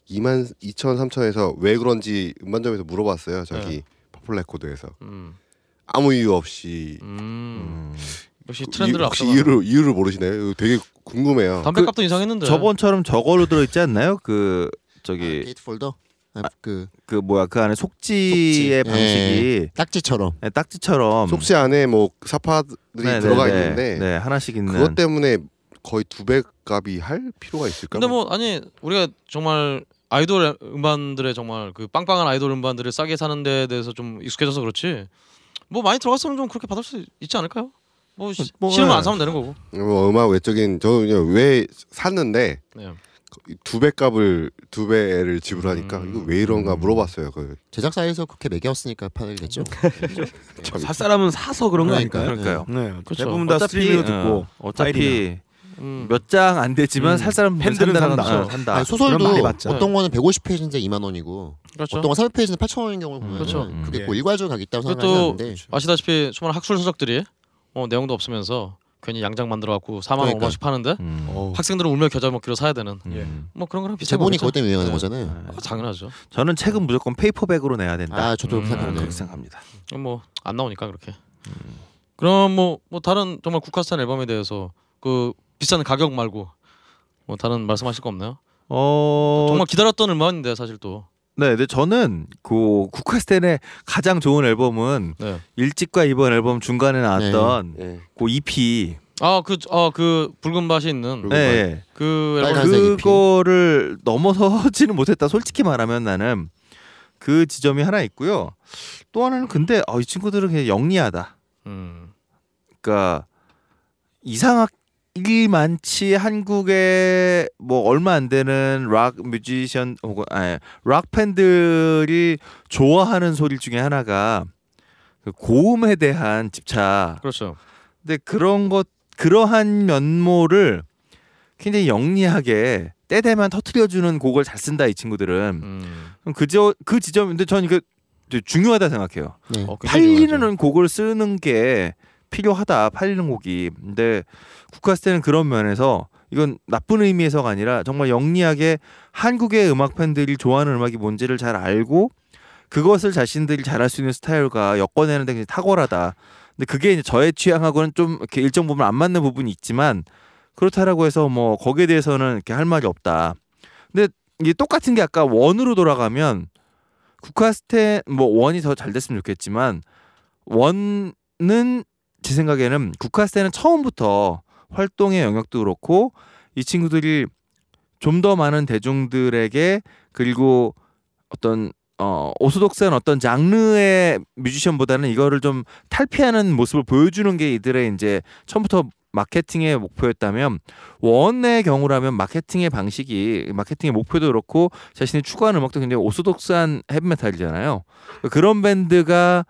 2만 2천 3천에서 왜 그런지 음반점에서 물어봤어요. 저기 네. 퍼플 레코드에서 음, 아무 이유 없이 음, 음. 역시 그 트렌드를 이유- 혹시 앞서가. 이유를 이유를 모르시나요? 되게 궁금해요. 담배값도 인상했는데. 저번처럼 저걸로 들어있지 않나요? 그 아, 저기 gatefold 아, 그그 뭐야 그 안에 속지의 속지. 방식이 딱지처럼 네, 딱지처럼 속지 안에 뭐 사파들이 네, 들어가 네, 네. 있는데 네 하나씩 있는 그것 때문에 거의 두 배 값이 할 필요가 있을까? 근데 뭐 아니 우리가 정말 아이돌 음반들의 정말 그 빵빵한 아이돌 음반들을 싸게 사는 데에 대해서 좀 익숙해져서 그렇지. 뭐 많이 들어갔으면 좀 그렇게 받을 수 있지 않을까요? 뭐, 시, 뭐, 싫으면 네. 안 사면 되는 거고. 뭐 음악 외적인 저는 왜 샀는데 네. 두 배 값을 두 배를 지불하니까 음. 이거 왜 이런가 물어봤어요. 그 제작사에서 그렇게 매겼으니까 팔겠죠. 살 사람은 사서 그런 거. 아닐까요? 그러니까요. 네. 그렇죠. 대부분 다 스트리밍으로 듣고 어, 어차피 음. 몇장 안 되지만 음. 살 사람 팬들은 산다. 산다. 어, 산다. 아니, 소설도. 어떤 거는 150페이지인데 2만 원이고 그렇죠. 어떤 건 300페이지인데 8천 원인 경우를 보면 그렇죠. 은 그게 예. 뭐 일괄적으로 가겠다고 생각하는데 아시다시피 수많은 학술 서적들이 어, 내용도 없으면서 괜히 양장 만들어 갖고 4만 원, 그러니까요. 5만씩 파는데 음. 어. 학생들은 울며 겨자 먹기로 사야 되는 음. 뭐 그런 거랑 비슷한. 그것 때문에 유행하는 네. 거잖아요. 아, 당연하죠. 저는 책은 무조건 페이퍼백으로 내야 된다. 아 저도 그렇게 음, 생각하네요. 그렇게 생각합니다. 뭐 안 나오니까 그렇게. 그럼 뭐뭐 다른 정말 국화스탄 앨범에 대해서 그 비싼 가격 말고 뭐 다른 말씀하실 거 없나요? 어 정말 기다렸던 음반인데 사실 또. 네, 근데 저는 그 국카스텐의 가장 좋은 앨범은 네. 일집과 이번 앨범 중간에 나왔던 예. 그 EP. 아그어그 붉은 밭이 있는 네, 그 앨범 EP. 그거를 넘어서지는 못했다. 솔직히 말하면 나는 그 지점이 하나 있고요. 또 하나는 근데 어, 이 친구들은 그냥 영리하다. 음. 그러니까 이상하 기 많지 한국에 뭐 얼마 안 되는 락 뮤지션 혹은 아니 락 팬들이 좋아하는 소리 중에 하나가 그 고음에 대한 집착. 그렇죠. 근데 그런 것 그러한 면모를 굉장히 영리하게 때 되면 터트려주는 곡을 잘 쓴다 이 친구들은 음. 그저 그 지점인데 저는 이게 중요하다 생각해요. 네. 어, 굉장히 중요하죠. 팔리는 곡을 쓰는 게 필요하다. 팔리는 곡이. 근데 국카스테는 그런 면에서 이건 나쁜 의미에서가 아니라 정말 영리하게 한국의 음악 팬들이 좋아하는 음악이 뭔지를 잘 알고 그것을 자신들이 잘할 수 있는 스타일과 엮어내는 데 굉장히 탁월하다. 근데 그게 이제 저의 취향하고는 좀 이렇게 일정 부분 안 맞는 부분이 있지만 그렇다라고 해서 뭐 거기에 대해서는 이렇게 할 말이 없다. 근데 이게 똑같은 게 아까 원으로 돌아가면 국카스테 뭐 원이 더 잘 됐으면 좋겠지만 원은 제 생각에는 국카스테는 처음부터 활동의 영역도 그렇고 이 친구들이 좀 더 많은 대중들에게 그리고 어떤 어 오소독스한 어떤 장르의 뮤지션보다는 이거를 좀 탈피하는 모습을 보여주는 게 이들의 이제 처음부터 마케팅의 목표였다면 원의 경우라면 마케팅의 방식이 마케팅의 목표도 그렇고 자신이 추구하는 음악도 굉장히 오소독스한 헤비메탈이잖아요. 그런 밴드가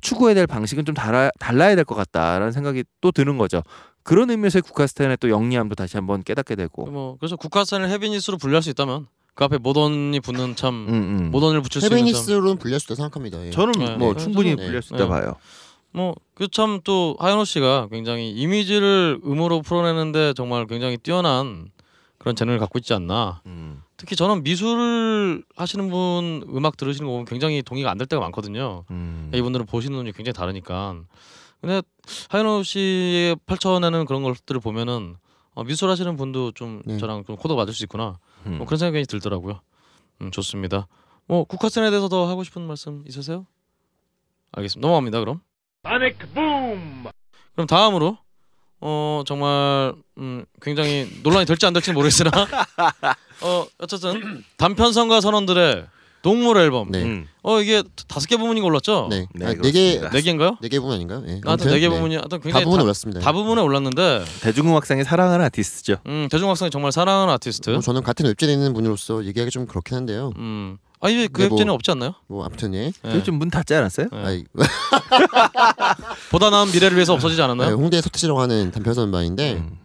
추구해야 될 방식은 좀 달아, 달라야 될 것 같다라는 생각이 또 드는 거죠. 그런 의미에서 국카스탄의 또 영리함도 다시 한번 깨닫게 되고. 뭐 그래서 국화산을 헤비니스로 분류할 수 있다면 그 앞에 모던이 붙는 참 음, 음. 모던을 붙일 수 있는 참 헤비니스로는 불릴 수 있다 생각합니다. 예. 저는 네, 뭐 네. 충분히 네. 불릴 수 있다 네. 봐요. 뭐그 참또 하연호 씨가 굉장히 이미지를 음으로 풀어내는데 정말 굉장히 뛰어난 그런 재능을 갖고 있지 않나. 음. 특히 저는 미술 하시는 분 음악 들으시는 거 보면 굉장히 동의가 안 될 때가 많거든요. 음. 이분들은 보시는 눈이 굉장히 다르니까. 근데 하연호 씨의 펼쳐내는 그런 것들을 보면은 어, 미술 하시는 분도 좀 네. 저랑 좀 코드 맞을 수 있구나. 음. 뭐 그런 생각이 들더라고요. 음, 좋습니다. 뭐 국화선에 대해서 더 하고 싶은 말씀 있으세요? 알겠습니다. 넘어갑니다. 그럼. 그럼 다음으로 어 정말 음 굉장히 논란이 될지 안 될지는 모르겠으나 (laughs) 어 어쨌든 단편선과 선원들의 동물 앨범. 네. 음. 어 이게 다섯 개 부분이 올랐죠? 네. 네, 아, 네 개, 그렇습니다. 네 개인가요? 네 개 부분 아닌가요? 네. 나한테 아무튼, 네개 네. 부분이 하여튼 다 굉장히 부분 다, 올랐습니다. 다 부분에 올랐는데 대중음악상의 사랑하는 아티스트죠. 음, 대중음악상이 정말 사랑하는 아티스트. 뭐 저는 같은 웹진에 있는 분으로서 얘기하기 좀 그렇긴 한데요. 음. 아 이게 그 근데 뭐- 없지 않나요? 뭐 아무튼 예. 예. 요즘 문 닫지 않았어요? 예. 아이, (laughs) 보다 나은 미래를 위해서 없어지지 네, 않았나요? 홍대 서태지라고 하는 단편선 음반인데 음.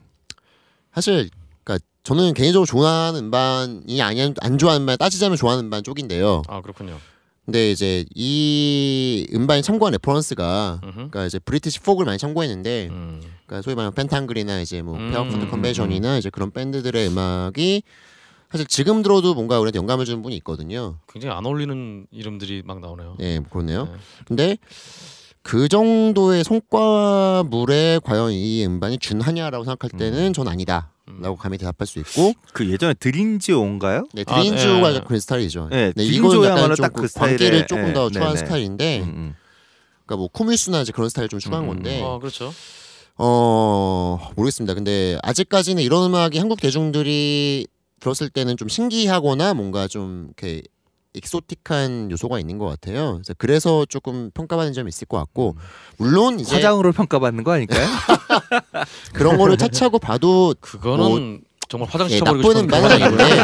사실 그러니까 저는 개인적으로 좋아하는 음반이 아니 안 좋아하는 음반 따지자면 좋아하는 음반 쪽인데요. 아 그렇군요. 근데 이제 이 음반이 참고한 reference가 음흠. 그러니까 이제 British folk을 많이 참고했는데 음. 그러니까 소위 말하는 펜탱글이나 이제 뭐 음, 페어포트 음, 컨벤션이나 이제 그런 밴드들의 음악이 사실 지금 들어도 뭔가 우리한테 영감을 주는 분이 있거든요. 굉장히 안 어울리는 이름들이 막 나오네요. 예, 뭐 그렇네요. 네. 근데 그 정도의 성과물에 과연 이 음반이 준하냐라고 생각할 때는 전 아니다. 음. 라고 감히 대답할 수 있고 그 예전에 드린지오인가요? 네, 아, 드린즈오가 네. 그런 스타일이죠. 네, 네, 이거는 드린즈오야말로 약간 좀 딱그 그 광기를 조금 네, 더 네, 추가한 네. 스타일인데 음, 음. 그러니까 뭐 쿠뮤스나 이제 그런 스타일 좀 추가한 음, 건데 어 그렇죠. 어 모르겠습니다. 근데 아직까지는 이런 음악이 한국 대중들이 들었을 때는 좀 신기하거나 뭔가 좀 이렇게 익소틱한 요소가 있는 것 같아요. 그래서, 그래서 조금 평가받는 점이 있을 것 같고 물론 이제 화장으로 평가받는 거 아닐까요? (laughs) 그런 거를 차치하고 봐도 그거는 정말 화장실 예, 나쁜 음반은 아닌데 네.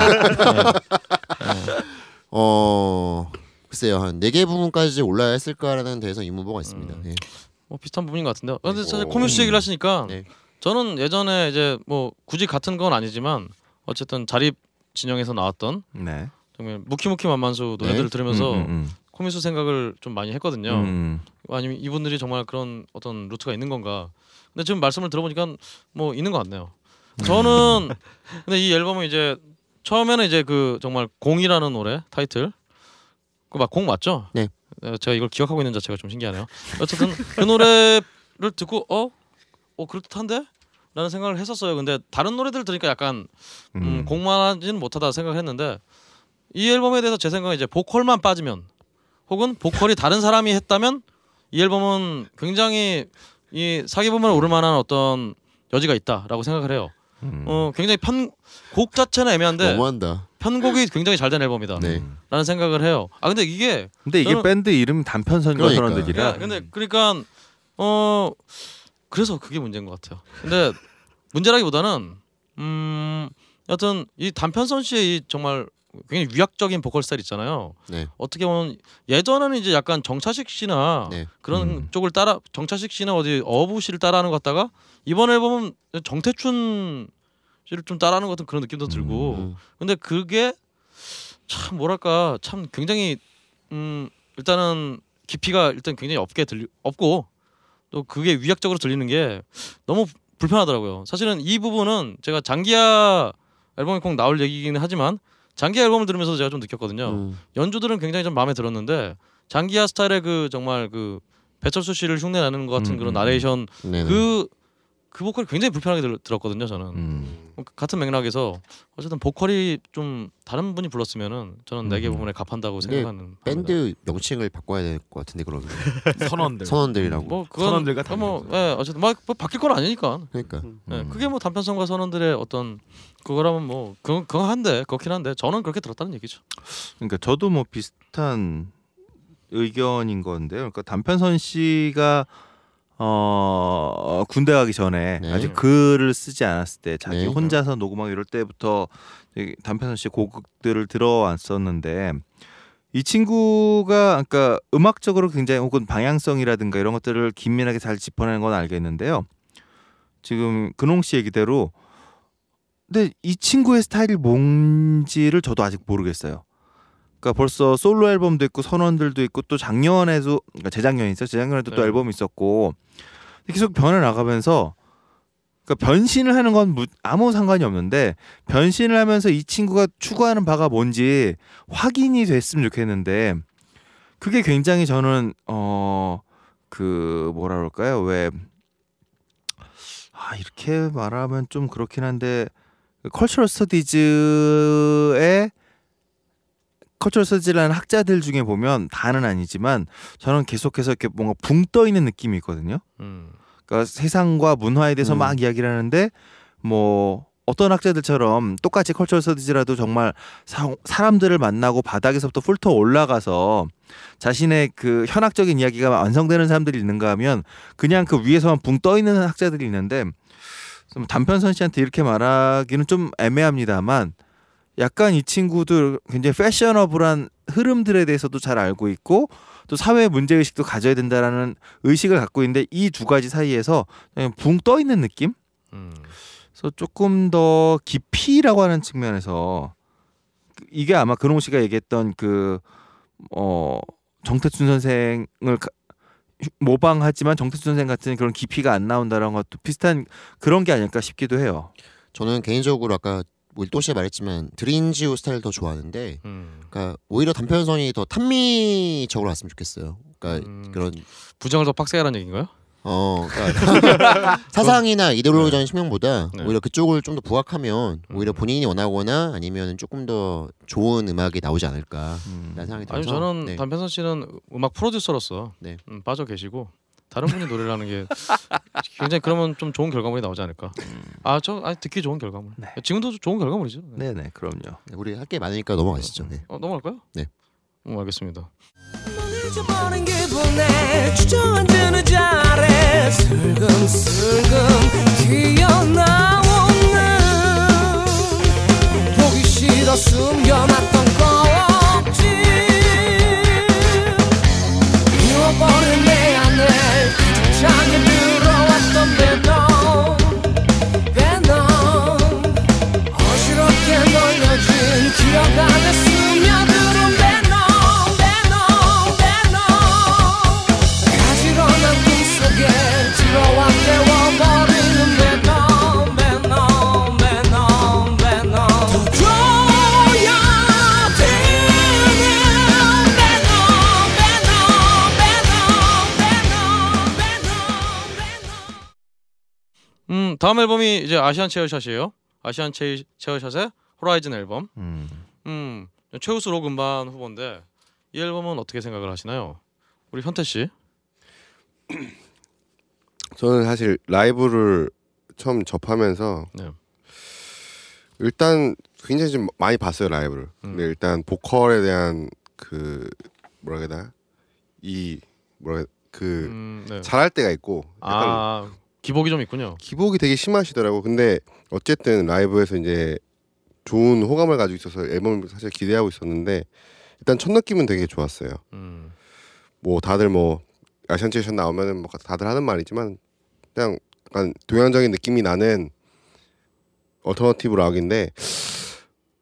어 글쎄요 한 네 개 부분까지 올라야 했을까라는 데에서 의문보가 있습니다. 음. 예. 뭐 비슷한 부분인 것 같은데요. 근데 사실 어. 코뮤스 얘기를 하시니까 네. 저는 예전에 이제 뭐 굳이 같은 건 아니지만 어쨌든 자립 진영에서 나왔던 네. 정말 무키무키 만만수 노래들을 네. 들으면서 음, 음, 코뮤스 생각을 좀 많이 했거든요. 음. 음. 아니면 이분들이 정말 그런 어떤 루트가 있는 건가? 근데 지금 말씀을 들어보니까 뭐 있는 것 같네요. 저는 (laughs) 근데 이 앨범은 이제 처음에는 이제 그 정말 공이라는 노래 타이틀 그 막 공 맞죠? 네. 어, 제가 이걸 기억하고 있는 자체가 좀 신기하네요. 어쨌든 그 노래를 듣고 어, 어 그럴듯한데? 라는 생각을 했었어요. 근데 다른 노래들 들으니까 약간 음, 음. 공만하지는 못하다 생각을 했는데 이 앨범에 대해서 제 생각은 이제 보컬만 빠지면 혹은 보컬이 다른 사람이 했다면 이 앨범은 굉장히 이 사기 부분을 오를 만한 어떤 여지가 있다라고 생각을 해요. 음. 어 굉장히 편 곡 자체는 애매한데 너무한다. 편곡이 굉장히 잘 된 앨범이다. 네. 라는 생각을 해요. 아 근데 이게 근데 이게 저는- 밴드 이름 단편선과 그러니까. 선언들이라 야, 근데 그러니까 어 그래서 그게 문제인 것 같아요. 근데 문제라기보다는 음 여튼 이 단편선 씨의 이 정말 굉장히 위약적인 보컬 스타일 있잖아요. 네. 어떻게 보면 예전에는 이제 약간 정차식 씨나 네. 그런 음. 쪽을 따라 정차식 씨나 어디 어부 씨를 따라하는 것 같다가 이번 앨범은 정태춘 씨를 좀 따라하는 것 같은 그런 느낌도 들고 음. 근데 그게 참 뭐랄까 참 굉장히 음 일단은 깊이가 일단 굉장히 없게 들리 없고 또 그게 위약적으로 들리는 게 너무 불편하더라고요. 사실은 이 부분은 제가 장기야 앨범이 꼭 나올 얘기이긴 하지만 장기야 앨범을 들으면서 제가 좀 느꼈거든요. 음. 연주들은 굉장히 좀 마음에 들었는데 장기야 스타일의 그 정말 그 배철수 씨를 흉내내는 것 같은 음, 그런 음, 나레이션 네. 그 그 보컬이 굉장히 불편하게 들, 들었거든요 저는 음. 같은 맥락에서 어쨌든 보컬이 좀 다른 분이 불렀으면은 저는 네개 음. 부분에 값한다고 생각하는 밴드 명칭을 바꿔야 될 것 같은데 그러면 (laughs) 선원들. 선원들이라고. 뭐 그건 선원들과 뭐. 예, 어쨌든 뭐, 뭐 바뀔 건 아니니까 그러니까 예, 음. 그게 뭐 단편성과 선원들의 어떤 그거라면 뭐 그건 그건 한데 그렇긴 한데 저는 그렇게 들었다는 얘기죠. 그러니까 저도 뭐 비슷한 의견인 건데요. 그러니까 단편선 씨가 어 군대 가기 전에 네. 아직 글을 쓰지 않았을 때 자기 네. 혼자서 녹음하고 이럴 때부터 이 단편선 씨 곡들을 들어왔었는데 이 친구가 그러니까 음악적으로 굉장히 혹은 방향성이라든가 이런 것들을 긴밀하게 잘 짚어내는 건 알겠는데요. 지금 근홍 씨 얘기대로 근데 이 친구의 스타일이 뭔지를 저도 아직 모르겠어요. 그러니까 벌써 솔로 앨범도 있고 선원들도 있고 또 작년에도 그러니까 재작년이죠. 재작년에도 또 네. 앨범이 있었고 계속 변해 나가면서 그러니까 변신을 하는 건 무- 아무 상관이 없는데 변신을 하면서 이 친구가 추구하는 바가 뭔지 확인이 됐으면 좋겠는데 그게 굉장히 저는 어 그 뭐라 그럴까요? 왜 아, 이렇게 말하면 좀 그렇긴 한데 cultural studies의 cultural studies라는 학자들 중에 보면 다는 아니지만 저는 계속해서 이렇게 뭔가 붕 떠 있는 느낌이 있거든요. 음. 그러니까 세상과 문화에 대해서 음. 막 이야기를 하는데 뭐 어떤 학자들처럼 똑같이 cultural studies라도 정말 사, 사람들을 만나고 바닥에서부터 훑어 올라가서 자신의 그 현학적인 이야기가 완성되는 사람들이 있는가 하면 그냥 그 위에서만 붕 떠 있는 학자들이 있는데 좀 단편선 씨한테 이렇게 말하기는 좀 애매합니다만 약간 이 친구들 굉장히 패셔너블한 흐름들에 대해서도 잘 알고 있고 또 사회 문제 의식도 가져야 된다라는 의식을 갖고 있는데 이 두 가지 사이에서 그냥 붕 떠 있는 느낌? 음. 그래서 조금 더 깊이라고 하는 측면에서 이게 아마 근홍 씨가 얘기했던 그 어 정태춘 선생을 가- 모방하지만 정태춘 선생 같은 그런 깊이가 안 나온다는 것도 비슷한 그런 게 아닐까 싶기도 해요. 저는 개인적으로 아까 우리 또시에 말했지만 드린지오 스타일 더 좋아하는데 음. 그러니까 오히려 단편선이 더 탄미적으로 왔으면 좋겠어요. 그러니까 음. 그런 부정을 더 빡세게 하라는 얘기인가요? 어 그러니까 (laughs) 사상이나 이데올로기적인 측면보다 네. 오히려 그쪽을 좀 더 부각하면 오히려 음. 본인이 원하거나 아니면 조금 더 좋은 음악이 나오지 않을까 음. 라는 생각이 아니 들어서 저는 네. 단편선 씨는 음악 프로듀서로서 네. 음, 빠져 계시고 다른 분이 노래를 하는 게 굉장히 그러면 좀 좋은 결과물이 나오지 않을까. 아 저 아니 듣기 좋은 결과물. 네. 지금도 좋은 결과물이죠. 네. 네네 그럼요. 네, 우리 할 게 많으니까 넘어가시죠. 네. 어, 넘어갈까요? 네. 음, 알겠습니다. 미워버린 내 안에 장에 음 다음 앨범이 이제 아시안 체어샷이에요. 아시안 체, 체어샷의 호라이즌 앨범. 음. 음 최우수 록 음반 후보인데 이 앨범은 어떻게 생각을 하시나요? 우리 현태 씨. (clears throat) 저는 사실 라이브를 처음 접하면서 네. 일단 굉장히 좀 많이 봤어요 라이브를. 근데 음. 일단 보컬에 대한 그 뭐라 해야 되나 이 뭐라 해야 그 음, 네. 잘할 때가 있고 약간 아 기복이 좀 있군요. 기복이 되게 심하시더라고. 근데 어쨌든 라이브에서 이제 좋은 호감을 가지고 있어서 앨범을 사실 기대하고 있었는데 일단 첫 느낌은 되게 좋았어요. 음. 뭐 다들 뭐 아시안 체어샷 나오면은 뭐 다들 하는 말이지만 그냥 약간 동양적인 느낌이 나는 alternative rock인데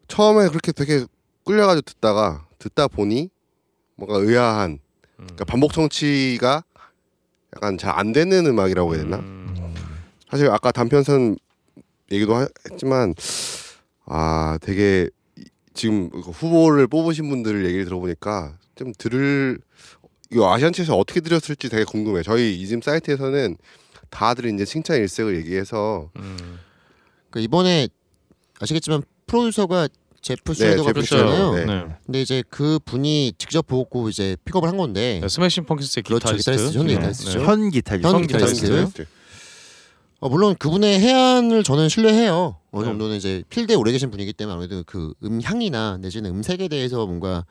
처음에 그렇게 되게 끌려가지고 듣다가 듣다 보니 뭔가 의아한 음. 그러니까 반복 청취가 약간 잘 안 되는 음악이라고 해야 되나? 음. 사실 아까 단편선 얘기도 하- 했지만 아 되게 이- 지금 그 후보를 뽑으신 분들 얘기를 들어보니까 좀 들을 이거 아시안체에서 어떻게 들었을지 되게 궁금해. 요 저희 이짐 사이트에서는 다들 이제 칭찬 일색을 얘기해서 음. 그 이번에 아시겠지만 프로듀서가 제프 네, 슈레더가 제프 있잖아요. 슈레더, 네. 근데 이제 그 분이 직접 보고 이제 픽업을 한 건데 네, 스매싱 펌킨스의 그렇죠, 기타리스트. 기타리스트, 현 네. 네. 현 기타리스트. 현현 기타리스트. 기타리스트. 어, 물론 그분의 혜안을 저는 신뢰해요. 어느 네. 정도는 이제 필드에 오래 계신 분이기 때문에 아무래도 그 음향이나 내지는 음색에 대해서 뭔가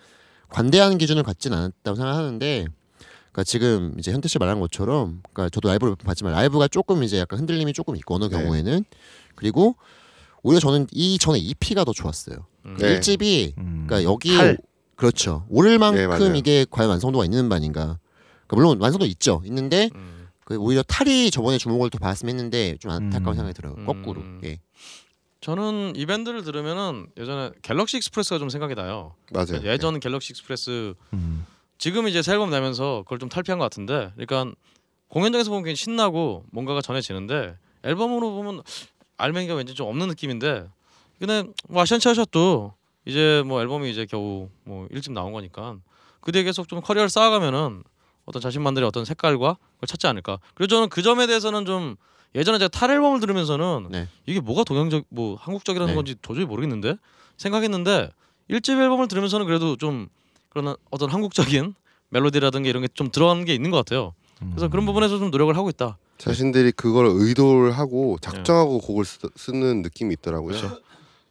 관대한 기준을 갖진 않았다고 생각하는데 그러니까 지금 이제 현태 씨 말한 것처럼 그러니까 저도 라이브를 봤지만 라이브가 조금 이제 약간 흔들림이 조금 있고 어느 네. 경우에는 그리고 오히려 저는 이 전에 EP가 더 좋았어요. 음. 네. 1집이 음. 그러니까 여기 팔. 그렇죠. 오를 만큼 네. 이게 과연 완성도가 있는 음반인가? 그러니까 물론 완성도 있죠. 있는데 음. 그 오히려 탈이 저번에 주목을 더 받았으면 했는데 좀 안타까운 음. 생각이 들어요. 음. 거꾸로. 예. 저는 이 밴드를 들으면은 예전에 갤럭시 익스프레스가 좀 생각이 나요. 맞아요. 예전 갤럭시 익스프레스 음. 지금 이제 새 앨범 내면서 그걸 좀 탈피한 것 같은데, 그러니까 공연장에서 보면 굉장히 신나고 뭔가가 전해지는데 앨범으로 보면 알맹이가 왠지 좀 없는 느낌인데, 근데 뭐 아시안 차샷도 이제 뭐 앨범이 이제 겨우 뭐 일집 나온 거니까 그 뒤에 계속 좀 커리어를 쌓아가면은 어떤 자신만들의 어떤 색깔과 그걸 찾지 않을까. 그리고 저는 그 점에 대해서는 좀 예전에 제가 탈 앨범을 들으면서는 네. 이게 뭐가 동양적 뭐 한국적이라는 네. 건지 도저히 모르겠는데 생각했는데 일집 앨범을 들으면서는 그래도 좀 그런 어떤 한국적인 멜로디라든가 이런 게 좀 들어간 게 있는 것 같아요. 그래서 그런 부분에서 좀 노력을 하고 있다. 자신들이 그걸 의도를 하고 작정하고 곡을 쓰, 쓰는 느낌이 있더라고요.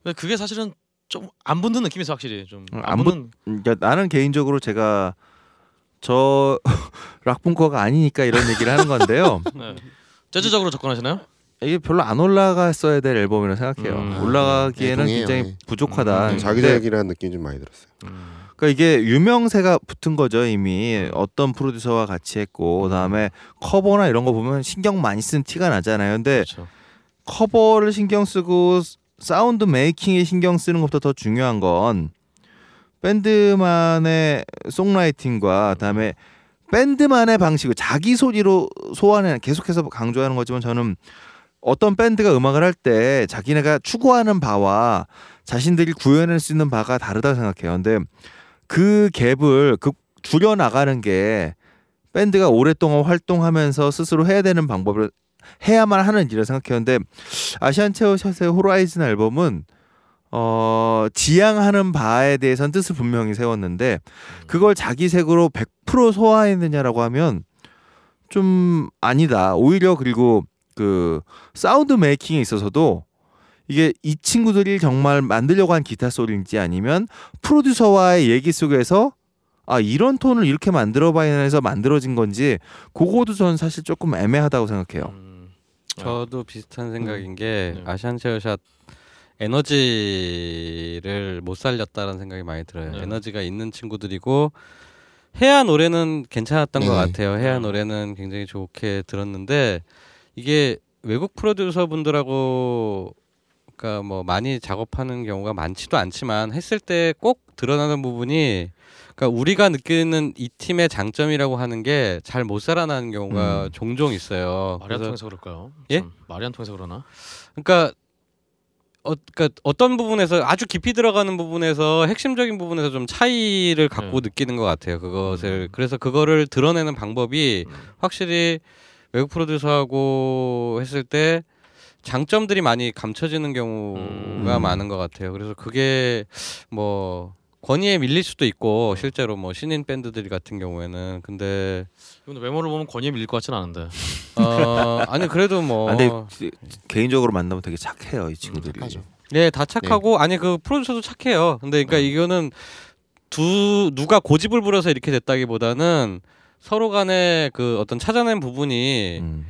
근데 그게 사실은 좀 안 붙는 느낌이 있어 확실히 좀 음, 안안 붙는 그러니까 나는 개인적으로 제가 저 (laughs) 락bun커가 아니니까 이런 얘기를 하는 건데요. (laughs) 네. 재즈적으로 접근하시나요? 이게 별로 안 올라갔어야 될 앨범이라고 생각해요. 음. 올라가기에는 네. 굉장히 네. 부족하다. 음, 자기자기라는 느낌이 좀 많이 들었어요. 음. 그러니까 이게 유명세가 붙은 거죠 이미 어떤 프로듀서와 같이 했고 그다음에 커버나 이런 거 보면 신경 많이 쓴 티가 나잖아요. 근데 그렇죠. 커버를 신경 쓰고 sound making에 신경 쓰는 것보다 더 중요한 건 밴드만의 songwriting과 그다음에 밴드만의 방식을 자기 소리로 소환해 계속해서 강조하는 거지만 저는 어떤 밴드가 음악을 할 때 자기네가 추구하는 바와 자신들이 구현할 수 있는 바가 다르다고 생각해요. 근데 그 갭을 그 줄여 나가는 게 밴드가 오랫동안 활동하면서 스스로 해야 되는 방법을 해야만 하는 일이라 생각해요. 근데 아시안 체어샷의 호라이즌 앨범은 어 지향하는 바에 대해서는 뜻을 분명히 세웠는데 그걸 자기 색으로 100% 소화했느냐라고 하면 좀 아니다. 오히려 그리고 그 사운드 메이킹에 있어서도 이게 이 친구들이 정말 만들려고 한 기타 소리인지 아니면 프로듀서와의 얘기 속에서 아 이런 톤을 이렇게 만들어봐야 해서 만들어진 건지 그거도 저는 사실 조금 애매하다고 생각해요. 음. 저도 비슷한 생각인 게 네. 아시안 체어샷 에너지를 못 살렸다는 생각이 많이 들어요. 네. 에너지가 있는 친구들이고 해야 노래는 괜찮았던 것 네. 같아요. 해야 네. 노래는 굉장히 좋게 들었는데 이게 외국 프로듀서 분들하고 그러니까 뭐 많이 작업하는 경우가 많지도 않지만 했을 때 꼭 드러나는 부분이 그러니까 우리가 느끼는 이 팀의 장점이라고 하는 게 잘 못 살아나는 경우가 음. 종종 있어요. 말이 안 통해서 그럴까요? 예? 참, 말이 안 통해서 그러나? 그러니까 어, 그러니까 어떤 부분에서 아주 깊이 들어가는 부분에서 핵심적인 부분에서 좀 차이를 갖고 네. 느끼는 것 같아요. 그것을 음. 그래서 그거를 드러내는 방법이 음. 확실히 외국 프로듀서하고 했을 때 장점들이 많이 감춰지는 경우가 음. 많은 것 같아요. 그래서 그게 뭐 권위에 밀릴 수도 있고 실제로 뭐 신인 밴드들 같은 경우에는 근데 근데 외모를 보면 권위에 밀릴 것 같지는 않은데. 어 아니 그래도 뭐 아, 근데 개인적으로 만나면 되게 착해요 이 친구들이. 네, 다 착하고 아니 그 프로듀서도 착해요. 근데 그러니까 이거는 두 누가 고집을 부려서 이렇게 됐다기보다는 서로 간에 그 어떤 찾아낸 부분이 음.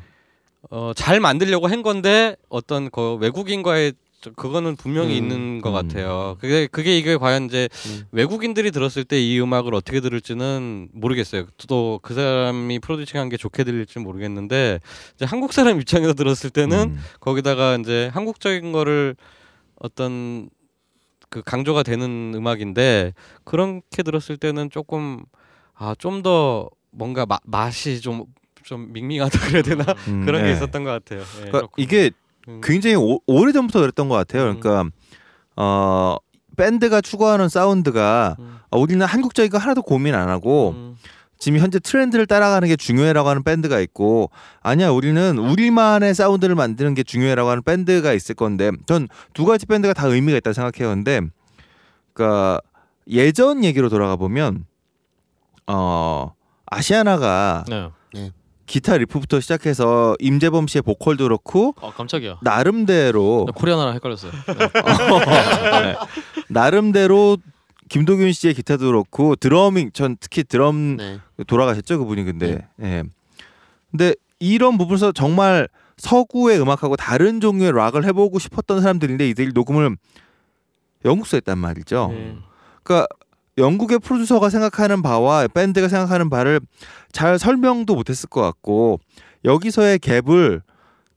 어, 잘 만들려고 한 건데 어떤 그 외국인과의 저- 그거는 분명히 음, 있는 것 음. 같아요. 그게 그게 이게 과연 이제 음. 외국인들이 들었을 때 이 음악을 어떻게 들을지는 모르겠어요. 또 그 사람이 프로듀싱한 게 좋게 들릴지는 모르겠는데 이제 한국 사람 입장에서 들었을 때는 음. 거기다가 이제 한국적인 거를 어떤 그 강조가 되는 음악인데 그렇게 들었을 때는 조금 아 좀 더 뭔가 마, 맛이 좀좀 밍밍하다 그래야 되나 음, (laughs) 그런 게 네. 있었던 것 같아요. 예. 그러니까 이게 음. 굉장히 오, 오래전부터 그랬던 것 같아요. 음. 그러니까 어 밴드가 추구하는 사운드가 음. 아, 우리는 한국적인 거 하나도 고민 안 하고 음. 지금 현재 트렌드를 따라가는 게 중요해라고 하는 밴드가 있고 아니야 우리는 우리만의 사운드를 만드는 게 중요해라고 하는 밴드가 있을 건데 전 두 가지 밴드가 다 의미가 있다 고 생각해요. 근데 그러니까 예전 얘기로 돌아가 보면 어 아시아나가 네. 기타 리프부터 시작해서 임재범 씨의 보컬도 그렇고 아 깜짝이야. 나름대로 나 코리아나랑 헷갈렸어요. 네. (laughs) 네. 나름대로 김도균 씨의 기타도 그렇고 드러밍 전 특히 드럼 네. 돌아가셨죠 그분이 근데 예. 근데 이런 부분에서 정말 서구의 음악하고 다른 종류의 락을 해보고 싶었던 사람들인데 이들이 녹음을 영국서 했단 말이죠. 네. 그러니까 영국의 프로듀서가 생각하는 바와 밴드가 생각하는 바를 잘 설명도 못했을 것 같고 여기서의 갭을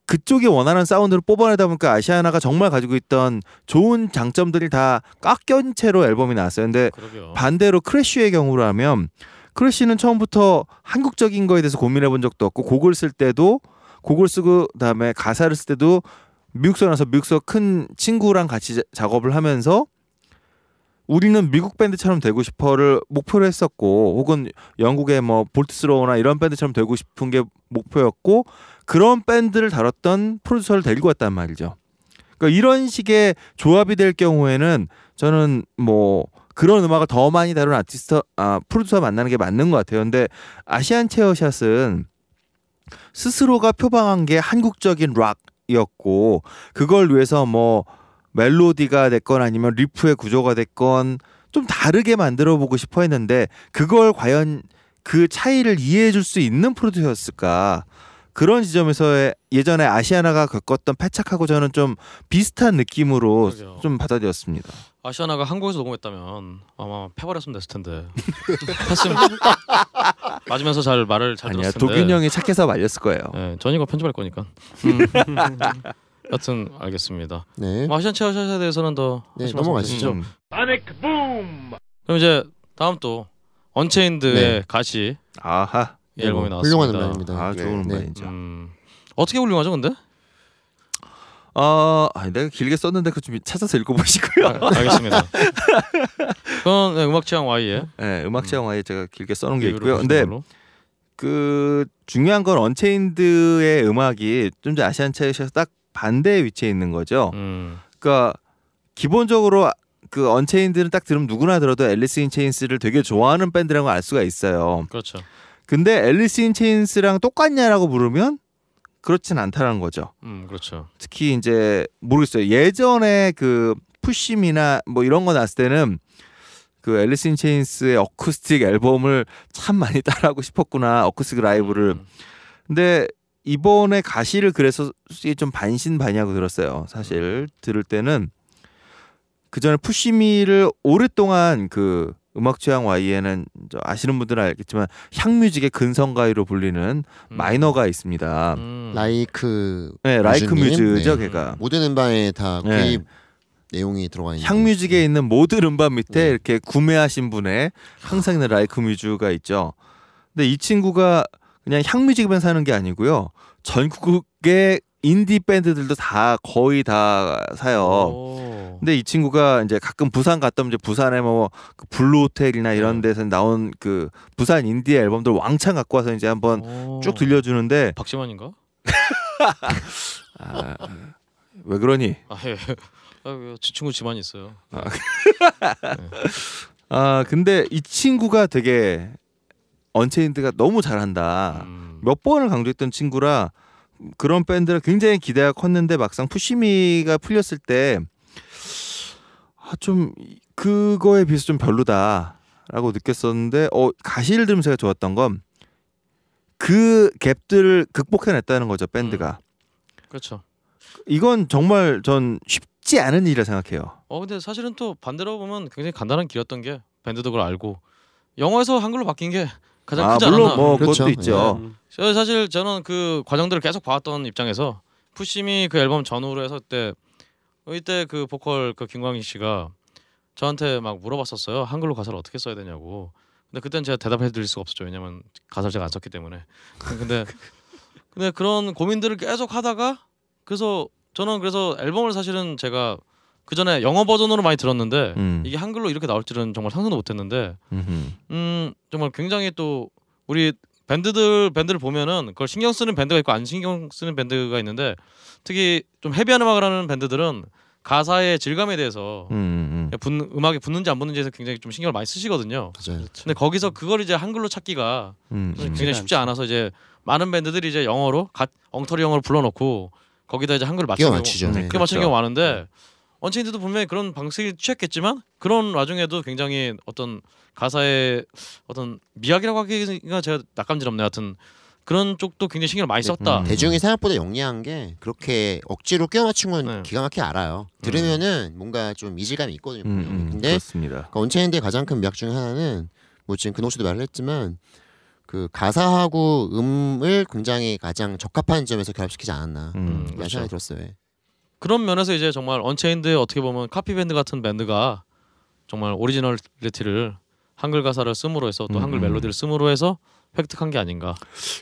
그쪽이 원하는 사운드를 뽑아내다 보니까 아시아나가 정말 가지고 있던 좋은 장점들이 다 깎인 채로 앨범이 나왔어요. 근데 그러게요. 반대로 크래쉬의 경우라면 크래쉬는 처음부터 한국적인 거에 대해서 고민해 본 적도 없고 곡을 쓸 때도 곡을 쓰고 그다음에 가사를 쓸 때도 미국서 나서 미국서 큰 친구랑 같이 자- 작업을 하면서 우리는 미국 밴드처럼 되고 싶어를 목표로 했었고 혹은 영국의 뭐 볼트 스로워나 이런 밴드처럼 되고 싶은 게 목표였고 그런 밴드를 다뤘던 프로듀서를 데리고 왔단 말이죠. 그러니까 이런 식의 조합이 될 경우에는 저는 뭐 그런 음악을 더 많이 다룬 아티스트 아 프로듀서 만나는 게 맞는 것 같아요. 근데 아시안 체어샷은 스스로가 표방한 게 한국적인 락이었고 그걸 위해서 뭐 멜로디가 됐건 아니면 리프의 구조가 됐건 좀 다르게 만들어 보고 싶어 했는데 그걸 과연 그 차이를 이해해 줄 수 있는 프로듀서였을까 그런 지점에서 예전에 아시아나가 겪었던 패착하고 저는 좀 비슷한 느낌으로 그러게요. 좀 받아들였습니다. 아시아나가 한국에서 녹음했다면 아마 패버렸으면 됐을 텐데 (laughs) 했으면 맞으면서 잘 말을 잘 아니야 들었을 텐데 도균 형이 착해서 말렸을 거예요. 네, 전이가 편집할 거니까 음. (laughs) 여튼 알겠습니다 네. 뭐 아시안 체어샷에 대해서는 더 네, 하실 말씀 넘어가시죠. 있으시죠? 그럼 이제 다음 또 언체인드의 네. 가시 아하. 이 앨범이 나왔습니다 훌륭한 음반입니다. 아 네. 좋은 네. 음반이죠. 음, 어떻게 훌륭하죠 근데? 어, 아니, 내가 길게 썼는데 그 좀 찾아서 읽어보시고요. 아, 알겠습니다 (laughs) 그건 네, 음악 취향 Y의 네, 음악 취향와에 제가 길게 써놓은 게 있고요. 근데 걸로. 그 중요한 건 언체인드의 음악이 좀 전에 아시안 체어샷 딱 반대에 위치해 있는 거죠. 음, 그러니까 기본적으로 그 언체인드는 딱 들으면 누구나 들어도 앨리스 인 체인스를 되게 좋아하는 밴드라는 걸알 수가 있어요. 그렇죠 근데 앨리스 인 체인스랑 똑같냐라고 물으면 그렇진 않다는 거죠. 음, 그렇죠 특히 이제 모르겠어요. 예전에 그 푸심이나 뭐 이런 거 났을 때는 그 Alice in Chains의 어쿠스틱 앨범을 참 많이 (laughs) 따라하고 싶었구나. 어쿠스틱 라이브를. 음, 근데 이번에 가시를 그래서 솔직히 좀 반신반의하고 들었어요. 사실 들을 때는 그 전에 Push Me를 오랫동안 그 음악 취향Y에는 저 아시는 분들은 알겠지만 향뮤직의 근성가요로 불리는 음. 마이너가 있습니다. 음. like 네, like? muse죠, 네. 걔가. 모든 음반에 다 네. 구입 내용이 들어가 있는 향뮤직에 있는 모든 음반 밑에 네. 이렇게 구매하신 분의 항상 있는 like muse가 있죠. 근데 이 친구가 그냥 향뮤직만 사는 게 아니고요. 전국의 인디 밴드들도 다 거의 다 사요. 오. 근데 이 친구가 이제 가끔 부산 갔다 오면 이제 부산에 뭐그 블루 호텔이나 이런 네. 데서 나온 그 부산 인디 앨범들 왕창 갖고 와서 이제 한번 오. 쭉 들려주는데 박지만인가? (laughs) 아, 왜 그러니? 아 예. 아, 왜지 친구 집안이 있어요. (laughs) 아 근데 이 친구가 되게 언체인드가 너무 잘한다. 음. 몇 번을 강조했던 친구라 그런 밴드를 굉장히 기대가 컸는데 막상 Push Me가 풀렸을 때 아 좀 그거에 비해서 좀 별로다라고 느꼈었는데 어 가시를 들으면서 제가 좋았던 건 그 갭들을 극복해냈다는 거죠 밴드가 그렇죠. 이건 정말 전 쉽지 않은 일이라 생각해요. 어 근데 사실은 또 반대로 보면 굉장히 간단한 길이었던 게 밴드도 그걸 알고 영어에서 한글로 바뀐 게 가장 아 크지 물론 않았나. 뭐 그렇죠. 그것도 있죠. 음. 저 사실 저는 그 과정들을 계속 봐왔던 입장에서 푸심이 그 앨범 전후로 해서 그때 이때 그 보컬 그 김광희 씨가 저한테 막 물어봤었어요. 한글로 가사를 어떻게 써야 되냐고. 근데 그땐 제가 대답해 드릴 수가 없었죠. 왜냐면 가사를 제가 안 썼기 때문에. 근데 근데 그런 고민들을 계속 하다가 그래서 저는 그래서 앨범을 사실은 제가 그 전에 영어 버전으로 많이 들었는데 음. 이게 한글로 이렇게 나올 줄은 정말 상상도 못했는데 음흠. 음 정말 굉장히 또 우리 밴드들 밴드를 보면은 그걸 신경 쓰는 밴드가 있고 안 신경 쓰는 밴드가 있는데 특히 좀 헤비한 음악을 하는 밴드들은 가사의 질감에 대해서 음, 음. 붙는, 음악이 붙는지 안 붙는지에서 굉장히 좀 신경을 많이 쓰시거든요. 맞아요. 근데 거기서 그걸 이제 한글로 찾기가 음, 음. 굉장히 쉽지 않아서 이제 많은 밴드들이 이제 영어로 가, 엉터리 영어를 불러놓고 거기다 이제 한글을 맞추는 경우- 맞추죠. 네. 네. 그게 맞추는 그렇죠. 경우가 많은데 언체인드도 분명히 그런 방식이 취했겠지만 그런 와중에도 굉장히 어떤 가사의 어떤 미학이라고 하기가 제가 낯간지럽네 하여튼 그런 쪽도 굉장히 신경을 많이 썼다. 음. 대중이 생각보다 영리한 게 그렇게 억지로 끼워 맞춘 건 네. 기가 막히게 알아요. 들으면은 뭔가 좀 이질감이 있거든요. 음. 음, 근데 그렇습니다. 그러니까 언체인드의 가장 큰 미학 중에 하나는 뭐 지금 근홍 씨도 말을 했지만 그 가사하고 음을 굉장히 가장 적합한 점에서 결합시키지 않았나 음, 이런 그렇죠. 생각이 들었어요. 예. 그런 면에서 이제 정말 언체인드의 어떻게 보면 카피 밴드 같은 밴드가 정말 오리지널리티를 한글 가사를 씀으로 해서 또 한글 음. 멜로디를 씀으로 해서 획득한 게 아닌가.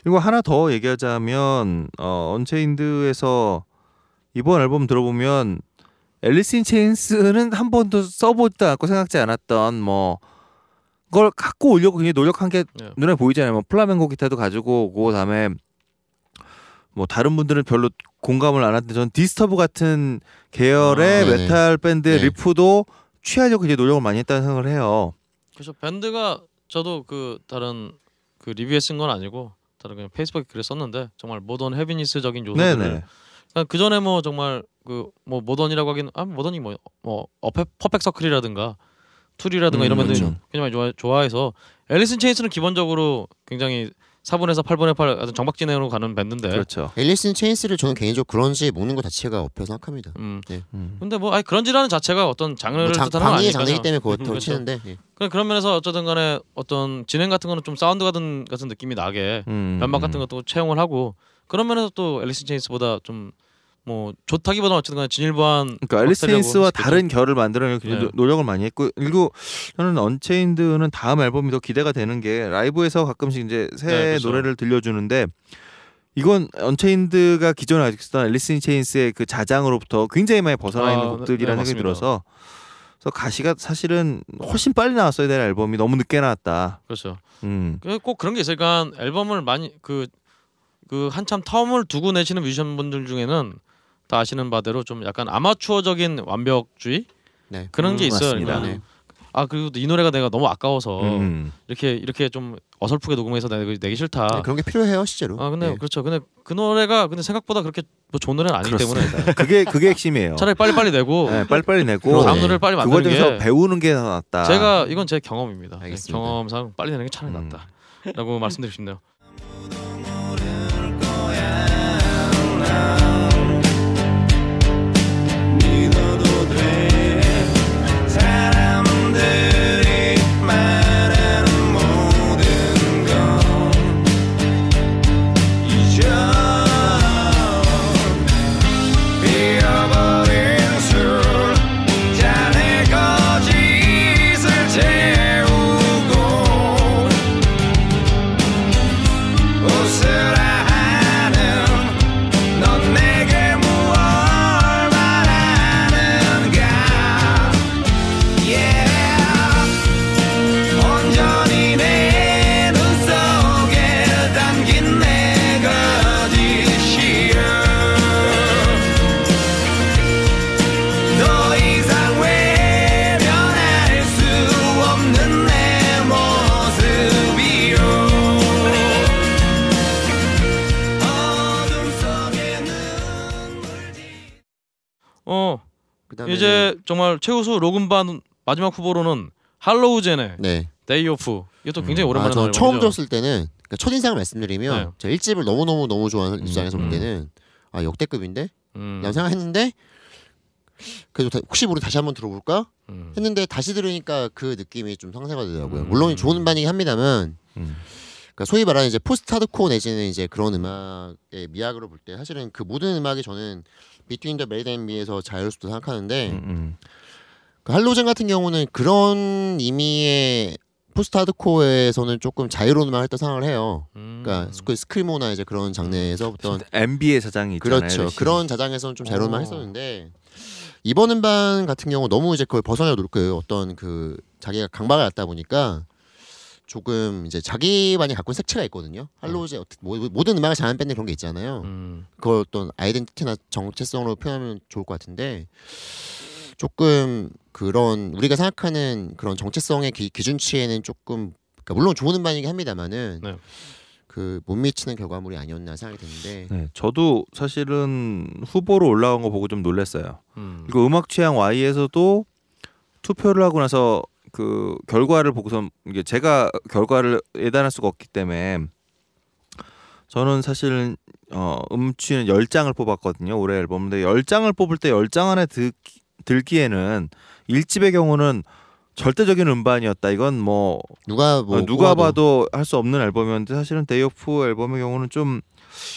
그리고 하나 더 얘기하자면 어, 언체인드에서 이번 앨범 들어보면 Alice in Chains는 한 번도 써보지도 않고 생각지 않았던 뭐 그걸 갖고 오려고 굉장히 노력한 게 예. 눈에 보이잖아요. 뭐 플라멩고 기타도 가지고 오고 그다음에 뭐 다른 분들은 별로 공감을 안 하는데 전 Disturbed 같은 계열의 아. 메탈 밴드의 네. 리프도 취하려고 굉장히 노력을 많이 했다는 생각을 해요. 그래서 밴드가 저도 그 다른 그 리뷰에 쓴 건 아니고 다른 그냥 페이스북에 글을 썼는데 정말 모던 heaviness적인 요소들을 네네. 그 전에 뭐 정말 그 뭐 모던이라고 하긴 아 모던이 뭐뭐 퍼펙 서클이라든가 툴이라든가 이런 음, 밴드 그렇죠. 굉장히 좋아, 좋아해서 앨리슨 체인스는 기본적으로 굉장히 4분에서 8분의 8 아주 정박진행으로 가는 밴드인데 그렇죠. 앨리슨 체인스를 저는 개인적으로 그런지 먹는 것 자체가 어필 생각합니다. 음 음. 근데 뭐 아니 그런지라는 자체가 어떤 장르를 뭐 장, 뜻하는 건 광희의 아니니까요. 장르이기 때문에 그것도 (laughs) 그렇죠. 치는데 예. 그냥 그런 면에서 어쨌든 간에 어떤 진행 같은 거는 좀 사운드 같은 같은 느낌이 나게 음, 연막 같은 음. 것도 채용을 하고 그런 면에서 또 앨리슨 체인스보다 좀 뭐 좋다기보다는 어쨌든 간에 진일보한 그러니까 앨리스 있겠죠. 다른 결을 만들어내는 굉장히 네. 노- 노력을 많이 했고 그리고 저는 언체인드는 다음 앨범이 더 기대가 되는 게 라이브에서 가끔씩 이제 새 네, 그렇죠. 노래를 들려주는데 이건 언체인드가 기존에 아직 쓰던 Alice in Chains의 그 자장으로부터 굉장히 많이 벗어나 아, 있는 네, 곡들이라는 네, 생각이. 들어서 그래서 가시가 사실은 훨씬 빨리 나왔어야 될 앨범이 너무 늦게 나왔다. 그렇죠. 음. 그꼭 그런 게 있으니까 앨범을 많이 그그 한참 텀을 두고 내시는 뮤지션분들 중에는 다 아시는 바대로 좀 약간 아마추어적인 완벽주의 네. 그런 게 음, 있어요. 맞습니다. 네. 아 그리고 이 노래가 내가 너무 아까워서 음. 이렇게 이렇게 좀 어설프게 녹음해서 내기, 내기 싫다. 네, 그런 게 필요해요 실제로. 아 근데 예. 그렇죠. 근데 그 노래가 근데 생각보다 그렇게 뭐 좋은 노래는 아니기 때문에 그게 그게 핵심이에요. 차라리 빨리 빨리 내고 네, 빨리 빨리 내고 그러네. 다음 노래를 빨리 그 만드는 과정에서 게 배우는 게더 낫다. 제가 이건 제 경험입니다. 네, 알겠습니다. 경험상 빨리 내는 게 차라리 음. 낫다라고 말씀드리고 싶네요. 이제 정말 최우수 록 음반 마지막 후보로는 할로우 잰의 네. Day Off 이것도 굉장히 오랜만에 아, 저는 처음. 들었을 때는 그러니까 첫 인상을 말씀드리면 네. 제가 일집을 너무 너무 너무 좋아하는 음, 입장에서 볼 음. 때는 아 역대급인데 음, 라고 생각했는데 그래도 다- 혹시 모르 다시 한번 들어볼까 음. 했는데 다시 들으니까 그 느낌이 좀 상쇄가 되더라고요. 음. 물론 좋은 음반이긴 합니다만 음. 그러니까 소위 말하는 이제 post hardcore 내지는 이제 그런 음악의 미학으로 볼 때 사실은 그 모든 음악이 저는 비트윈 더 메리드 앤 미에서 자유롭다 생각하는데 음, 음. 그 할로젠 같은 경우는 그런 의미의 포스트 하드코어에서는 조금 자유로운 음악을 했다 생각을 해요. 음. 그러니까 그 스크리모나 이제 그런 장르에서 어떤 MB의 사장이 있잖아요. 그렇죠. 대신. 그런 자장에서는 좀 자유로운 어. 음악 했었는데 이번 음반 같은 경우 너무 이제 그걸 벗어나 놓을 거예요. 어떤 그 자기가 강박을 갖다 보니까 조금 이제 자기만이 갖고 있는 색채가 있거든요. 할로우제 어떻게 뭐- 모든 음악을 잘하는 밴드 그런 게 있잖아요. 음. 그걸 어떤 아이덴티티나 정체성으로 표현하면 좋을 것 같은데 조금 그런 우리가 생각하는 그런 정체성의 기, 기준치에는 조금 그러니까 물론 좋은 음반이긴 합니다만은 네. 그못 미치는 결과물이 아니었나 생각이 드는데 네, 저도 사실은 후보로 올라간 거 보고 좀 놀랐어요. 음. 그리고 음악 취향 Y에서도 투표를 하고 나서 그 결과를 보고서 이게 제가 결과를 예단할 수가 없기 때문에 저는 사실은 어 음취는 10장을 뽑았거든요. 올해 앨범. 근데 10장을 뽑을 때 10장 안에 들, 들기에는 1집의 경우는 절대적인 음반이었다. 이건 뭐 누가 뭐 어, 누가 봐도 할 수 없는 앨범이었는데 사실은 데이오프 앨범의 경우는 좀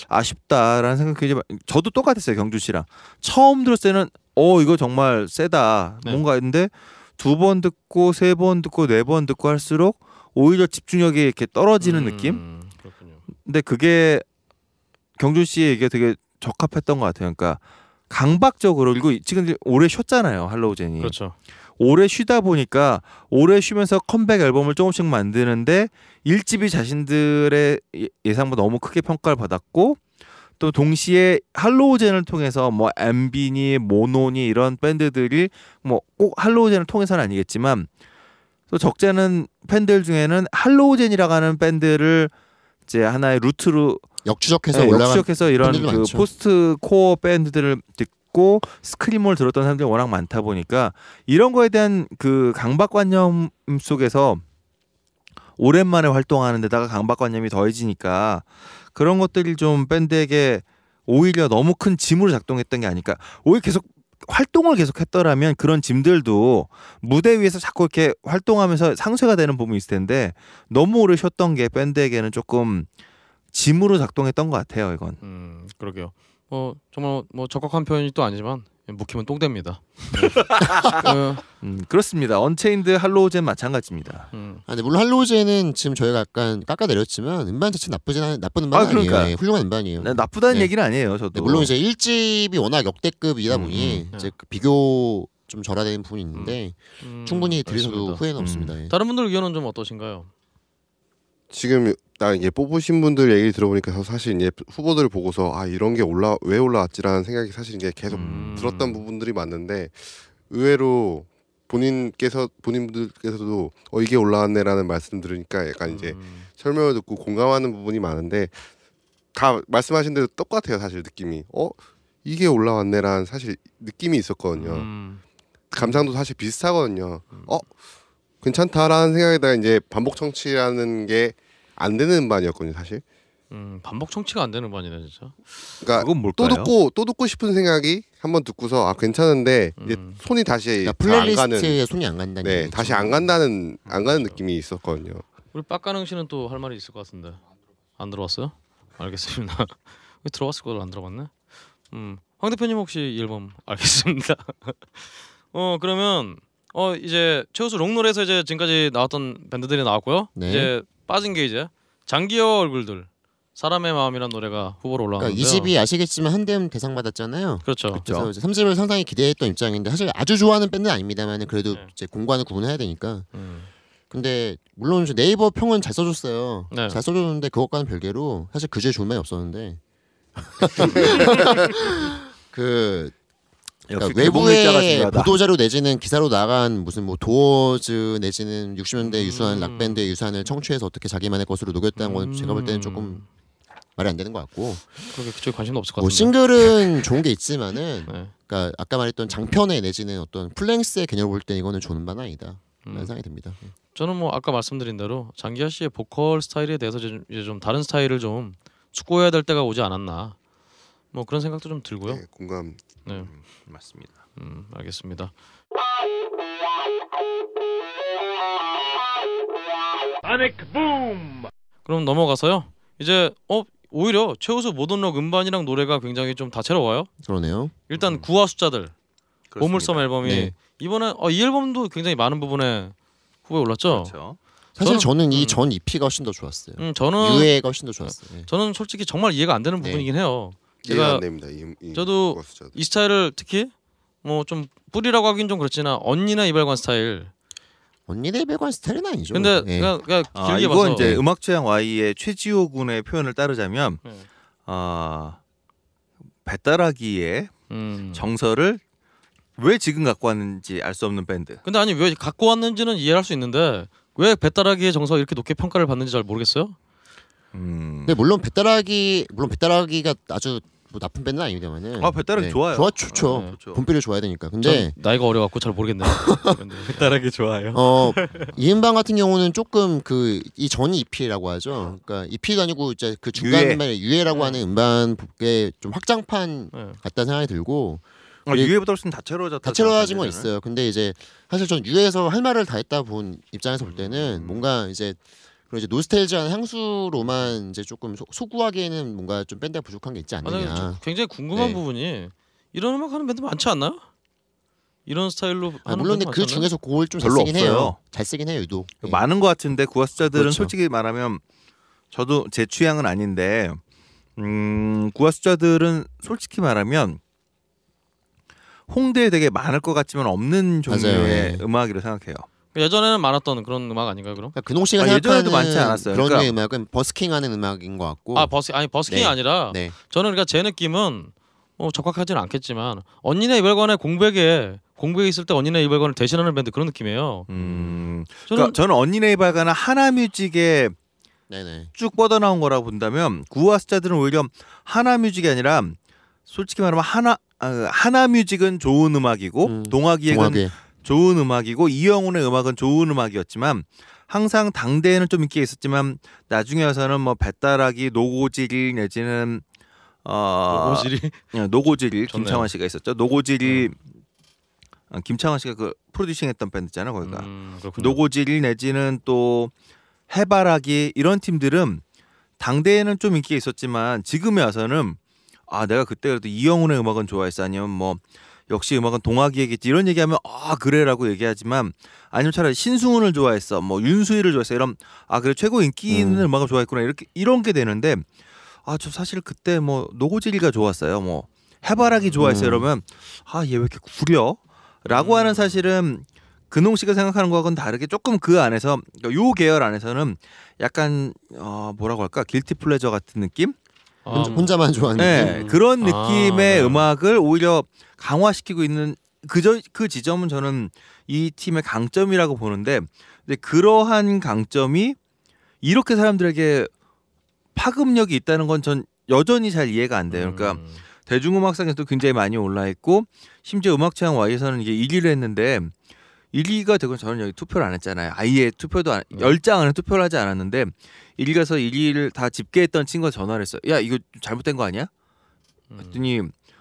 아쉽다라는 생각이 많- 저도 똑같았어요 경주 씨랑 처음 들었을 때는 어 이거 정말 세다 네. 뭔가 했는데 두 번 듣고 세 번 듣고 네 번 듣고 할수록 오히려 집중력이 이렇게 떨어지는 음, 느낌 그렇군요. 근데 그게 경준 씨의 얘기가 되게 적합했던 것 같아요 그러니까 강박적으로 그리고 지금 오래 쉬었잖아요 Hollow Jan이 그렇죠. 오래 쉬다 보니까 오래 쉬면서 컴백 앨범을 조금씩 만드는데 일집이 자신들의 예- 예상보다 너무 크게 평가를 받았고 또 동시에 할로우젠을 통해서 뭐 엠비니 모노니 이런 밴드들이 뭐 꼭 Hollow Jan을 통해서는 아니겠지만 또 적잖은 팬들 중에는 Hollow Jan이라고 하는 밴드를 이제 하나의 루트로 역추적해서 네, 역추적해서 이런 그 많죠. post core 밴드들을 듣고 screamo를 들었던 사람들이 워낙 많다 보니까 이런 거에 대한 그 강박관념 속에서 오랜만에 활동하는 데다가 강박관념이 더해지니까 그런 것들이 좀 밴드에게 오히려 너무 큰 짐으로 작동했던 게 아닐까. 오히려 계속 활동을 계속 했더라면 그런 짐들도 무대 위에서 자꾸 이렇게 활동하면서 상쇄가 되는 부분이 있을 텐데 너무 오래 쉬었던 게 밴드에게는 조금 짐으로 작동했던 것 같아요. 이건. 음 그러게요. 뭐 정말 뭐 적확한 표현이 또 아니지만 묵히면 똥됩니다. 네. (laughs) 어, 음, 그렇습니다. 언체인드 Hollow Jan 마찬가지입니다. 음, 아, 근데 물론 Hollow Jan은 지금 저희가 약간 깎아내렸지만 음반 자체 나쁘진 않, 나쁜 음반 아, 아, 니에요 그러니까. 훌륭한 음반이에요. 나- 나쁘다는 네. 얘기는 아니에요. 저도. 네, 물론 이제 1집이 워낙 역대급이다 음, 보니 음. 이제 그 비교 좀 절하되는 부분이 있는데 음, 충분히 들으셔도. 후회는 음. 없습니다. 예. 다른 분들 의견은 좀 어떠신가요? 지금 나 이제 뽑으신 분들 얘기 들어보니까 사실 이제 후보들을 보고서 아 이런 게 올라 왜 올라왔지라는 생각이 사실 이제 계속 음. 들었던 부분들이 많는데 의외로 본인께서 본인분들께서도 어 이게 올라왔네라는 말씀 들으니까 약간 이제 음, 설명을 듣고 공감하는 부분이 많은데 다 말씀하신 대로 똑같아요 사실 느낌이. 어? 이게 올라왔네라는 사실 느낌이 있었거든요. 음, 감상도 사실 비슷하거든요. 어 괜찮다라는 생각에다가 이제 반복 청취라는 게 안 되는 음반이었거든요 사실 음, 반복 청취가 안 되는 음반이네 진짜. 그러니까 그건 뭘까요? 또 듣고 또 듣고 싶은 생각이 한번 듣고서 아 괜찮은데 이제 음. 손이 다시 그러니까 잘안 가는 playlist에 손이 안 간다는 네 얘기죠. 다시 안 간다는 안 가는 느낌이 있었거든요 우리 빡가능 씨는 또 할 말이 있을 것 같은데 안 들어왔어요? 알겠습니다. (laughs) 왜 들어왔을 거를 안 들어봤네? 음, 황 대표님 혹시 이 앨범 알겠습니다. (laughs) 어 그러면 어 이제 최우수 롱롤에서 이제 지금까지 나왔던 밴드들이 나왔고요. 네. 이제 빠진 게 이제 장기여 얼굴들 사람의 마음이란 노래가 후보로 그러니까 올라왔는데요. 이 집이 아시겠지만 한대음 대상 받았잖아요. 그렇죠. 그래서 이제 3집을 상당히 기대했던 입장인데 사실 아주 좋아하는 밴드는 아닙니다만 그래도 네. 이제 공간을 구분해야 되니까. 음, 근데 물론 네이버 평은 잘 써줬어요. 네. 잘 써줬는데 그것과는 별개로 사실 (laughs) (laughs) 그 주에 좋은 말이 없었는데 그 그러니까 외부의. 보도자료 내지는 기사로 나간 무슨 뭐 도어즈 내지는 60년대 음. 유수한 락밴드의 유산을 청취해서 어떻게 자기만의 것으로 녹였다는 건 제가 볼 때는 조금 음, 말이 안 되는 것 같고 그렇게 그쪽에 관심도 없을 것뭐 같은데. 싱글은 (laughs) 좋은 게 있지만은 네. 그러니까 아까 말했던 장편의 내지는 어떤 full length의 개념을 볼 때 이거는 좋은 바는 아니다. 음. 라는 생각이 듭니다. 저는 뭐 아까 말씀드린 대로 장기하 씨의 보컬 스타일에 대해서 이제 좀, 다른 스타일을 좀 숙고해야 될 때가 오지 않았나 뭐 그런 생각도 좀 들고요. 네, 공감 네, 맞습니다. 음, 알겠습니다. 그럼 넘어가서요. 이제 어 오히려 최우수 모던록 음반이랑 노래가 굉장히 좀 다채로워요. 그러네요. 일단 구화 숫자들 보물섬 앨범이 네. 이번에 어, 이 앨범도 굉장히 많은 부분에 후보에 올랐죠. 그렇죠. 사실 저는- 저는, 이 음. 전 EP가 훨씬 더 좋았어요. 음, 저는 유해가 훨씬 더 좋았어요. 예. 저는 솔직히 정말 이해가 안 되는 네. 부분이긴 해요. 제가 안 됩니다. 이, 이 저도 숫자도. 이 스타일을 특히 뭐 좀 뿌리라고 하긴 좀 그렇지나 언니나 이발관 스타일. 언니네 배관 스타일은 아니죠. 근데 예. 그냥, 그냥 아, 길게 이건 봐서 이제 음악 취향 Y의 최지호 군의 표현을 따르자면 네. 아 배따라기의 음. 정서를 왜 지금 갖고 왔는지 알 수 없는 밴드. 근데 아니 왜 갖고 왔는지는 이해할 수 있는데 왜 배따라기의 정서 이렇게 높게 평가를 받는지 잘 모르겠어요. 음. 근데 물론 배따라기 물론 배따라기가 아주 뭐 나쁜 밴드는 아닙니다만은 아, 배따라기 좋아요. 좋아 좋죠. 네. 좋죠. 본필을 좋아야 되니까. 전 근데 나이가 어려갖고 잘 모르겠네요. (laughs) 근데 따라기 좋아요. 어 이음방 같은 경우는 조금 그 이 전 EP라고 하죠. 그러니까 EP도 아니고 이제 그 중간 유해. 음반 유해 라고 네. 하는 음반에 좀 확장판 네. 같다는 생각이 들고 아, 유해보다 훨씬 다채로워졌다. 다채로워진 건 생각하는데 있어요. 근데 이제 사실 전 유해에서 할 말을 다 했다 본 입장에서 볼 음. 때는 뭔가 이제 그런 이제 노스텔지한 향수로만 이제 조금 소, 소구하기에는 뭔가 좀 밴드가 부족한 게 있지 않느냐. 저 굉장히 궁금한 네. 부분이 이런 음악 하는 밴드 많지 않나요? 이런 스타일로 아, 물론 그? 중에서 그걸 좀잘 별로 쓰긴 해요. 없어요. 잘 쓰긴 해요, 유독. 예. 많은 것 같은데 구화 숫자들은 그렇죠. 솔직히 말하면 저도 제 취향은 아닌데 음, 구화 숫자들은 솔직히 말하면 홍대에 되게 많을 것 같지만 없는 종류의 맞아요, 예. 음악이라고 생각해요. 예전에는 많았던 그런 음악 아닌가요, 그럼? 그러니까 근홍 씨가 아, 예전에도 많지 않았어요. 그런 그러니까- 음악은 버스킹하는 음악인 것 같고. 아 버스 아니 버스킹이 네. 아니라 네. 저는 그러니까 제 느낌은 어, 적확하지는 않겠지만 언니네 이별관의 공백에 공백에 있을 때 언니네 이별관을 대신하는 밴드 그런 느낌이에요. 음, 저는 그러니까 저는 언니네 발가나 하나뮤직의 네네. 쭉 뻗어 나온 거라고 본다면 9와 숫자들은 오히려 하나 뮤직이 아니라 솔직히 말하면 하나 아, 하나 뮤직은 좋은 음악이고 음, 동화기획은 동화기획. 좋은 음악이고 이영훈의 음악은 좋은 음악이었지만 항상 당대에는 좀 인기가 있었지만 나중에 와서는 뭐 배따라기 노고지리 내지는 어 오질이? 노고지리 좋네요. 김창완 씨가 있었죠. 노고지리 아, 김창완 씨가 그 producing했던 밴드잖아 거기가. 음. 노고지리 내지는 또 해바라기 이런 팀들은 당대에는 좀 인기가 있었지만 지금에 와서는 아 내가 그때 그래도 이영훈의 음악은 좋아했어? 아니면 뭐 역시 음악은 동화기획이지. 이런 얘기하면 아 그래라고 얘기하지만 아니면 차라리 신승훈을 좋아했어 뭐 윤수일을 좋아했어 이런 아 그래 최고 인기 있는 음. 악을 좋아했구나. 이렇게 이런 게 되는데 아 저 사실 그때 뭐 노고질이가 좋았어요. 뭐 해바라기 좋아했어요. 음. 이러면 아 얘 왜 이렇게 구려라고 하는 사실은 근홍 씨가 생각하는 거하고는 다르게 조금 그 안에서 그러니까 요 계열 안에서는 약간 어 뭐라고 할까? 길티 플레저 같은 느낌? 아, 혼자, 혼자 만 좋아하는. 네 음. 그런 아, 느낌의 네. 음악을 오히려 강화시키고 있는 그저 그 지점은 저는 이 팀의 강점이라고 보는데 근데 그러한 강점이 이렇게 사람들에게 파급력이 있다는 건 전 여전히 잘 이해가 안 돼요. 그러니까 음. 대중음악상에서도 굉장히 많이 올라 있고 심지어 음악 취향 Y에서는 이게 1위를 했는데 1위가 되고 저는 여기 투표를 안 했잖아요. 아예 투표도 안, 네. 10장 안에 투표를 하지 않았는데 1위 가서 1위를 다 집계했던 친구가 전화를 했어요. 야 이거 좀 잘못된 거 아니야? 음. 했더니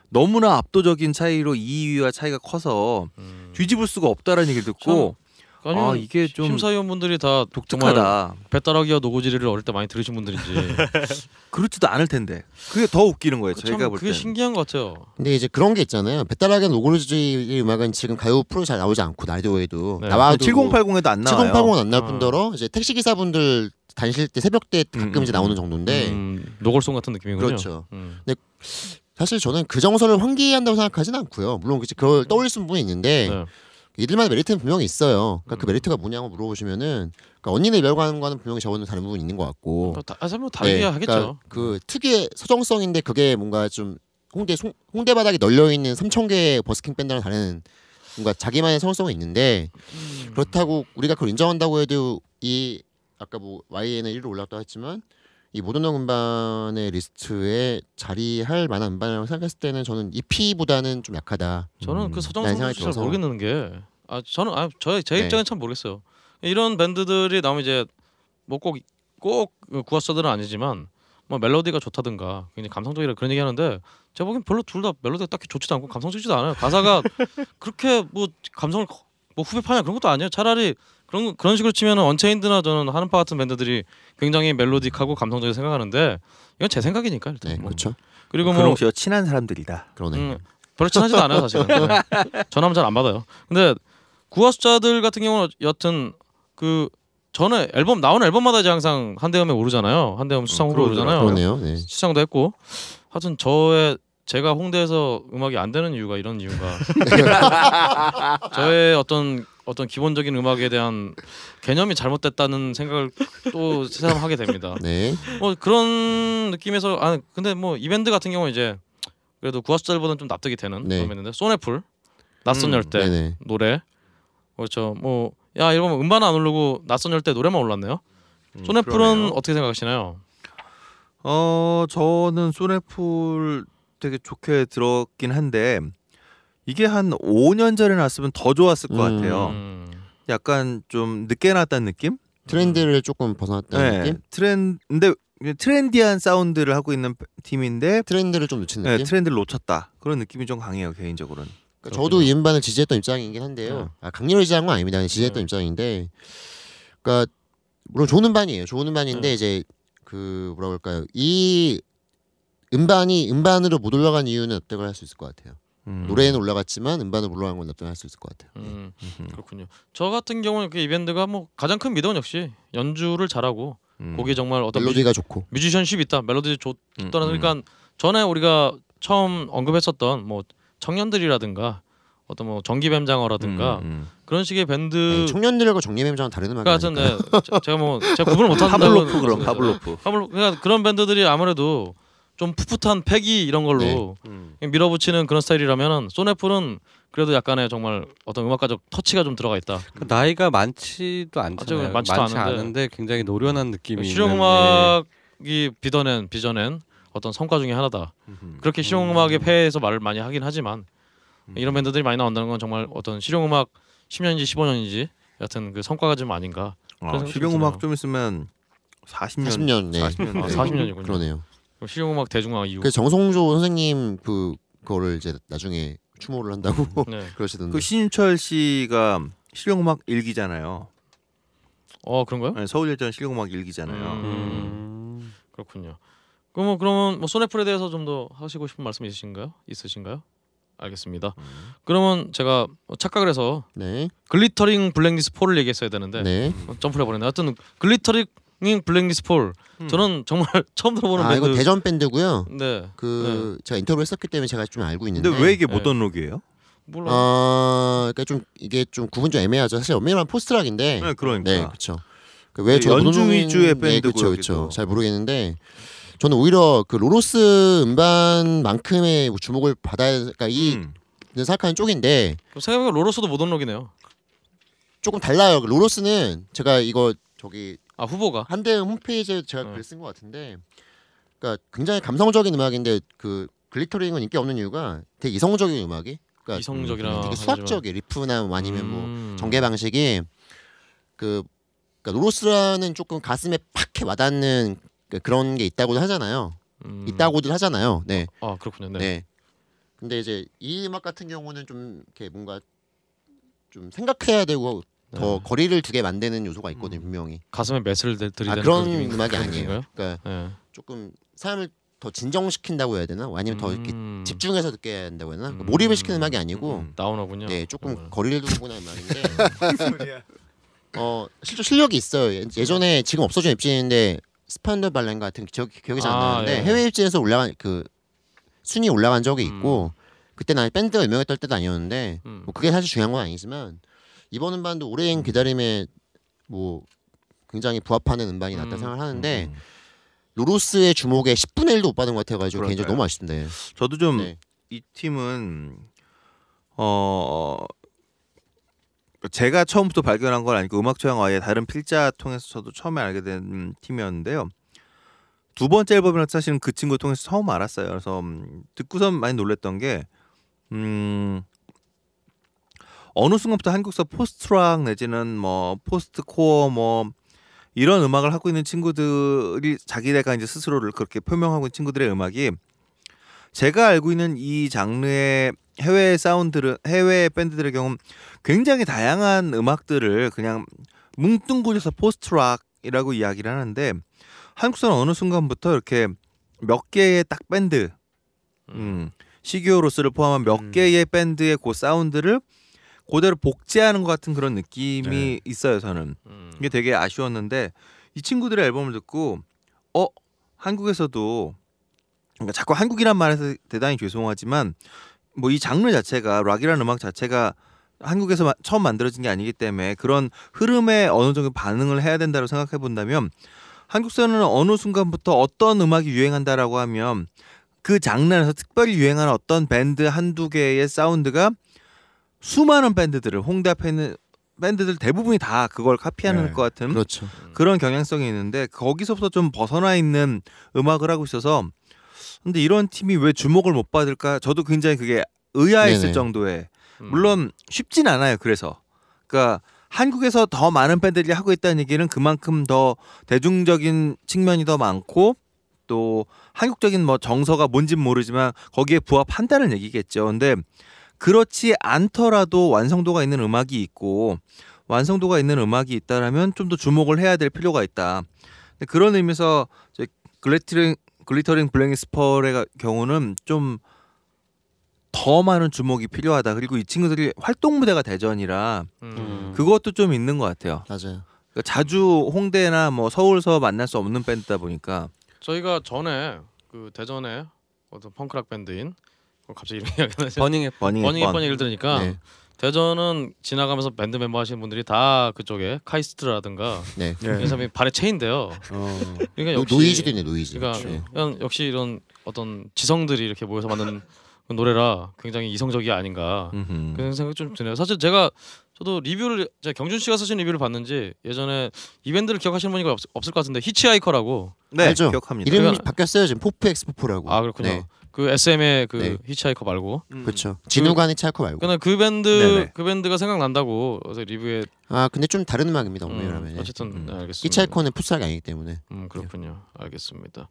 너무나 압도적인 차이로 2위와 차이가 커서 음. 뒤집을 수가 없다라는 얘기를 듣고 아니면 아, 이게 좀 심사위원분들이 다 독특하다. 배따라기와 노고지리를 어릴 때 많이 들으신 분들인지 (laughs) 그렇지도 않을 텐데 그게 더 웃기는 거예요. 참 저희가 볼 그게 때. 신기한 것 같아요. 근데 이제 그런 게 있잖아요. 배따라기나 노고지리 음악은 지금 가요 프로 잘 나오지 않고 라디오에도 네. 나와도 7080에도 안 나와요. 7080은 안 나올 아. 뿐더러 이제 택시 기사분들 다니실 때 새벽 때 가끔 음, 이제 음, 나오는 음. 정도인데 음, 로고송 같은 느낌이군요. 그렇죠. 음. 사실 저는 그 정서를 환기한다고 생각하지는 않고요. 물론 그걸 떠올릴 수 있는 분이 있는데 네. 이들만의 메리트는 분명히 있어요. 그러니까 그 음. 메리트가 뭐냐고 물어보시면은 그러니까 언니네 이발관과는 분명히 저는 다른 부분이 있는 것 같고 뭐 다, 아, 뭐 다르게 네, 하겠죠. 그러니까 그 특유의 서정성인데 그게 뭔가 좀 홍대 송, 홍대 바닥에 널려 있는 3천 개의 버스킹 밴드랑 다른 뭔가 자기만의 서정성은 있는데 음. 그렇다고 우리가 그걸 인정한다고 해도 이 아까 뭐 YN은 1위로 올랐다고 했지만 이 modern rock 음반의 리스트에 자리할 만한 음반이라고 생각했을 때는 저는 EP보다는 좀 약하다. 저는 음, 그 라는 서정성 생각이 잘 들어서. 모르겠는 게, 아 저는 아 저의 제 네. 입장은 참 모르겠어요. 이런 밴드들이 나오면 이제 뭐꼭꼭 구하스들은 아니지만 뭐 멜로디가 좋다든가 굉장히 감성적이라 그런 얘기 하는데 제가 보기엔 별로 둘 다 멜로디가 딱히 좋지도 않고 감성적이지도 않아요. 가사가 (laughs) 그렇게 뭐 감성을 커- 뭐 후배 파냐 그런 것도 아니에요. 차라리 그런 그런 식으로 치면은 언체인드나 저는 하는파 같은 밴드들이 굉장히 멜로딕하고 감성적이게 생각하는데 이건 제 생각이니까 일단 네, 뭐. 그렇죠. 그리고 뭐 씨와 친한 사람들이다. 그러네. 음, 별로 친하지도 않아요 사실은 (laughs) 네. 전화면 잘 안 받아요 근데 구화 숫자들 같은 경우는 여튼 그 전에 앨범 나오는 앨범마다 이제 항상 한대음에 오르잖아요 한대음 수상 후보 그러더라고요. 오르잖아요 그러네요. 네. 시상도 했고 하여튼 저의 제가 홍대에서 음악이 안 되는 이유가 이런 이유가 (laughs) 저의 어떤 어떤 기본적인 음악에 대한 개념이 잘못됐다는 생각을 또 새삼 하게 됩니다. 네. 뭐 그런 느낌에서 아 근데 뭐 이밴드 같은 경우 는 이제 그래도 구하수자들보다는 좀 납득이 되는 네. 그런 밴드인데 소네풀 낯선 음, 열대 네네. 노래 그렇죠 뭐 야 이러면 음반 안 오르고 낯선 열대 노래만 올랐네요. 쏜애플은 음, 그러네요. 어떻게 생각하시나요? 어 저는 쏜애플 되게 좋게 들었긴 한데 이게 한 5년 전에 나왔으면 더 좋았을 것 음. 같아요. 음, 약간 좀 늦게 나왔다는 느낌? 트렌드를 조금 벗어났다는 느낌? 트렌 근데 trendy한 사운드를 하고 있는 팀인데 트렌드를 좀 놓친 네, 느낌? 트렌드를 놓쳤다. 그런 느낌이 좀 강해요 개인적으로는. 그러니까 저도 이 음반을 지지했던 입장이긴 한데요. 네. 아, 강렬히 지지한 건 아닙니다. 지지했던 네. 입장인데, 그러니까 물론 좋은 음반이에요. 좋은 음반인데 네. 이제 그 뭐라 그럴까요? 이 음반이 음반으로 못 올라간 이유는 납득을 할수 있을 것 같아요. 음. 노래는 올라갔지만 음반으로 못 올라간 건 납득할 수 있을 것 같아요. 음, 음흠. 그렇군요. 저 같은 경우는 그 이밴드가 뭐 가장 큰 미덕은 역시 연주를 잘하고 음. 곡이 정말 어떤 뮤지, 멜로디가 좋고. 뮤지션십 있다 멜로디 좋 음, 음. 그러니까 전에 우리가 처음 언급했었던 뭐 청년들이라든가 어떤 뭐 전기뱀장어라든가 음, 음. 그런 식의 밴드 네, 청년들과 전기뱀장어는 다른 음악이 그러니까 하여튼 아닐까요? 네, 제- 제가 뭐 제가 구분을 못한다 파블로프 그럼 파블로프. 파블로 그러니까 그런 밴드들이 아무래도 좀 풋풋한 패기 이런 걸로 네. 밀어붙이는 그런 스타일이라면 쏜애플은 그래도 약간의 정말 어떤 음악가적 터치가 좀 들어가 있다. 그 나이가 많지도 않잖아요. 많지도 많지 않은데. 않은데 굉장히 노련한 느낌이 실용 있는, 음악이 빚어낸 빚어낸 어떤 성과 중에 하나다. 그렇게 실용 음악의 폐해에서 말을 많이 하긴 하지만 이런 밴드들이 많이 나온다는 건 정말 어떤 실용 음악 10년인지 15년인지 여튼 그 성과가 좀 아닌가. 어, 그래서 실용 좀 음악 좀 있으면 40년 40년 네. 40년 아, 네. 40년이군요. 그러네요. 실용 음악 대중화 이후. 그 정성조 선생님 그 그거를 이제 나중에 추모를 한다고 (laughs) 네. (laughs) 그러시던데. 그 신윤철 씨가 실용 음악 1기잖아요. 어 그런가요? 네, 서울예전 실용 음악 1기잖아요. 음. 음. 그렇군요. 그러면 그러면 뭐 쏜애플에 대해서 좀 더 하시고 싶은 말씀 있으신가요? 있으신가요? 알겠습니다. 그러면 제가 착각을 해서 네. Glittering Blackness, Fall을 얘기했어야 되는데 네. 어, 점프를 해버렸네. 하여튼 Glittering Blackness, Fall 저는 정말 (laughs) 처음 들어보는 아 밴드. 이거 대전 밴드고요. 네. 그 제가 인터뷰를 했었기 때문에 제가 좀 알고 있는데. 근데 왜 이게 네. modern rock이에요? 몰라. 어, 그러니까 좀 이게 좀 구분 좀 애매하죠. 사실 엄밀한 post rock인데. 네, 그러니까. 네, 그렇죠. 그왜 그 연주 위주의 밴드고요, 그렇죠. 그렇죠. 잘 모르겠는데 저는 오히려 그 로로스 음반만큼의 주목을 받아야 그러니까 이 음. 생각하는 쪽인데 그럼 생각해보면 로로스도 모던 록이네요. 조금 달라요. 그 로로스는 제가 이거 저기 아 후보가. 한대음 홈페이지에 제가 네. 글쓴 것 같은데, 그러니까 굉장히 감성적인 음악인데 그 글리터링은 인기 없는 이유가 되게 이성적인 음악이, 그러니까 이성적이라 되게 수학적이 리프나 뭐 아니면 뭐 음. 전개 방식이 그 그러니까 로로스라는 조금 가슴에 팍 이렇게 와닿는 그- 그런 게 있다고도 하잖아요. 음. 있다고들 하잖아요. 네, 아 그렇군요. 네. 네. 근데 이제 이 음악 같은 경우는 좀 이렇게 뭔가 좀 생각해야 되고 더 네. 거리를 두게 만드는 요소가 있거든요, 분명히. 가슴에 메스를 들- 아 들이대는 그런 느낌이- 음악이 그런 아니에요. 느낌인가요? 그러니까 네. 조금 사람을 더 진정시킨다고 해야 되나? 아니면 더 이렇게 음. 집중해서 듣게 해야 된다고 해야 되나? 음. 몰입을 시키는 음악이 아니고 음. 다운하군요. 네 조금 음. 거리를 두는 음악인데 (laughs) 어 실제 실력이 있어요. 예- 예전에 지금 없어진 웹진인데 스판더 발렌 같은 기억, 기억이 잘 안 아, 나는데 예. 해외 웹진에서 올라간 그 순위 올라간 적이 음. 있고 그때는 아직 밴드가 유명했던 때도 아니었는데 음. 뭐 그게 사실 중요한 건 아니지만 이번 음반도 오랜 기다림에 뭐 굉장히 부합하는 음반이 났다 음. 생각을 하는데 로로스의 주목에 10분의 1도 못 받은 것 같아가지고 그러니까요. 개인적으로 너무 아쉽던데. 저도 좀이 네. 팀은 어 제가 처음부터 발견한 건 아니고 음악 취향 아예 다른 필자 통해서 저도 처음에 알게 된 팀이었는데요. 두 번째 앨범이랑 사실은 그 친구 통해서 처음 알았어요. 그래서 음, 듣고선 많이 놀랬던 게 음, 어느 순간부터 한국서 post rock 내지는 뭐 post core 뭐 이런 음악을 하고 있는 친구들이 자기네가 이제 스스로를 그렇게 표명하고 있는 친구들의 음악이 제가 알고 있는 이 장르의 해외 사운드를 해외 밴드들의 경우 굉장히 다양한 음악들을 그냥 뭉뚱그려서 post rock이라고 이야기를 하는데 한국서는 어느 순간부터 이렇게 몇 개의 딱 밴드, 음, 시규어 로스를 포함한 몇 음. 개의 밴드의 그 사운드를 그대로 복제하는 것 같은 그런 느낌이 네. 있어요. 저는 음. 이게 되게 아쉬웠는데 이 친구들의 앨범을 듣고 어 한국에서도 그러니까 자꾸 한국이란 말해서 대단히 죄송하지만 뭐 이 장르 자체가 락이라는 음악 자체가 한국에서 마- 처음 만들어진 게 아니기 때문에 그런 흐름에 어느 정도 반응을 해야 된다고 생각해 본다면 한국에서는 어느 순간부터 어떤 음악이 유행한다라고 하면 그 장르에서 특별히 유행하는 어떤 밴드 한두 개의 사운드가 수많은 밴드들을 홍대 앞에 있는 밴드들 대부분이 다 그걸 카피하는 네. 것 같은 그렇죠. 그런 경향성이 있는데 거기서부터 좀 벗어나 있는 음악을 하고 있어서 근데 이런 팀이 왜 주목을 못 받을까? 저도 굉장히 그게 의아했을 네네. 정도의 음. 물론 쉽진 않아요. 그래서 그러니까 한국에서 더 많은 밴드들이 하고 있다는 얘기는 그만큼 더 대중적인 측면이 더 많고 또 한국적인 뭐 정서가 뭔진 모르지만 거기에 부합한다는 얘기겠죠. 근데 그렇지 않더라도 완성도가 있는 음악이 있고 완성도가 있는 음악이 있다라면 좀 더 주목을 해야 될 필요가 있다. 그런 의미에서 저희 글리터링 글리터링 블랙니스 폴의 경우는 좀 더 많은 주목이 필요하다. 그리고 이 친구들이 활동 무대가 대전이라 음. 그것도 좀 있는 것 같아요. 맞아요. 그러니까 자주 홍대나 뭐 서울서 만날 수 없는 밴드다 보니까 저희가 전에 그 대전에 어떤 펑크락 밴드인 어, 갑자기 이름이 기억이 안 나지? 버닝 버닝 버닝 햅번. 햅번 얘기를 들으니까 네. 대전은 지나가면서 밴드 멤버 하시는 분들이 다 그쪽에 카이스트라든가 네. 이런 사람이 발에 채인데요. 어. 그러니까 노, 역시 노이즈도 있네 노이즈. 그러니까 네. 그냥 역시 이런 어떤 지성들이 이렇게 모여서 만든 그 노래라 굉장히 이성적이 아닌가 음흠. 그런 생각 좀 드네요. 사실 제가 저도 리뷰를 제가 경준 씨가 쓰신 리뷰를 봤는지 예전에 이 밴드를 기억하시는 분이 없, 없을 것 같은데 히치하이커라고 네, 알죠? 기억합니다. 이름이 제가- 바뀌었어요 지금 포프 엑스 포프라고. 아 그렇군요. 네. 그 SM의 그 네. 히치하이커 말고 음. 그렇죠. 진우관의 차이코 말고. 그러나 그 밴드 네네. 그 밴드가 생각난다고 그래서 리뷰에 아 근데 좀 다른 음악입니다. 음, 오메라면 어쨌든 음. 네, 알겠습니다. 히차이코는 풋살이 아니기 때문에. 음 그렇군요. 알겠습니다.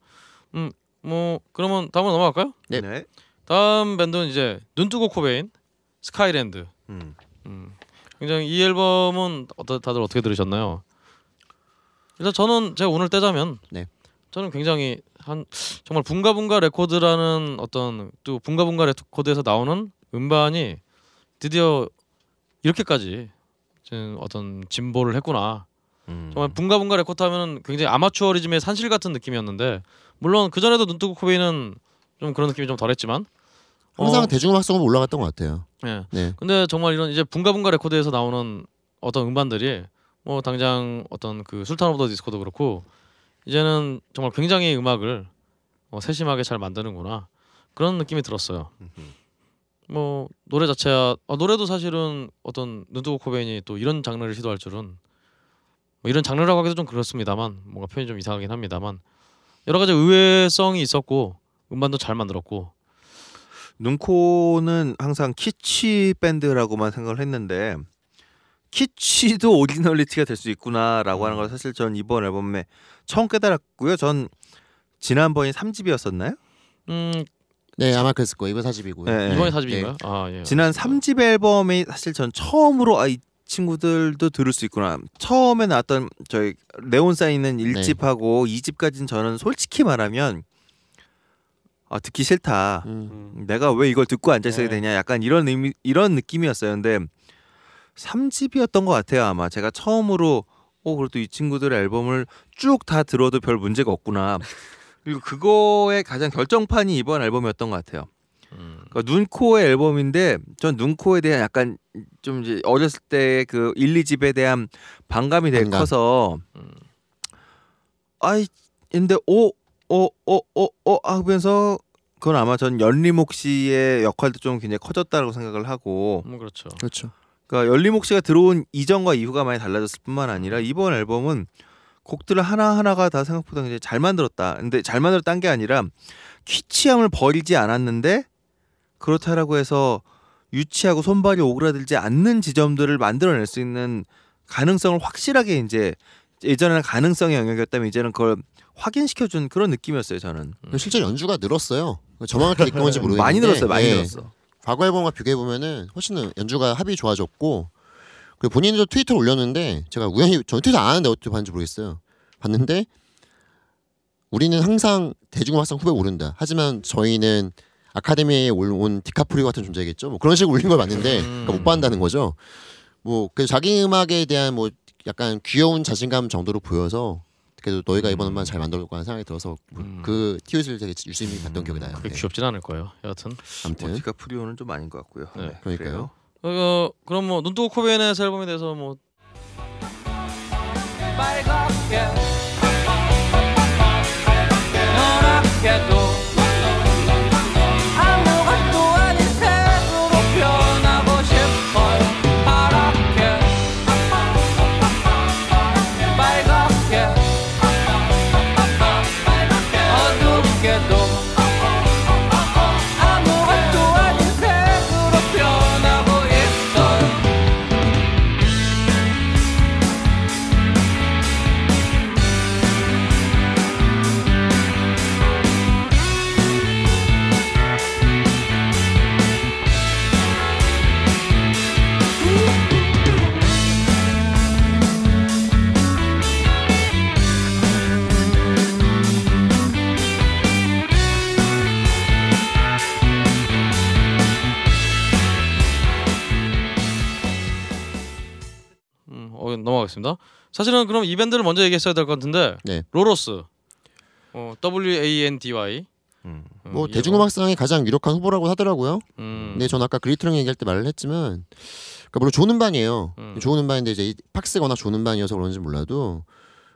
음뭐 그러면 다음으로 넘어갈까요? 네. 네. 다음 밴드는 이제 눈뜨고 코베인 스카이랜드. 음. 음. 굉장히 이 앨범은 어떠, 다들 어떻게 들으셨나요? 일단 저는 제가 오늘 떼자면 네. 저는 굉장히 한 정말 붕가붕가 레코드라는 어떤 또 붕가붕가 레코드에서 나오는 음반이 드디어 이렇게까지 좀 어떤 진보를 했구나. 음. 정말 붕가붕가 레코드 하면은 굉장히 아마추어리즘의 산실 같은 느낌이었는데 물론 그 전에도 눈뜨고 코베인은 좀 그런 느낌이 좀 덜했지만 항상 어, 대중음악성으로 올라갔던 것 같아요. 예. 네. 근데 정말 이런 이제 붕가붕가 레코드에서 나오는 어떤 음반들이 뭐 당장 어떤 그 술탄 오브 더 디스코도 그렇고 이제는 정말 굉장히 음악을 어, 세심하게 잘 만드는구나. 그런 느낌이 들었어요. 뭐 노래 자체야 어, 노래도 사실은 어떤 눈뜨고 코베인이 또 이런 장르를 시도할 줄은 뭐 이런 장르라고 하기도 좀 그렇습니다만 뭔가 표현이 좀 이상하긴 합니다만 여러 가지 의외성이 있었고 음반도 잘 만들었고. 눈코는 항상 키치 밴드라고만 생각을 했는데 키치도 오리지널리티가 될 수 있구나라고 하는 걸 사실 전 이번 앨범에 처음 깨달았고요. 전 지난번이 3집이었었나요? 음 네 아마 그랬을 거예요. 이번 사집이고요. 네. 이번에 사집인가요? 아 예. 지난 3집 앨범이 사실 전 처음으로 아, 이 친구들도 들을 수 있구나. 처음에 나왔던 저희 네온 사인은 1집하고 2집까지는 저는 솔직히 말하면 아, 듣기 싫다. 음. 음. 내가 왜 이걸 듣고 앉아 있어야 네. 되냐 약간 이런 의미 이런 느낌이었어요. 근데 3집이었던 것 같아요. 아마 제가 처음으로 어 그래도 이 친구들의 앨범을 쭉 다 들어도 별 문제가 없구나. 그리고 그거의 가장 결정판이 이번 앨범이었던 것 같아요. 음. 그러니까 눈코의 앨범인데 전 눈코에 대한 약간 좀 이제 어렸을 때 그 1, 2집에 대한 반감이 되게 반감. 커서 음. 아이 근데 오 오 오 오오 하면서 그건 아마 전 연리목 씨의 역할도 좀 굉장히 커졌다고 생각을 하고 음 그렇죠. 그렇죠. 그러니까 연리목 씨가 들어온 이전과 이후가 많이 달라졌을 뿐만 아니라 이번 앨범은 곡들을 하나 하나가 다 생각보다 굉장히 잘 만들었다. 근데 잘 만들었다는 게 아니라 퀴치함을 버리지 않았는데 그렇다라고 해서 유치하고 손발이 오그라들지 않는 지점들을 만들어낼 수 있는 가능성을 확실하게 이제 예전에는 가능성의 영역이었다면 이제는 그걸 확인시켜준 그런 느낌이었어요 저는 실제 연주가 늘었어요. 저만 그렇게 (laughs) 느낀 건지 모르겠는데 많이 늘었어요 많이 예. 늘었어 과거 앨범과 비교해 보면은 훨씬 연주가 합이 좋아졌고 그리고 본인도 트위터를 올렸는데 제가 우연히 저 트위터 안 하는데 어떻게 봤는지 모르겠어요. 봤는데 우리는 항상 대중음악상 후배 오른다. 하지만 저희는 아카데미에 올- 온 디카프리오 같은 존재겠죠. 뭐 그런 식으로 올린 걸 봤는데 그러니까 못 받는다는 거죠. 뭐 그래서 자기 음악에 대한 뭐 약간 귀여운 자신감 정도로 보여서 그래도 너희가 이번 음반 잘 만들었고 하는 생각이 들어서 음. 그 티웃을 되게 유심히 봤던 기억이 나요. 그게 네. 귀엽진 않을 거예요. 여하튼 아무튼 뭐 디카프리오는 좀 아닌 것 같고요 네, 그러니까요. 어, 그럼 뭐 눈뜨고 코베인의 새 앨범에 대해서 뭐 빨갛게 노랗게도 넘어가겠습니다. 사실은 그럼 이 밴드를 먼저 얘기했어야 될 것 같은데 네. 로로스 어, W A N D Y 음. 어, 뭐이 대중음악상이 가장 유력한 후보라고 하더라고요. 음, 근데 전 아까 그리트랑 얘기할 때 말을 했지만, 그러니까 물론 좋은 음반이에요. 음. 좋은 음반인데 이제 이 팍스가 워낙 좋은 음반이어서 그런지 몰라도,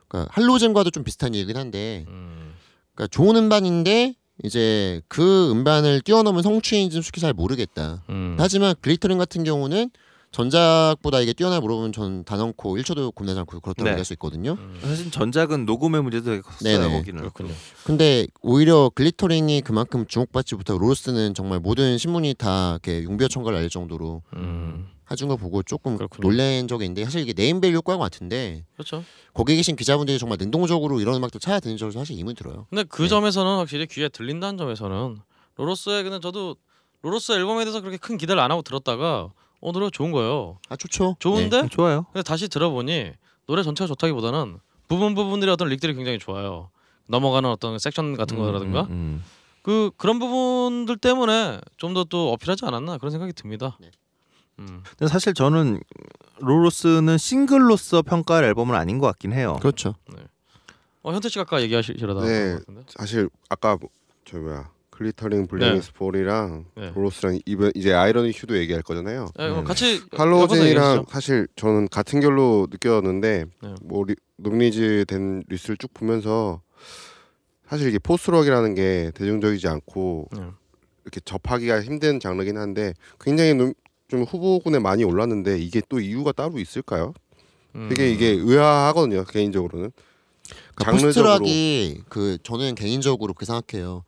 그러니까 할로우 잰과도 좀 비슷한 얘기긴 한데, 음, 그러니까 좋은 음반인데 이제 그 음반을 뛰어넘은 성취인지 솔직히 잘 모르겠다. 음. 하지만 글리터링 같은 경우는 전작보다 이게 뛰어나 물어보면 전 단언코 1초도 고민하지 않고 그렇다고 네. 얘기할 수 있거든요. 음. 사실 전작은 녹음의 문제도 되게 컸어요 네네. 거기는. 그렇군요. 근데 오히려 글리터링이 그만큼 주목받지 못하고 로로스는 정말 모든 신문이 다 이렇게 용비어천가를 알릴 정도로 음. 해준 거 보고 조금 그렇군요. 놀란 적이 있는데 사실 이게 네임밸류 효과가 같은데 그렇죠. 거기 계신 기자분들이 정말 능동적으로 이런 음악들 찾아 듣는 줄 사실 의문이 들어요. 근데 그 네. 점에서는 확실히 귀에 들린다는 점에서는 로로스의 근데 저도 로로스 앨범에 대해서 그렇게 큰 기대를 안 하고 들었다가 어 노래 좋은 거예요. 아 좋죠. 좋은데 음, 좋아요. 근데 다시 들어보니 노래 전체가 좋다기보다는 부분 부분들이 어떤 lick들이 굉장히 좋아요. 넘어가는 어떤 섹션 같은 거라든가 음, 음. 그 그런 부분들 때문에 좀 더 또 어필하지 않았나 그런 생각이 듭니다. 네. 음. 근데 사실 저는 로로스는 싱글로서 평가할 앨범은 아닌 것 같긴 해요. 그렇죠. 어 현태 씨가 아까 얘기하시려다 네. 사실 아까 뭐- 저 뭐야 글리터링 블랙니스 폴이랑 네. 로로스랑 이번 이제 아이러닉 휴도 얘기할 거잖아요. 네, 어, 음. 같이 얘기하시죠. 사실 저는 같은 결로 느꼈는데 네. 뭐 리, nominees 된 리스트를 쭉 보면서 사실 이게 post rock이라는 게 대중적이지 않고 네. 이렇게 접하기가 힘든 장르긴 한데 굉장히 노- 좀 후보군에 많이 올랐는데 이게 또 이유가 따로 있을까요? 음. 되게 이게 의아하거든요 개인적으로는 그러니까 장르적으로. post rock이 그 저는 개인적으로 그렇게 생각해요.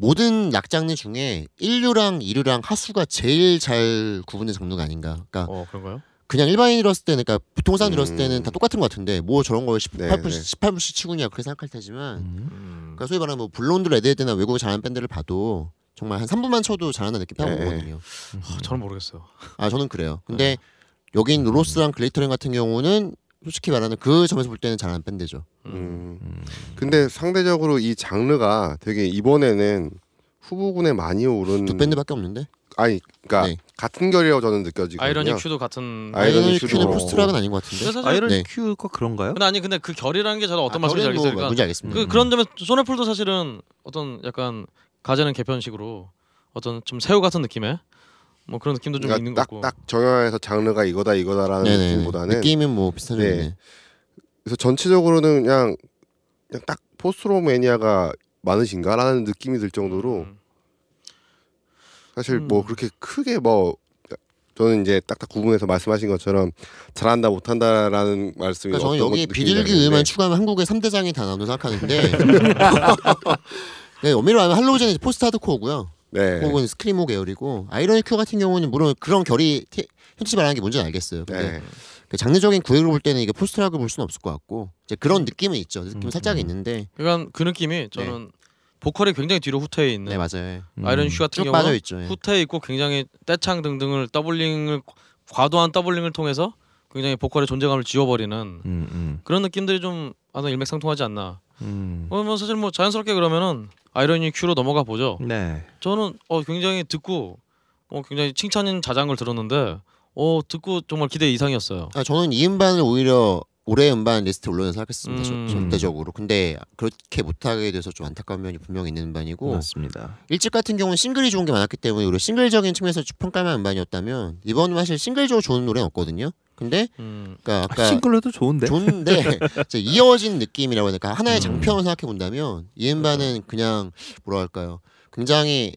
모든 락 장르 중에 1류랑 2류랑 하수가 제일 잘 구분된 장르가 아닌가. 그러니까 어 그런가요? 그냥 일반인이 들었을 때는 그러니까 보통 사람 들었을 음. 때는 다 똑같은 것 같은데 뭐 저런 거 18분 네, 네. 18분씩 치고냐 그렇게 생각할 테지만 음. 음. 그러니까 소위 말하는 뭐 블론드 레드헤드나 외국에 잘하는 밴드를 봐도 정말 한 3분만 쳐도 잘하는 느낌 딱 네. 오거든요. 아, 저는 모르겠어요. 아 저는 그래요. 근데 여긴 로로스랑 글리터링 같은 경우는 솔직히 말하는 그 점에서 볼 때는 잘하는 밴드죠. 음. 음. 근데 상대적으로 이 장르가 되게 이번에는 후보군에 많이 오른 두 밴드밖에 없는데 아니 그러니까 네. 같은 결이라고 저는 느껴지거든요. 아이러닉 휴도 같은. 아이러닉 휴는 뭐- post rock은 아닌 것 같은데. 사실 아이러닉 네. 휴가 그런가요? 근데 아니 근데 그 결이라는 게 저도 어떤 아, 말씀인지 뭐 알겠어요. 그러니까 뭔지 알겠습니다. 그 그런 점에 소네풀도 사실은 어떤 약간 가재는 개편식으로 어떤 좀 새우 같은 느낌의 뭐 그런 느낌도 좀 있는 것 같고. 그러니까 딱딱 정형해서 장르가 이거다 이거다라는 네네. 느낌보다는 느낌은 뭐 비슷한 네. 점이네. 그래서 전체적으로는 그냥 그냥 딱 포스트로 매니아가 많으신가라는 느낌이 들 정도로 음. 사실 음. 뭐 그렇게 크게 뭐 저는 이제 딱딱 구분해서 말씀하신 것처럼 잘한다 못한다라는 말씀이 그러니까 저는 여기 것 비둘기 알겠는데 추가하면 한국의 3대장이 다 나온다고 생각하는데 (laughs) 네, 엄밀히 말하면 할로우젠이 포스트 하드코어고요. 네. 혹은 스크리모 계열이고 아이러니 큐 같은 경우는 물론 그런 결이 티- 현태 말하는 게 뭔지는 알겠어요. 근데 네. 그 장르적인 구획으로 볼 때는 이게 post rock을 볼 수는 없을 것 같고 이제 그런 느낌은 있죠. 느낌 음, 은 살짝 음. 있는데 그러니까 그 느낌이 저는 보컬이 굉장히 뒤로 후퇴해 있는 네 맞아요. 음. 아이러닉 휴 같은 쭉 빠져 경우는 있죠. 예. 후퇴해 있고 굉장히 떼창 등등을 doubling을 과도한 doubling을 통해서 굉장히 보컬의 존재감을 지워버리는 음, 음, 그런 느낌들이 좀 아주 일맥상통하지 않나. 음. 어, 뭐 사실 뭐 자연스럽게 그러면은 아이러니 큐로 넘어가 보죠. 네. 저는 어 굉장히 듣고 어 굉장히 칭찬인 자장을 들었는데 어 듣고 정말 기대 이상이었어요. 아, 저는 이 음반을 오히려 올해 음반 리스트에 올려서 생각했습니다. 저- 음. 전대적으로. 근데 그렇게 못하게 돼서 좀 안타까운 면이 분명히 있는 음반이고 맞습니다. 일집 같은 경우는 싱글이 좋은 게 많았기 때문에 오히려 싱글적인 측면에서 평가만 음반이었다면 이번은 사실 싱글적으로 좋은 노래는 없거든요. 근데 음. 그러니까 아, 싱글로도 좋은데. 좋은데 (laughs) 이제 이어진 느낌이라고 해야 될까 하나의 음. 장편을 생각해 본다면 이 음반은 그냥 뭐라 할까요 굉장히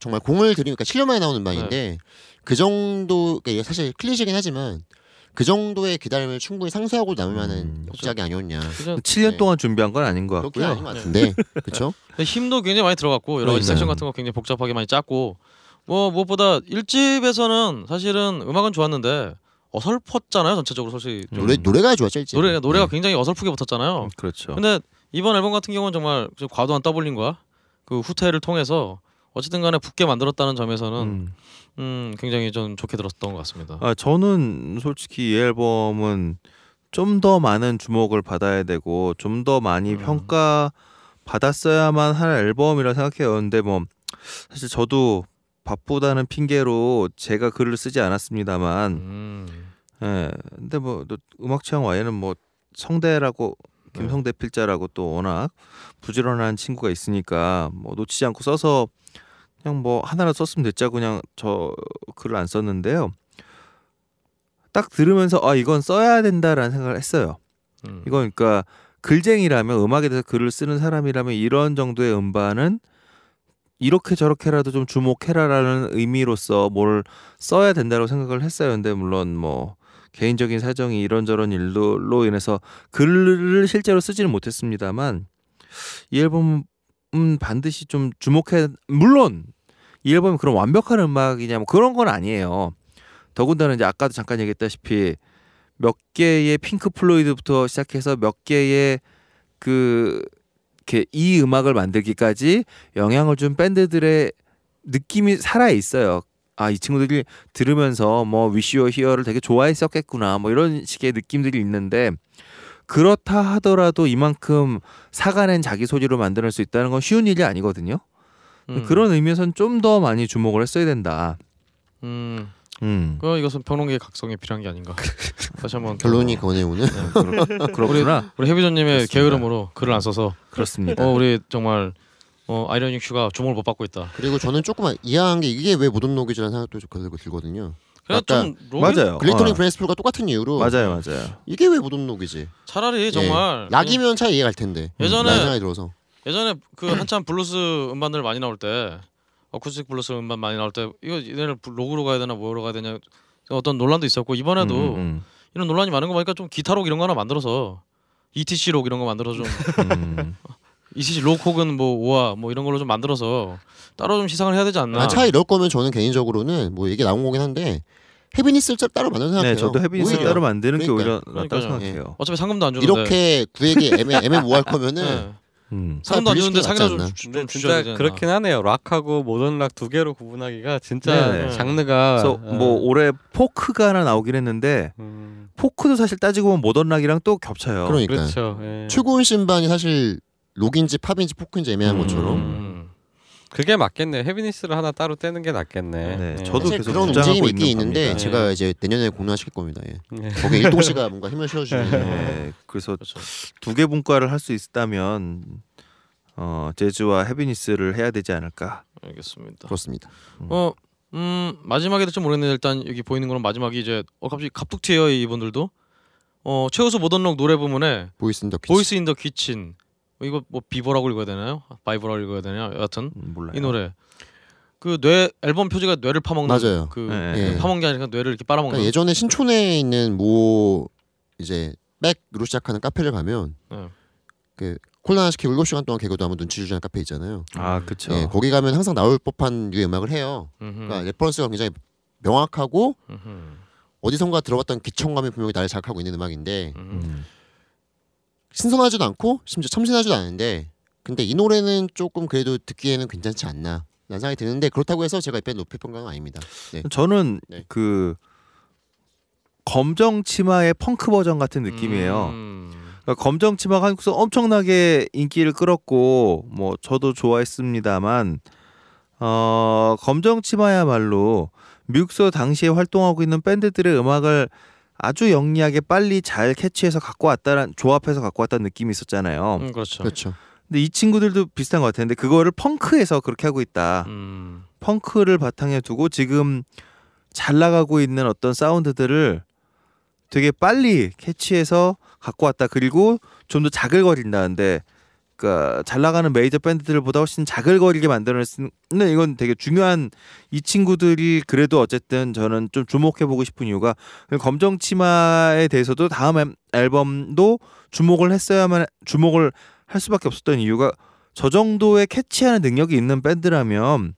정말 공을 들이니까 7년 만에 나오는 음반인데 그 정도 그러니까 이게 사실 클리셰긴 하지만 그 정도의 기다림을 충분히 상쇄하고 남을 만한 음. 역작이 아니었냐 그냥 7년 네. 동안 준비한 건 아닌 것 같고요. 아닌 것 같은데 그렇죠 (laughs) 힘도 굉장히 많이 들어갔고 여러 가지 그러니까요. 섹션 같은 거 굉장히 복잡하게 많이 짰고 뭐 무엇보다 1집에서는 사실은 음악은 좋았는데 어설펐잖아요 전체적으로 솔직히 좀. 노래 노래가 좋았죠 일집 노래 노래가 네. 굉장히 어설프게 붙었잖아요. 음, 그렇죠. 근데 이번 앨범 같은 경우는 정말 좀 과도한 더블링과 그 후퇴를 통해서 어쨌든 간에 붙게 만들었다는 점에서는 음, 음. 굉장히 좀 좋게 들었던 것 같습니다. 아 저는 솔직히 이 앨범은 좀 더 많은 주목을 받아야 되고 좀 더 많이 음. 평가 받았어야만 할 앨범이라 생각해요. 근데 뭐 사실 저도 바쁘다는 핑계로 제가 글을 쓰지 않았습니다만 음. 예. 근데 뭐또 음악 취향 와이는 뭐 성대라고 네. 김성대 필자라고 또 워낙 부지런한 친구가 있으니까 뭐 놓치지 않고 써서 그냥 뭐 하나를 썼으면 됐자 그냥 저 글을 안 썼는데요. 딱 들으면서 아 이건 써야 된다라는 생각을 했어요. 음. 이건 그러니까 글쟁이라면 음악에 대해서 글을 쓰는 사람이라면 이런 정도의 음반은 이렇게 저렇게라도 좀 주목해라라는 의미로서 뭘 써야 된다고 생각을 했어요. 근데 물론 뭐 개인적인 사정이 이런저런 일로 인해서 글을 실제로 쓰지는 못했습니다만 이 앨범은 반드시 좀 주목해 물론 이 앨범이 그런 완벽한 음악이냐 뭐 그런 건 아니에요. 더군다나 이제 아까도 잠깐 얘기했다시피 몇 개의 핑크 플로이드부터 시작해서 몇 개의 그 이렇게 이 음악을 만들기까지 영향을 준 밴드들의 느낌이 살아 있어요. 아 이 친구들이 들으면서 뭐 위시 오 히어를 되게 좋아했었겠구나 뭐 이런 식의 느낌들이 있는데 그렇다 하더라도 이만큼 사가낸 자기 소리로 만들 수 있다는 건 쉬운 일이 아니거든요. 음. 그런 의미에서는 좀 더 많이 주목을 했어야 된다. 음. 음. 그 이것은 평론계의 각성이 필요한 게 아닌가. (laughs) 다시 한번 결론이 그거네 오늘. 네, 그렇- (laughs) 그렇구나. 우리 해비전님의. 게으름으로 글을 안 써서 그렇습니다. 어 우리 정말 어 아이러닉 휴가 주목을 못 받고 있다. 그리고 저는 조금 이해한 게 이게 왜 모던 록이지라는 생각도 좀 들고 들거든요. 로빈 맞아요. 글리터링 어. 블랙니스 폴과 똑같은 이유로 맞아요, 맞아요. 이게 왜 모던 록이지? 차라리 정말 예. 락이면 차라리 이해갈 텐데. 예전에- 들어서. 예전에 그 한참 블루스 음반들 많이 나올 때 어쿠스틱 블루스 음반 많이 나올 때 이거 얘네를 록으로 가야 되나 뭐로 가야 되냐 어떤 논란도 있었고 이번에도 음, 음, 이런 논란이 많은 거 보니까 좀 기타록 이런 거 하나 만들어서 ETC 록 이런 거 만들어 좀 음. (laughs) ETC 록 혹은 뭐 오아 뭐 이런 걸로 좀 만들어서 따로 좀 시상을 해야 되지 않나? 아, 차라리 이럴 거면 저는 개인적으로는 뭐 얘기 나온 거긴 한데 heaviness를 따로 만들어 생각해요. 네, 저도 heaviness. 따로 만드는 게 그러니까요. 오히려 낫다고. 생각해요. 어차피 상금도 안 주는데 이렇게 구획이 애매 애매모호할 거면은 (laughs) 네. 음. 상금도 안게 상이나 좀, 좀 주셔야 진짜? 그렇긴 하네요. 락하고 모던 락 두 개로 구분하기가 진짜 네네. 장르가 그래서 어, 뭐 올해 포크가 하나 나오긴 했는데 음, 포크도 사실 따지고 보면 모던 락이랑 또 겹쳐요. 그러니까 그렇죠. 예. 최고운 신반이 사실 록인지 팝인지 포크인지 애매한 음. 것처럼 음. 그게 맞겠네. 헤비니스를 하나 따로 떼는 게 낫겠네. 네, 예. 저도 계속 그런 움직임이 있긴 있는 있는데 겁니다. 제가 이제 내년에 공론화시킬 겁니다. 예. 예. 거기 일동 씨가 뭔가 힘을 실어주면 네, 그래서 그렇죠. 두개 분과를 할 수 있다면 어, 재즈와 헤비니스를 해야 되지 않을까. 알겠습니다. 그렇습니다. 어, 음 마지막에 될지 모르겠는데 일단 여기 보이는 거는 마지막이 이제 어 갑자기 갑툭 튀어요 이분들도. 어 최우수 모던록 노래 부문에 보이스 인 더 키친. 보이스 인 더 키친 이거 뭐 비버라고 읽어야 되나요? 바이버라고 읽어야 되냐? 여하튼 음, 몰라요. 이 노래 그 뇌 앨범 표지가 뇌를 파먹는 맞아요. 그 네. 예. 파먹는 게 아니라 뇌를 이렇게 빨아먹는. 그러니까 예전에 신촌에 있는 모 이제 백으로 시작하는 카페를 가면 네. 그 콜라 시키고 7시간 동안 개그도 하면 눈치 주지 않는 카페 있잖아요. 아, 그렇죠. 예, 거기 가면 항상 나올 법한 류의 음악을 해요. 음흠. 그러니까 reference가 굉장히 명확하고 음흠. 어디선가 들어봤던 기청감이 분명히 나를 자극하고 있는 음악인데 음흠. 음. 신선하지도 않고 심지어 참신하지도 않은데 근데 이 노래는 조금 그래도 듣기에는 괜찮지 않나 라는 생각이 드는데 그렇다고 해서 제가 이 밴드 높일 평가는 아닙니다. 네. 저는 네. 그 검정 치마의 펑크 버전 같은 느낌이에요. 음. 그러니까 검정 치마가 한국에서 엄청나게 인기를 끌었고 뭐 저도 좋아했습니다만 어 검정 치마야말로 미국서 당시에 활동하고 있는 밴드들의 음악을 아주 영리하게 빨리 잘 캐치해서 갖고 왔다는 조합해서 갖고 왔다는 느낌이 있었잖아요. 음, 그렇죠. 그렇죠. 근데 이 친구들도 비슷한 것 같은데 그거를 펑크에서 그렇게 하고 있다. 음. 펑크를 바탕에 두고 지금 잘 나가고 있는 어떤 사운드들을 되게 빨리 캐치해서 갖고 왔다. 그리고 좀 더 자글거린다는데 그러니까 잘 나가는 메이저 밴드들보다 훨씬 자글거리게 만들어냈는 이건 되게 중요한 이 친구들이 그래도 어쨌든 저는 좀 주목해 보고 싶은 이유가 검정 치마에 대해서도 다음 앨- 앨범도 주목을 했어야만 주목을 할 수밖에 없었던 이유가 저 정도의 캐치하는 능력이 있는 밴드라면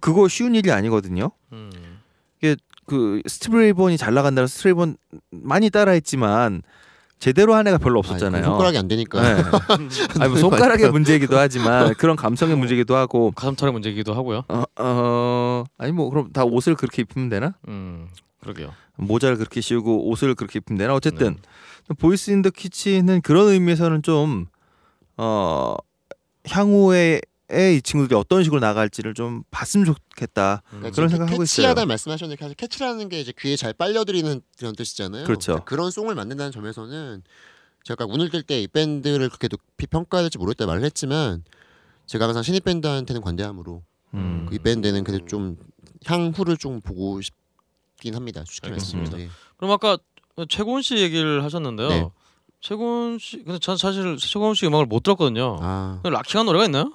그거 쉬운 일이 아니거든요. 음. 그 스티비 레이 본이 잘 나간다는 스티비 레이 본 많이 따라했지만 제대로 한 애가 별로 없었잖아요. 아, 손가락이 안 되니까. 네. (laughs) 아니 뭐 손가락의 문제이기도 하지만 그런 감성의 문제이기도 하고 가슴털의 문제이기도 하고요. 어, 어 아니 뭐 그럼 다 옷을 그렇게 입으면 되나? 음. 그러게요. 모자를 그렇게 씌우고 옷을 그렇게 입으면 되나? 어쨌든 보이스 인 더 키친은 그런 의미에서는 좀 어 향후에 이 친구들이 어떤 식으로 나갈지를 좀 봤으면 좋겠다. 음. 그러니까 그런 생각하고 있어요. 캐치하다 말씀하셨는데 사실 catchy라는 게 이제 귀에 잘 빨려들이는 그런 뜻이잖아요. 그렇죠. 그러니까 그런 song을 만든다는 점에서는 제가 운을 뜰 때 이 밴드를 그렇게 높이 평가해야 될지 모르겠다 말을 했지만 제가 항상 신입 밴드한테는 관대함으로 음. 이 밴드는 그래도 좀 향후를 좀 보고 싶긴 합니다. 솔직히. 말씀드리면. 예. 그럼 아까 최고은 씨 얘기를 하셨는데요. 네. 최고은 씨 근데 전 사실 최고은 씨 음악을 못 들었거든요. 아 근데 rocking한 노래가 있나요?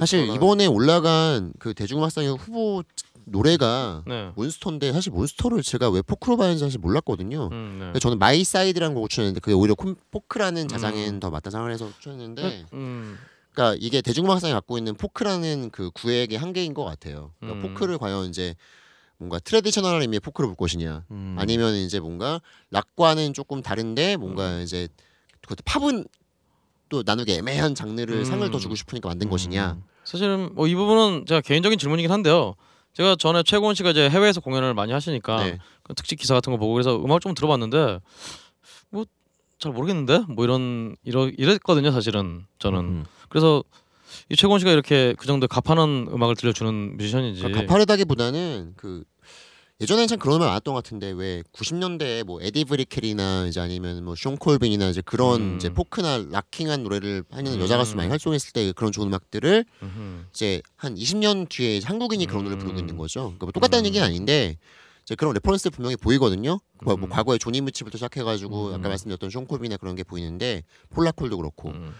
사실 이번에 올라간 그 대중음악상 후보 노래가 네. Monster인데 사실 Monster를 제가 왜 포크로 봤는지 사실 몰랐거든요. 음, 네. 그래서 저는 My Side라는 곡을 추천했는데 그게 오히려 콤- 포크라는 자장엔 더 맞다 생각을 해서 추천했는데 음, 그러니까 이게 대중음악상이 갖고 있는 포크라는 그 구획의 한계인 것 같아요. 그러니까 음. 포크를 과연 이제 뭔가 traditional한 의미의 포크를 볼 것이냐 음. 아니면 이제 뭔가 락과는 조금 다른데 뭔가 음. 이제 그것도 팝은 또 나누기 애매한 장르를 음. 상을 더 주고 싶으니까 만든 것이냐 사실은 뭐 이 부분은 제가 개인적인 질문이긴 한데요. 제가 전에 최고원 씨가 이제 해외에서 공연을 많이 하시니까 네. 그 특집 기사 같은 거 보고 그래서 음악 좀 들어봤는데 뭐 잘 모르겠는데 뭐 이런 이러 이랬거든요 사실은 저는 음. 그래서 이 최고원 씨가 이렇게 그 정도 가파는 음악을 들려주는 뮤지션인지 그러니까 가파르다기보다는 그 예전에는 참 그런 말 많았던 것 같은데 왜 90년대에 뭐 에디 브리켈이나 이제 아니면 뭐숀 콜빈이나 이제 그런 음. 이제 포크나 락킹한 노래를 하는 음. 여자 가수 많이 활동했을 때 그런 좋은 음악들을 음흠. 이제 한 20년 뒤에 이제 한국인이 그런 노래를 부르고 음. 있는 거죠. 그러니까 뭐 똑같다는 음. 얘기는 아닌데 이제 그런 reference 분명히 보이거든요. 뭐, 뭐 음. 과거에 조니 미첼부터 시작해가지고 음. 아까 말씀드렸던 숀 콜빈이나 그런 게 보이는데 폴라 콜도 그렇고 음.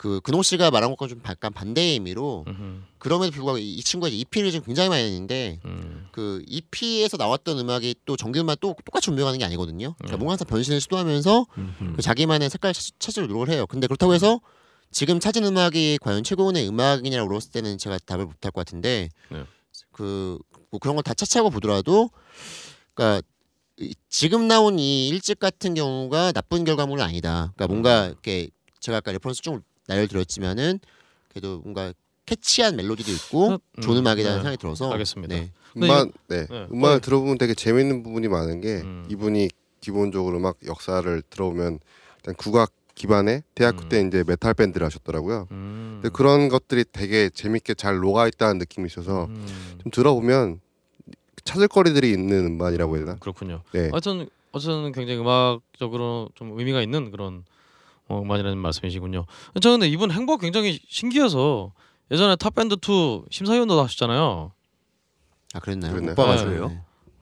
그 근홍 씨가 말한 것과 좀 약간 반대의 의미로 음흠. 그럼에도 불구하고 이, 이 친구가 EP를 지금 굉장히 많이 냈는데 음. 그 EP에서 나왔던 음악이 또 정규랑 또 똑같이 운용하는 게 아니거든요. 그러니까 음. 뭔가 항상 변신을 시도하면서 음. 그 자기만의 색깔 찾, 찾으려 노력을 해요. 근데 그렇다고 해서 지금 찾은 음악이 과연 최고의 음악이냐고 물었을 때는 제가 답을 못할 것 같은데 네. 그뭐 그런 걸 다 차치하고 보더라도 그러니까 이- 지금 나온 이 일집 같은 경우가 나쁜 결과물은 아니다. 그러니까 뭔가 이렇게 제가 아까 reference 좀 날려드렸지만은 그래도 뭔가 catchy한 멜로디도 있고 음, 좋은 음악이라는 네. 생각이 들어서 알겠습니다. 네. 음반 네, 네. 음반을 어. 들어보면 되게 재밌는 부분이 많은 게 음. 이분이 기본적으로 음악 역사를 들어보면 일단 국악 기반의 대학교 음. 때 이제 메탈 밴드를 하셨더라고요. 음. 근데 그런 것들이 되게 재밌게 잘 녹아 있다는 느낌이 있어서 음. 좀 들어보면 찾을 거리들이 있는 음반이라고 해야 되나? 그렇군요. 네. 하여튼 어쨌든 굉장히 음악적으로 좀 의미가 있는 그런 어, 음악이라는 말씀이시군요. 저 근데 이분 행보가 굉장히 신기해서 예전에 탑밴드 2 심사위원도 하셨잖아요. 아 그랬나요? 그랬나요? 못 봐가지고. 아, 그래요? 네.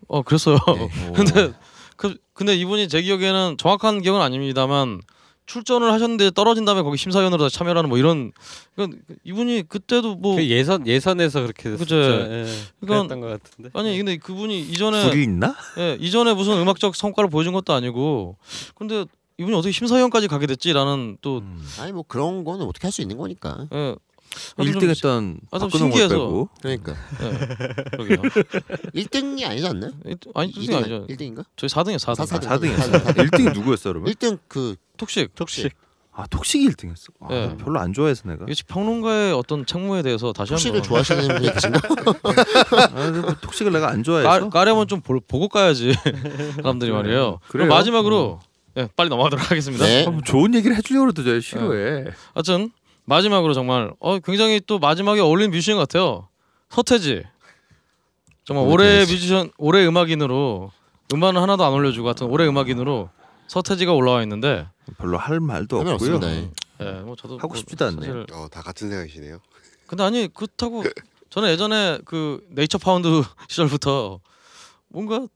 어 그랬어요. 네. (laughs) 근데 그 근데 이분이 제 기억에는 정확한 기억은 아닙니다만 출전을 하셨는데 떨어진 다음에 거기 심사위원으로 다시 참여하는 뭐 이런 이건 이분이 그때도 뭐 그 예선 예선에서 그렇게 그죠. 됐었죠. 예, 그랬던 것 같은데. 아니 근데 그분이 이전에 불이 있나? 예, 이전에 무슨 음악적 성과를 보여준 것도 아니고 근데 이분이 어떻게 심사위원까지 가게 됐지라는 또 음. 아니 뭐 그런 거는 어떻게 할 수 있는 거니까. 예. 아주 좀 1등 했던 아, 좀 박근홍을 신기해서. 빼고 그러니까 예. 그러게요. 1등이 아니지 않나요? 아니 1등이 아니죠. 1등인가? 저희 4등이요 4등. 사- 아, 사등. 4등이었어. 1등이 누구였어 그러면? 1등 그 톡식. 톡식. 아 톡식이 1등 했어. 아, 예. 별로 안 좋아해서 내가. 이게 평론가의 어떤 책무에 대해서 다시 톡식을 한번 좋아하시는 분이 계신가? (laughs) 아, 뭐 톡식을 내가 안 까, 좋아해서. 까려면 좀 볼- 보고 까야지 (laughs) 사람들이 말이에요. 그래요? 그럼 마지막으로 예, 빨리 넘어가도록 (laughs) 하겠습니다. 네. 아, 뭐 좋은 얘기를 해주려고 저 싫어해. 하여튼 마지막으로 정말 어 굉장히 또 마지막에 어울리는 뮤지션 같아요. 서태지. 정말 어, 올해 서태지. 뮤지션 올해 음악인으로 음반은 하나도 안 올려주고 같은 올해 음악인으로 서태지가 올라와 있는데 별로 할 말도 없고요. 없습니다. 예. 예, 뭐 저도 하고 뭐 싶지도 않네요. 사실 어, 다 같은 생각이시네요. 근데 아니 그렇다고 저는 예전에 그 네이처 파운드 (laughs) 시절부터 뭔가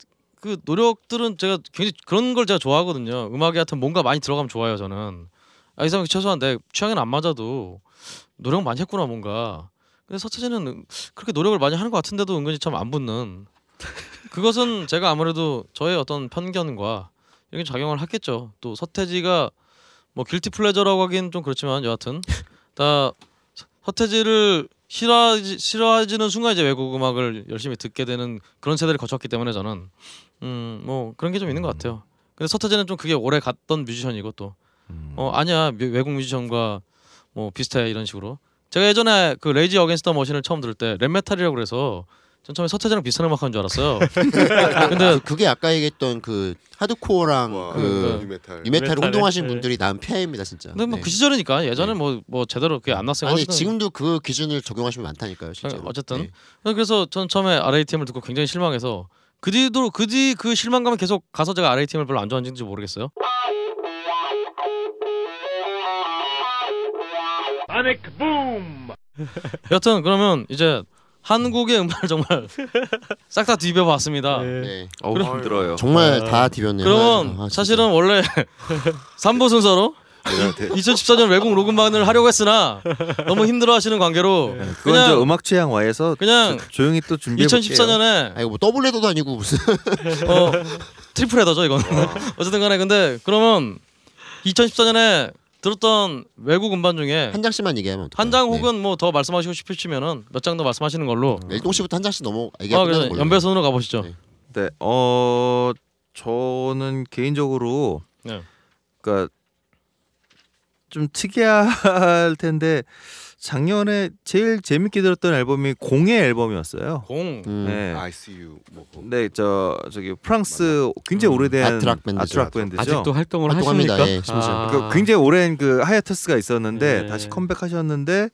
그 노력들은 제가 굉장히 그런 걸 제가 좋아하거든요. 음악에 하여튼 뭔가 많이 들어가면 좋아요 저는. 아, 이 사람 최소한 내 취향에는 안 맞아도 노력 많이 했구나 뭔가. 근데 서태지는 그렇게 노력을 많이 하는 것 같은데도 은근히 참 안 붙는. 그것은 제가 아무래도 저의 어떤 편견과 이런 게 작용을 하겠죠. 또 서태지가 뭐 길티 플레저라고 하긴 좀 그렇지만 여하튼 다 서- 서태지를 싫어하지, 싫어하지는 순간 이제 외국 음악을 열심히 듣게 되는 그런 세대를 거쳤기 때문에 저는 음 뭐 그런 게 좀 있는 것 같아요. 근데 서태지는 좀 그게 오래 갔던 뮤지션이고 또 음. 어 아니야 미- 외국 뮤지션과 뭐 비슷해 이런 식으로 제가 예전에 그 Rage Against the Machine을 처음 들을 때 랩메탈이라고 그래서 전 처음에 서태지랑 비슷한 음악 하는 줄 알았어요. (laughs) 근데 그게 아까 얘기했던 그 하드코어랑 와, 그 뉴메탈. 뉴메탈 뉴메탈에? 혼동하신 네. 분들이 난 폐해입니다 진짜. 근데 뭐 네. 그 시절이니까 예전에 뭐뭐 제대로 그게 안 났어요. 아니 어쨌든 지금도 그 기준을 적용하시면 많다니까요. 진짜. 네, 어쨌든. 그래서 전 처음에 RATM을 듣고 굉장히 실망해서 그 뒤도 그뒤 그 실망감을 계속 가서 제가 RATM을 별로 안 좋아하는지 모르겠어요. 여튼 그러면 이제 한국의 음반을 정말 (laughs) 싹 다 뒤벼봤습니다. 네. 어우 그럼- 힘들어요. 정말 다 디볐네요. 그러면 아, 진짜. 사실은 원래 (laughs) 3부 순서로 내가 대- 2014년 외국 록 음반을 하려고 했으나 너무 힘들어하시는 관계로 그건 저 그냥 음악 취향 와에서 그냥 조- 조용히 또 준비해 볼게요. 2014년에 아 이거 뭐 더블 헤더도 아니고 무슨 (laughs) 어 triple header죠 이건 어쨌든 간에 근데 그러면 2014년에 들었던 외국 음반 중에 한 장씩만 얘기하면 어떨까요? 한장 네. 혹은 뭐 더 말씀하시고 싶으시면은 몇 장 더 말씀하시는 걸로 네, 일동 씨부터 한 장씩 넘어 아 그래서 끝나는 걸로. 연배선으로 가보시죠 네. 네, 어 저는 개인적으로 네. 그러니까 좀 특이할 텐데 작년에 제일 재밌게 들었던 앨범이 공의 앨범이었어요. 공 음. 네. I see you 뭐 그거. 네, 저 저기 프랑스 굉장히 음, 오래된 아트락 밴드죠. 아트락 밴드죠. 아직도 활동을 활동합니다. 하십니까? 예, 심지어. 아. 그 굉장히 오랜 그 하이아투스가 있었는데 네. 다시 컴백하셨는데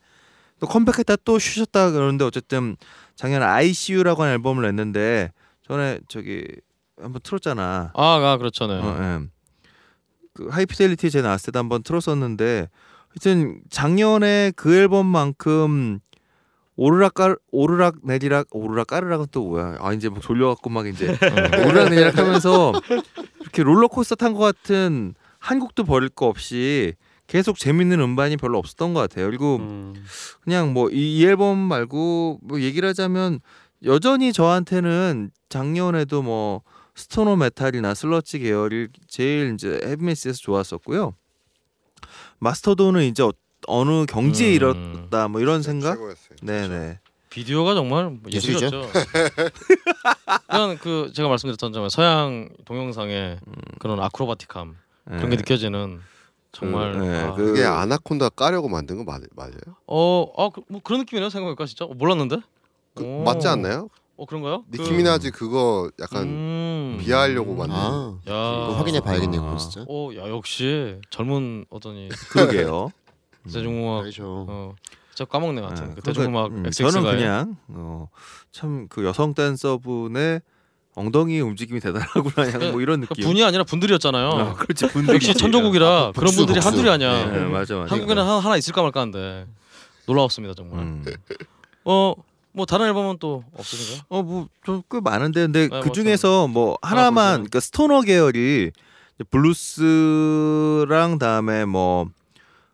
또 컴백했다 또 쉬셨다 그러는데 어쨌든 작년 ICU라고 하는 앨범을 냈는데 전에 저기 한번 틀었잖아. 아, 아 그렇죠 네. 어, 예. 그 하이피델리티 제 나왔을 때도 한번 틀었었는데 하여튼 작년에 그 앨범만큼 오르락 깔 오르락 내리락 오르락 까르락은 또 뭐야? 아 이제 막 졸려갖고 막 이제 오르락 내리락 하면서 이렇게 롤러코스터 탄 것 같은 한 곡도 버릴 거 없이 계속 재밌는 음반이 별로 없었던 것 같아요. 그리고 음. 그냥 뭐이 앨범 말고 뭐 얘기를 하자면 여전히 저한테는 작년에도 뭐 스토너 메탈이나 슬러지 계열이 제일 이제 헤비메스에서 좋았었고요. 마스터도는 이제 어, 어느 경지에 음. 이뤘다 뭐 이런 생각? 최고였어요. 네네. 비디오가 정말 뭐 예술이죠. 예술이었죠. (laughs) 그냥 그 제가 말씀드렸던 점에 서양 동영상의 그런 아크로바틱함 그런 게 네. 느껴지는 정말 그, 네, 아, 그- 그게 아나콘다 까려고 만든 거 맞, 맞아요? 어, 아, 그, 뭐 그런 느낌이네요 생각해보니까 진짜 어, 몰랐는데. 그, 오. 맞지 않나요? 어 그런가요? 니키 미나지 그거 약간 음. 비하하려고 만든 아, 야, 확인해 봐야겠네요, 그거 아. 진짜. 어, 야 역시 젊은 어떤이 그러게요. (laughs) 대중음악 그렇죠. 어, 진짜 까먹네 같은 네, 그 그러니까, 대중음악 음, 저는 그냥 어, 참그 여성 댄서분의 엉덩이 움직임이 대단하구나 (laughs) 그냥 뭐 이런 느낌. 분이 아니라 분들이었잖아요. 아, 그렇지 분들 역시 천조국이라 그런 복수, 분들이 복수. 한둘이 아니야. 네, 맞아 맞아. 한국에는 하나, 하나 있을까 말까 한데 놀라웠습니다 정말. 음. 어, 뭐 다른 앨범은 또 없으신가요? 어뭐좀 꽤 많은데 근데 네, 그뭐 중에서 뭐 하나만 그러세요? 그러니까 stoner 계열이 블루스랑 다음에 뭐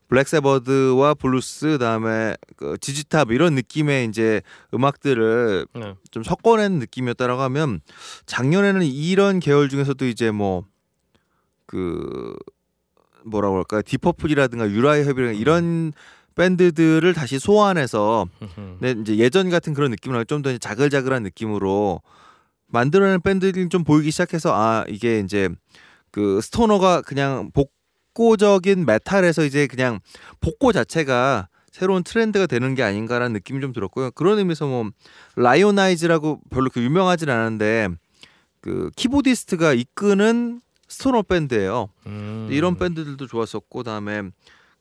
Black Sabbath와 블루스 그다음에 그 ZZ Top 이런 느낌의 이제 음악들을 네. 좀 섞어낸 느낌이었다라고 하면 작년에는 이런 계열 중에서도 이제 뭐 그 뭐라고 할까 디퍼플이라든가 유라이 협이라든가 이런 밴드들을 다시 소환해서 네, 이제 예전 같은 그런 느낌으로 좀더 자글자글한 느낌으로 만들어낸 밴드들이 좀 보이기 시작해서 아 이게 이제 그 스토너가 그냥 복고적인 메탈에서 이제 그냥 복고 자체가 새로운 트렌드가 되는 게 아닌가라는 느낌이 좀 들었고요. 그런 의미에서 뭐 Lionize라고 별로 그 유명하진 않은데 그 keyboardist가 이끄는 stoner 밴드예요. 음. 이런 밴드들도 좋았었고 그다음에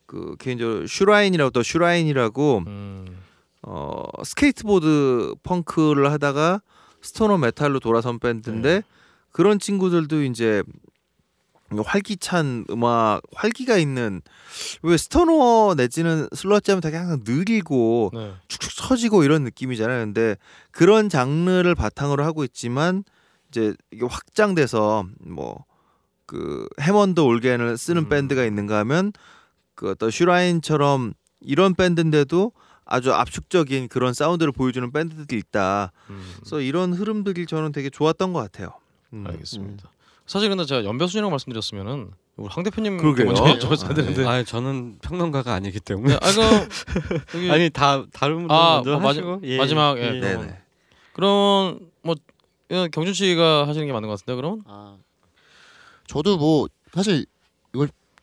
그 개인적으로 Shrine이라고 또 Shrine이라고 음. 어 스케이트보드 펑크를 하다가 stoner 메탈로 돌아선 밴드인데 그런 친구들도 이제 활기찬 음악, 활기가 있는 왜 스토너 내지는 슬러지 하면 되게 항상 느리고 네. 축축 처지고 이런 느낌이잖아요. 근데 그런 장르를 바탕으로 하고 있지만 이제 이게 확장돼서 뭐 그 해먼드 올겐을 쓰는 음. 밴드가 있는가 하면 그 어떤 슈라인처럼 이런 밴드인데도 아주 압축적인 그런 사운드를 보여주는 밴드들이 있다. 음. 그래서 이런 흐름들이 저는 되게 좋았던 것 같아요. 음. 알겠습니다. 사실 근데 제가 연배순이라고 말씀드렸으면 우리 황 대표님 그러게요. 먼저 여쭤봤어야 아, 되는데. 아 저는 평론가가 아니기 때문에 네, 아 여기 (laughs) 아니 다 다른 분들 아, 먼저 뭐 마지- 하시고 예, 마지막, 예, 예. 그럼. 그런 뭐 경준 씨가 하시는 게 맞는 것 같은데 그럼? 아, 저도 뭐 사실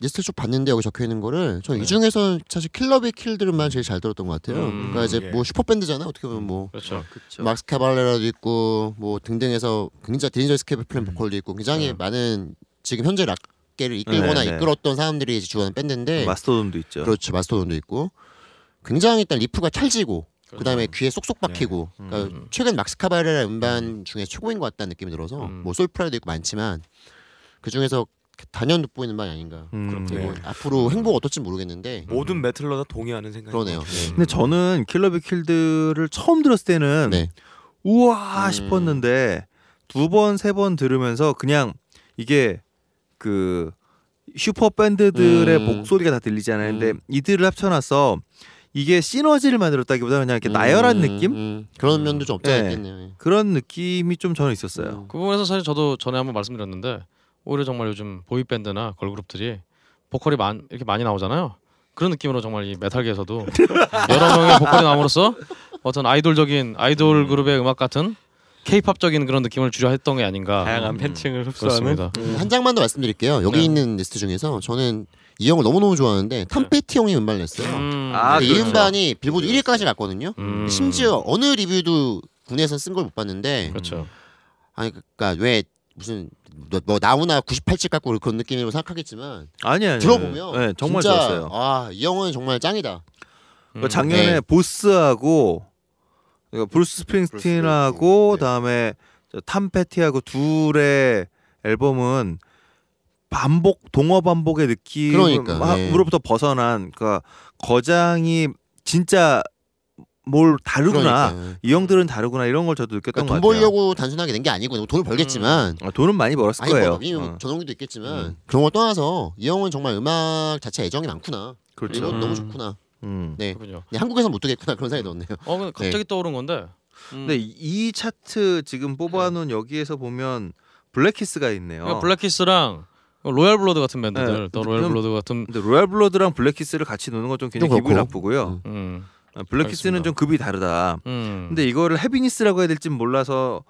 리스트 쭉 봤는데 여기 적혀 있는 거를 저이 네. 중에서 사실 Killer Be Killed만 제일 잘 들었던 것 같아요. 음, 그러니까 이제 예. 뭐 슈퍼 밴드잖아 어떻게 보면 뭐 그렇죠. 그렇죠. 막스 카발레라도 있고 뭐 등등해서 굉장히 Dillinger Escape Plan 음. 보컬도 있고 굉장히 네. 많은 지금 현재 락계를 이끌거나 네, 네. 이끌었던 사람들이 이제 주하는 밴드인데 Mastodon도 있죠. 그렇죠 Mastodon도 있고 굉장히 일단 riff가 찰지고 그 다음에 귀에 쏙쏙 박히고 네. 그러니까 음. 최근 막스 카발레라 음반 중에 최고인 것 같다는 느낌이 들어서 음. 뭐 Soulfly도 있고 많지만 그 중에서 단연 돋보이는 음반이 아닌가 음. 그리고 네. 앞으로 행보가 어떨지 모르겠는데 모든 metaller 다 동의하는 생각이 그러네요 음. 근데 저는 Killer Be Killed를 처음 들었을 때는 네. 우와 음. 싶었는데 두 번 세번 들으면서 그냥 이게 그 슈퍼 밴드들의 음. 목소리가 다 들리잖아요. 근데 음. 이들을 합쳐놔서 이게 시너지를 만들었다기보다 그냥 이렇게 나열한 음, 느낌 음. 그런 면도 좀 없지 않아 네. 있겠네요. 예. 그런 느낌이 좀 저는 있었어요. 음. 그 부분에서 사실 저도 전에 한번 말씀드렸는데 오히려 정말 요즘 보이 밴드나 걸그룹들이 보컬이 많 이렇게 많이 나오잖아요. 그런 느낌으로 정말 이 메탈계에서도 (laughs) 여러 명의 보컬이 나옴으로써 어떤 아이돌적인 아이돌 그룹의 음악 같은 케이팝적인 그런 느낌을 주려 했던 게 아닌가. 다양한 팬층을 흡수하는 그렇습니다. 음, 한 장만 더 말씀드릴게요. 여기 네. 있는 리스트 중에서 저는 이 형을 너무 너무 좋아하는데 탐 페티 형이 음반을 냈어요. 음, 아, 근데 이 그렇죠. 음반이 빌보드 1위까지 갔거든요. 음, 심지어 어느 리뷰도 국내에서 쓴 걸 못 봤는데 그렇죠. 아니 그러니까 왜 무슨 뭐, 뭐 나무나 98집 갖고 그런 느낌으로 생각하겠지만 아니 아니. 들어보면 네, 정말 진짜, 좋았어요. 아이 형은 정말 짱이다. 그 작년에 네. 보스하고 그러니까 브루스 스프링스틴하고 브루스, 네. 그다음에 저 탐 페티하고 둘의 앨범은 반복 동어 반복의 그러니까, 네. 느낌으로부터 벗어난 그러니까 거장이 진짜 뭘 다르구나 그러니까. 이 형들은 다르구나 이런 걸 저도 느꼈던 그러니까 돈 것 같아요. 벌려고 단순하게 낸게 아니고 돈을 벌겠지만 아, 돈은 많이 벌었을 아니 거예요. 뭐, 이 어, 전용기도 있겠지만 음. 그런 걸 떠나서 이 형은 정말 음악 자체 애정이 많구나. 그렇죠. 이거 음. 너무 좋구나. 음. 네. 그렇군요. 네, 한국에서는 못 두겠구나 그런 생각이 들었네요. 어 근데 갑자기 떠오른 건데. 음, 근데 이- 이 차트 지금 뽑아놓은 여기에서 보면 블랙키스가 있네요. 그러니까 블랙키스랑 로얄 블러드 같은 밴드들, 네, 또 로얄 블러드 같은. 근데 로얄 블러드랑 블랙키스를 같이 놓는 건 좀 굉장히 기분이 그렇고. 나쁘고요. 음. 음, 아, 블랙키스는. 좀 급이 다르다. 음. 근데 이거를 heaviness라고 해야 될지 몰라서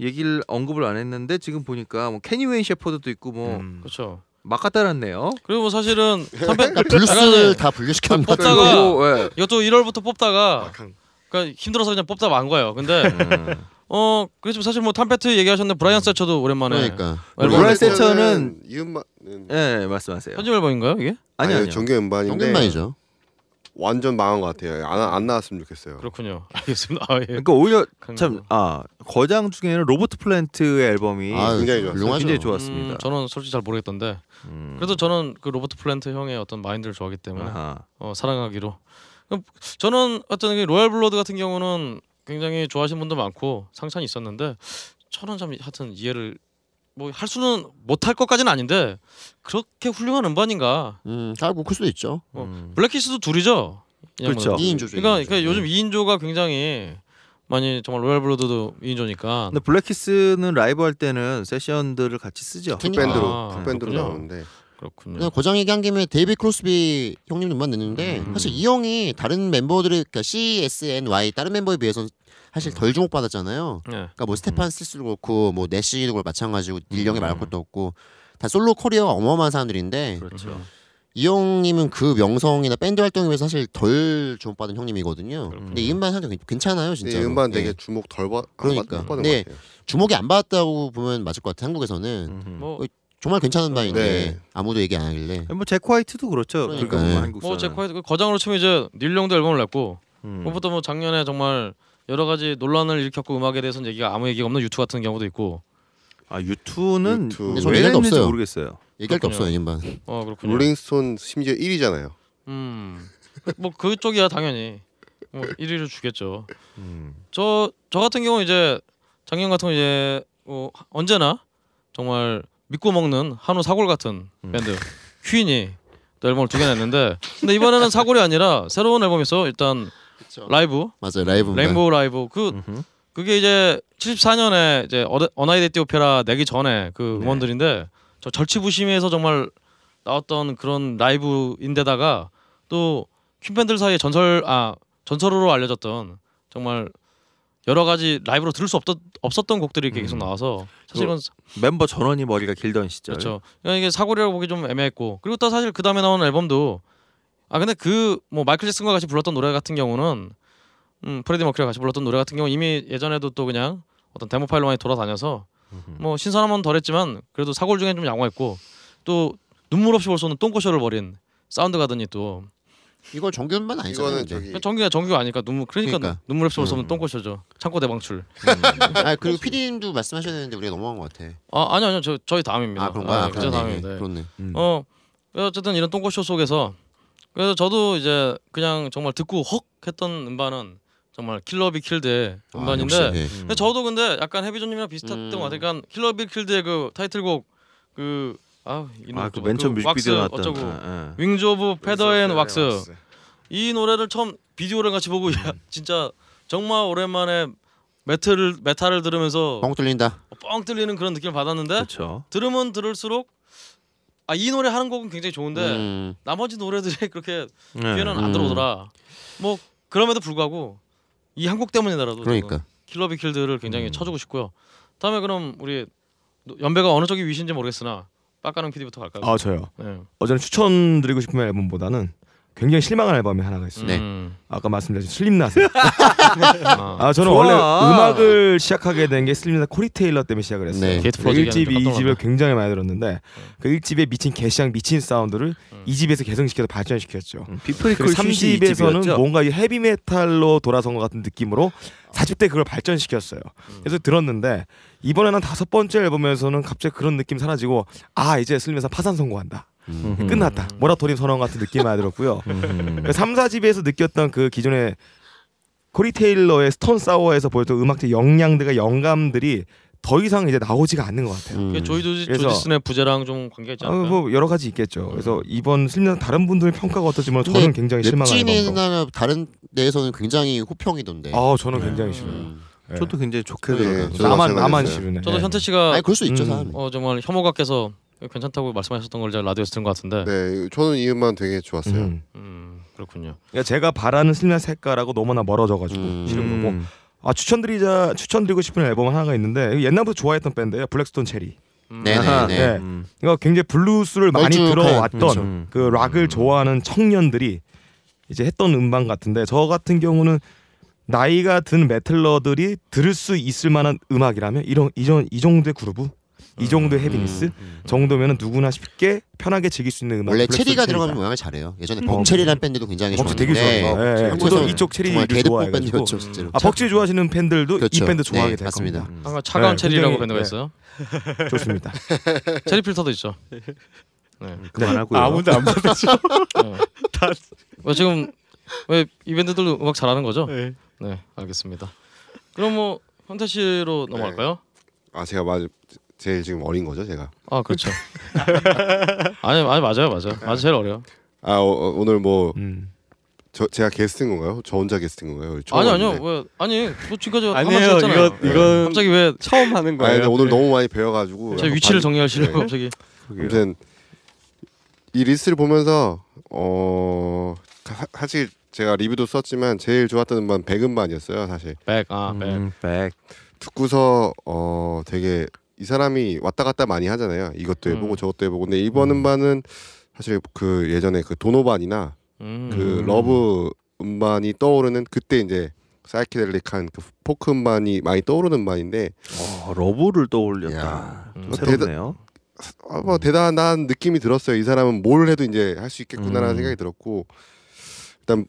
얘기를 언급을 안 했는데 지금 보니까 뭐 케니 웨인 셰퍼드도 있고 뭐 음. 그렇죠. 막 갖다 놨네요. 그리고 뭐 사실은 탐페 그러니까 블루스를 다 분류시켰나 아, 뽑다가 그리고, 예. 이것도 1월부터 뽑다가 그러니까 힘들어서 그냥 뽑다 만 거예요. 근데 음. 어 그래서 사실 뭐 탐 페티 얘기하셨는데 브라이언 세처도 오랜만에 그러니까 앨범 브라이언 세처는 이 음반은 예, 말씀하세요. 편집 앨범인가요 이게? 아니 아니요. 정규 음반인데 정규만이죠. 완전 망한 것 같아요. 안, 안 나왔으면 좋겠어요. 그렇군요. (laughs) 알겠습니다. 아, 예. 그러니까 오히려 큰참 거. 아 거장 중에는 로버트 플랜트의 앨범이 아, 굉장히 좋았어요. 훌륭하죠. 굉장히 좋았습니다. 음, 저는 솔직히 잘 모르겠던데 음. 그래도 저는 그 로버트 플랜트 형의 어떤 마인드를 좋아하기 때문에 아하. 어, 사랑하기로 저는 어떤 그 로얄 블러드 같은 경우는 굉장히 좋아하시는 분도 많고 상찬이 있었는데 저는 참 하여튼 이해를 뭐 할 수는 못할 것까지는 아닌데 그렇게 훌륭한 음반인가 음, 잘못클 수도 있죠. 어, 음. 블랙키스도 둘이죠 이 그렇죠. 양반은. 2인조죠. 그러니까, 그러니까 요즘 2인조가 굉장히 많이 정말 로얄 블러드도 2인조니까 근데 블랙키스는 라이브 할 때는 세션들을 같이 쓰죠. 밴드로 아, 밴드로 그렇군요. 나오는데 그렇군요. 그냥 거장 얘기한 김에 데이빗 크로스비 형님 음반 냈는데 음. 사실 이 형이 다른 멤버들의 그러니까 CSNY 다른 멤버에 비해서 사실 덜 주목받았잖아요. 네. 그러니까 뭐 스테판 스틸스도 그렇고 뭐 내시도 그렇고 마찬가지고 닐 형이 음. 말할 것도 없고 다 솔로 커리어가 어마어마한 사람들인데 그렇죠. 이 형님은 그 명성이나 밴드 활동에 비해서 사실 덜 주목받은 형님이거든요. 그렇군요. 근데 이 음반 상당 괜찮아요, 이 진짜. 음반 되게 주목 덜 받, 그러니까. 못 받은 네. 것 같아요. 주목이 안 받았다고 보면 맞을 것 같아요. 한국에서는 음. 뭐 정말 괜찮은 음반인데 네. 아무도 얘기 안 하길래. 뭐 잭 화이트도 그렇죠. 그러니까. 그러니까 뭐 네. 한국 뭐. 잭 화이트 그 거장으로 치면 이제 닐 형도 앨범을 냈고 음. 무엇보다 뭐 작년에 정말 여러 가지 논란을 일으켰고 음악에 대해서는 얘기가 아무 얘기가 없는 유투 같은 경우도 있고 아 유투는 유투. 근데 왜 없어요. 모르겠어요. 얘기할 게 그렇군요. 없어요, 이 음반. 어 그렇군요. 롤링스톤 심지어 1위잖아요. 음뭐 그쪽이야 당연히 뭐 1위를 주겠죠. 음. 저 저 같은 경우 이제 작년 같은 경우 이제 뭐 언제나 정말 믿고 먹는 한우 사골 같은 음. 밴드 퀸이 또 앨범을 두 개 냈는데 근데 이번에는 사골이 아니라 새로운 앨범이 있어 일단 라이브 맞아요, 라이브 음반. 레인보우 라이브 그 음흠. 그게 이제 74년에 이제 A Night at the Opera 내기 전에 그 네. 음원들인데 저 절치부심에서 정말 나왔던 그런 라이브인데다가 또 퀸 팬들 사이에 전설 아 전설으로 알려졌던 정말 여러 가지 라이브로 들을 수 없던 없었던 곡들이 이렇게 계속 음. 나와서 사실은 멤버 전원이 머리가 길던 시절. 그렇죠. 그러니까 이게 사골이라고 보기 좀 애매했고 그리고 또 사실 그 다음에 나온 앨범도 아 근데 그 뭐 마이클 잭슨과 같이 불렀던 노래 같은 경우는 음 프레디 머큐리가 같이 불렀던 노래 같은 경우 이미 예전에도 또 그냥 어떤 데모 파일로 많이 돌아다녀서. 뭐 신선함은 덜했지만 그래도 사골 중엔 좀 양호했고 또 눈물 없이 볼 수 없는 똥꼬쇼를 벌인 사운드 가든이 또 이거 정규 음반 아니잖아요. 이거는. 저기 정규가 정규가 아니까 눈물 그러니까, 그러니까. 눈물 없이 볼 수 없는 음. 똥꼬쇼죠 창고 대방출 아 그리고 (laughs) PD님도 말씀하셔야 되는데 우리가 넘어간 것 같아. 아 아니요 아니요 저 저희 다음입니다 아 그런가? 아, 네, 저 그렇네. 다음입니다 네. 그렇네. 음. 어 어쨌든 이런 똥꼬쇼 속에서 그래서 저도 이제 그냥 정말 듣고 헉 했던 음반은 정말 Killer Be Killed의 아, 음반인데 역시, 예. 음. 근데 저도 근데 약간 헤비조님이랑 비슷했던 음. 것 같아요. 그러니까 Killer Be Killed의 그 타이틀곡 그 아, 이 노래 아 그 또 맨 처음 그 뮤직비디오 나왔던. 어쩌고 예, 예. Wings of Feather and Wax 이 노래를 처음 비디오를 같이 보고 야 진짜 정말 오랜만에 메탈을 메탈을 들으면서 뻥 뚫린다. 뻥 뚫리는 그런 느낌을 받았는데 그렇죠. 들으면 들을수록 아 이 노래 하는 곡은 굉장히 좋은데 음. 나머지 노래들이 그렇게 네. 귀에는 안 음. 들어오더라. 뭐 그럼에도 불구하고 이 한 곡 때문이더라도 그러니까. Killer Be Killed를 음. 굉장히 쳐주고 싶고요. 다음에 그럼 우리 연배가 어느 쪽이 위신지 모르겠으나 빡가는 PD부터 갈까요? 아 저요. 네. 어제는 추천드리고 싶은 앨범보다는 굉장히 실망한 앨범이 하나가 있어요. 네. 음. 아까 말씀드린 슬림낫. (laughs) 아, 아 저는 좋아. 원래 음악을 시작하게 된 게 슬림낫 코리 테일러 때문에 시작을 했어요. 네. 게이트 프로젝트 1집, 하는데 깜짝 2집을 놀랐네. 굉장히 많이 들었는데 그 1집에 미친 개시장 미친 사운드를 음. 2집에서 개성시켜서 발전시켰죠. 피프리클 그리고 슈시 3집에서는 집이었죠? 뭔가 이 헤비 메탈로 돌아선 것 같은 느낌으로 4집 때 그걸 발전시켰어요. 음. 그래서 들었는데 이번에는 다섯 번째 앨범에서는 갑자기 그런 느낌 사라지고 아 이제 슬림에서 파산 선고한다. 음. 음. 끝났다. 모라토리움 선언 같은 느낌이 많이 들었고요. (laughs) 음. 3, 4집에서 느꼈던 그 기존의 코리 테일러의 스톤 사워에서 보였던 음악적 역량들과 영감들이 더 이상 이제 나오지가 않는 것 같아요. 음. 조이도 그래서- 조디슨의 부재랑 좀 관계가 있지 아, 않을까요? 뭐 여러 가지 있겠죠. 그래서 이번 슬립낫 다른 분들의 평가가 어떨지만 근데 저는 굉장히 실망한 앨범으로. 웹진이나 다른 데에서는 굉장히 호평이던데. 아 저는 네. 굉장히 싫어요. 음. 네. 저도 굉장히 좋게 네, 들어요. 나만. 나만 싫으네. 저도 네. 현태 씨가 아니 그럴 수 있죠 음. 사람. 어 정말 혐오가께서 괜찮다고 말씀하셨던 걸 제가 라디오에서 들은 것 같은데 네, 저는 이 음반 되게 좋았어요. 음. 음, 그렇군요. 그러니까 제가 바라는 Slipknot 색깔하고 너무나 멀어져가지고 음. 싫은 거고. 아 추천드리자 추천드리고 싶은 앨범 하나가 있는데 옛날부터 좋아했던 밴드예요. Black Stone Cherry. 음. 네네네. 아하, 네. 음. 이거 굉장히 블루스를 많이 걸쭉한, 들어왔던 그렇죠. 음. 그 락을 좋아하는 청년들이 이제 했던 음반 같은데 저 같은 경우는 나이가 든 메틀러들이 들을 수 있을 만한 음악이라면 이런 이전 이 정도의 그루브 이 정도의 헤비니스 정도면은 누구나 쉽게 편하게 즐길 수 있는 음악 원래 체리가 체리다. 들어가는 모양을 잘해요. 예전에 음. 벅체리라는 밴드도 굉장히 벅치 되게 좋아요. 예. 한국에서 저도 이쪽 체리를 좋아해가지고. 아 벅지 좋아하시는 팬들도 그렇죠. 이 밴드 좋아하게 네, 될 맞습니다. 겁니다. 아까 차가운 네, 체리라고 굉장히- 밴드가 네. 있어요. (laughs) 좋습니다. (laughs) 체리 필터도 있죠. 네. 그만하고요. 아무도 안 받으죠. (laughs) 어. 왜 지금 왜이 밴드들도 음악 잘하는 거죠? 네, 알겠습니다. 그럼 뭐 현태 씨로 넘어갈까요? 아 제가 맞 제일 지금 어린 거죠, 제가. 아 그렇죠. (laughs) 아니 아니 맞아요 맞아요 맞아 제일 어려요. 아 어, 어, 오늘 뭐저 음. 제가 게스트인 건가요? 저 혼자 게스트인 건가요? 아니 아니요. 왜 아니 뭐 지금까지 한 아니에요. 번씩 이거 했잖아요. 이건 갑자기 왜제 처음 하는 아니 거예요. 근데 오늘 너무 많이 배워가지고 제 위치를 반- 정리하시려고 네. 갑자기 아무튼 이 리스트를 보면서 어 사- 사실 제가 리뷰도 썼지만 제일 좋았던 음반 Beck 음반이었어요 사실 백 아 Beck. 음, Beck. 듣고서 어 되게 이 사람이 왔다 갔다 많이 하잖아요 이것도 해보고 음. 저것도 해보고 근데 이번 음. 음반은 사실 그 예전에 그 Donovan이나 음. 그 음. Love 음반이 떠오르는 그때 이제 사이키델릭한 그 포크 음반이 많이 떠오르는 음반인데 어, Love를 떠올렸다. 음. 새롭네요. 아, 뭐 대단한 느낌이 들었어요. 이 사람은 뭘 해도 이제 할 수 있겠구나라는 음. 생각이 들었고 일단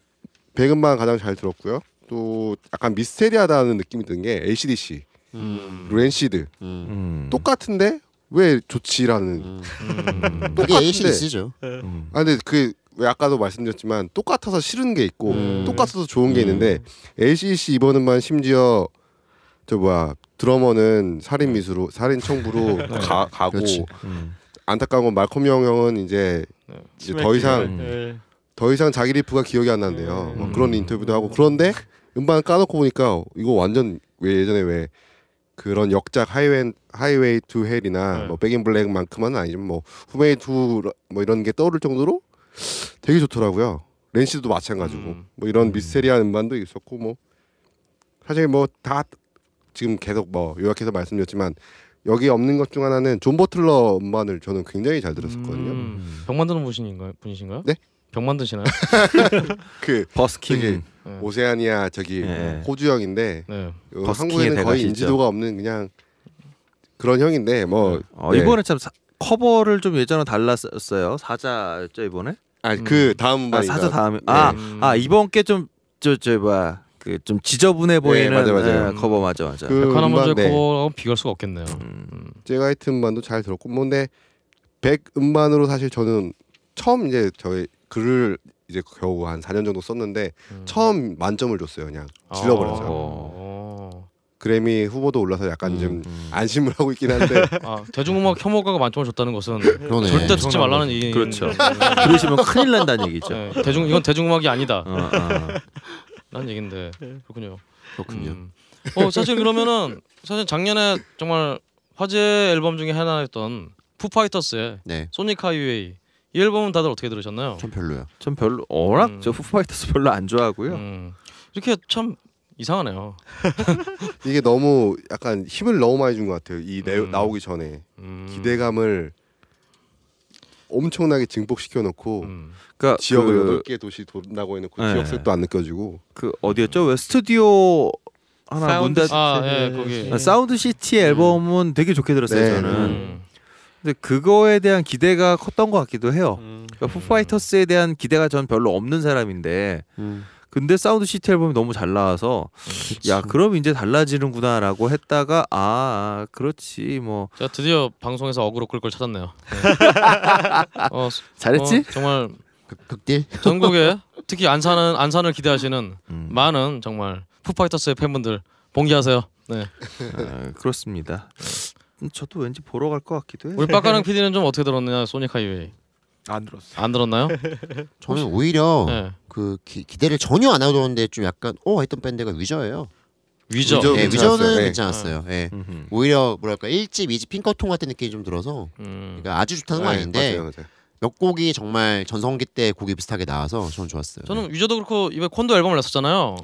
Beck 음반 가장 잘 들었고요. 또 약간 미스테리하다는 느낌이 든게 AC/DC, 음. Rancid 음. 음. 똑같은데 왜 좋지라는. 음. 음. 그게 똑같은데. AC/DC죠. 음. 아 근데 그왜 아까도 말씀드렸지만 똑같아서 싫은 게 있고 음. 똑같아서 좋은 게 음. 있는데 AC/DC 이번 음반 심지어 저 뭐야 드러머는 살인 미수로 살인 청부로 (laughs) 가, 가고. 음. 안타까운 건 말콤 형 형은 이제, 네. 이제 더 이상 음. 네. 더 이상 자기 리프가 기억이 안 난대요. 음. 뭐 그런 인터뷰도 하고 그런데 음반 까놓고 보니까 이거 완전 왜 예전에 왜 그런 역작 Highway Highway to Hell이나 네. 뭐 Back in Black만큼은 아니지만 뭐 Who Made Who 뭐 이런 게 떠오를 정도로 되게 좋더라고요. Rancid도 마찬가지고 음. 뭐 이런 미스테리한 음반도 있었고 뭐 사실 뭐 다 지금 계속 뭐 요약해서 말씀드렸지만 여기 없는 것 중 하나는 존 버틀러 음반을 저는 굉장히 잘 들었었거든요. 음. 병 만드는 분이신가요? 분이신가요? 네? 병 만드시나요? (laughs) 그 버스킹. 되게 네. 오세아니아 저기 예. 호주 형인데 네. 어, 한국에는 거의 대가시죠. 인지도가 없는 그냥 그런 형인데 뭐 어, 네. 이번에 참 사, 커버를 좀 예전에 달랐었어요. 사자였죠 이번에? 아니 그 다음 아 사자 다음에 네. 아, 음. 아 이번 게 좀 저저 뭐야 그 좀 지저분해 보이는 맞아요. 예, 커버 맞아 맞아. 그 백화나 먼저 네. 커버하고 비교할 수가 없겠네요. 음. 음. 제가이트 음반도 잘 들었고 뭐 근데 백 음반으로 사실 저는 처음 이제 저의 글을 이제 겨우 한 4년 정도 썼는데 음. 처음 만점을 줬어요 그냥 질러버렸어요. 어. 그래미 후보도 올라서 약간 음, 좀 음. 안심을 하고 있긴 한데 (laughs) 아, 대중음악 혐오가가 만점을 줬다는 것은 그러네. 절대 듣지 말라는 이 그렇죠. 그러시면 큰일 난다는 얘기죠. 네, 대중 이건 대중음악이 아니다. 어, 어. 라는 얘긴데 그렇군요. 그렇군요. 음. 어 사실 그러면은 사실 작년에 정말 화제 앨범 중에 하나였던 Foo Fighters의 네, Sonic Highway 이 앨범은 다들 어떻게 들으셨나요? 좀 별로요. 전 별로 워낙 음. 저 Foo Fighters (laughs) 별로 안 좋아하고요. 음, 이렇게 참 이상하네요. (laughs) 이게 너무 약간 힘을 너무 많이 준 것 같아요. 이 내, 음. 나오기 전에 음, 기대감을 엄청나게 증폭시켜 놓고 음. 그러니까 지역을 그, 여덟 개 도시 돈다고 해놓고 네. 지역색도 안 느껴지고 그 어디였죠? 왜 스튜디오 하나 사운드 아, 예, 거기. 아, Sound City 앨범은 되게 좋게 들었어요 네. 저는. 음. 근데 그거에 대한 기대가 컸던 것 같기도 해요. 음. 그러니까 Foo Fighters에 대한 기대가 전 별로 없는 사람인데 근데 Sound City 앨범이 너무 잘 나와서 야 그럼 이제 달라지는구나라고 했다가 아 그렇지 뭐 제가 드디어 방송에서 어그로 끌 걸 찾았네요. (laughs) 네. 어, 잘했지? 어, 정말 극, 극딜. 전국에 특히 안산은 안산을 기대하시는 음. 많은 정말 Foo Fighters의 팬분들 봉기하세요. 네. 아, 그렇습니다. 음, 저도 왠지 보러 갈 것 같기도 해요. 우리 빡가랑 PD는 좀 어떻게 들었느냐 Sonic Highway 안 들었어. 안 들었나요? (laughs) 저는 오히려 네. 그 기, 기대를 전혀 안 하고 들었는데 좀 약간 어 했던 밴드가 위저예요. 위저. 위저. 네, 괜찮았어요. 위저는 네. 괜찮았어요. 예. 음흠. 오히려 뭐랄까 1집, 2집 핑커통 같은 느낌이 좀 들어서 음. 그러니까 아주 좋다는 건 네, 아닌데 맞아요, 맞아요. 몇 곡이 정말 전성기 때 곡이 비슷하게 나와서 저는 좋았어요. 저는 위저도 그렇고 이번에 콘도 앨범을 냈었잖아요.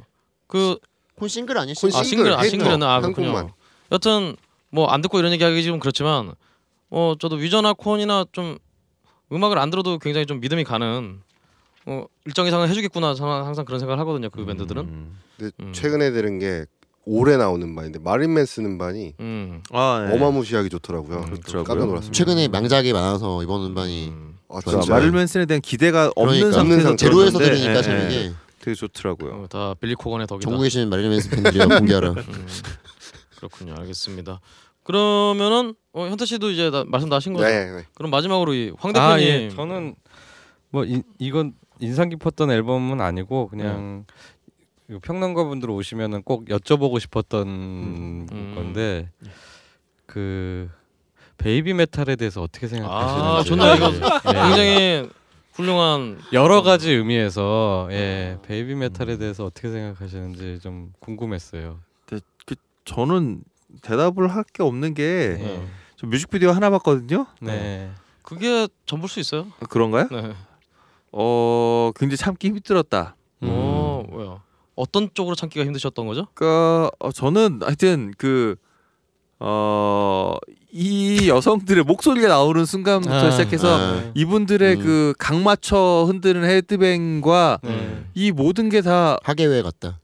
그 콘 싱글 아니에요? 콘 아, 싱글? 싱글 아. 싱글이었나 아한 그렇군요. 곡만. 여튼 뭐 안 듣고 이런 얘기하기 좀 그렇지만 어 저도 위저나 콘이나 좀 음악을 안 들어도 굉장히 좀 믿음이 가는 어 일정 이상은 해주겠구나 저는 항상 그런 생각을 하거든요 그 밴드들은. 음. 근데 음. 최근에 들은 게 올해 나오는 반인데 마린 맨슨 음반이 음. 아, 네. 어마무시하게 좋더라고요. 음, 그렇더라고요. 깜짝 놀랐습니다. 최근에 명작이 많아서 이번 음반이 음. 아, 마를맨슨에 대한 기대가 없는 그러니까 상태에서 제로에서 들으니까 예, 재밌게 예, 되게 좋더라고요. 어, 다 빌리 코건의 덕이다. 전국에 계신 마릴린 맨슨 팬들이요 공개하라. 음, 그렇군요. 알겠습니다. 그러면은 어, 현태 씨도 이제 나, 말씀 다 하신 거죠? 네, 네. 그럼 마지막으로 이 황 대표님 아, 예. 저는 뭐 이, 이건 인상 깊었던 앨범은 아니고 그냥 그 평론가 분들 오시면은 꼭 여쭤보고 싶었던 음. 건데 그 베이비 메탈에 대해서 어떻게 생각하시는지 아, 좋네요. 이거 예. 굉장히 훌륭한 여러 가지 의미에서 예 베이비 메탈에 대해서 어떻게 생각하시는지 좀 궁금했어요. 저는 대답을 할 게 없는 게 예. 저 뮤직비디오 하나 봤거든요. 네. 그게 전부일 수 있어요. 그런가요? 네. 어 굉장히 참기 힘들었다. 음. 어 뭐야? 어떤 쪽으로 참기가 힘드셨던 거죠? 그러니까 어, 저는 하여튼 그, 그어이 여성들의 목소리가 나오는 순간부터 아, 시작해서 아. 이분들의 음. 그각 맞춰 흔드는 헤드뱅과 네. 이 모든 게다아 하계회 같다.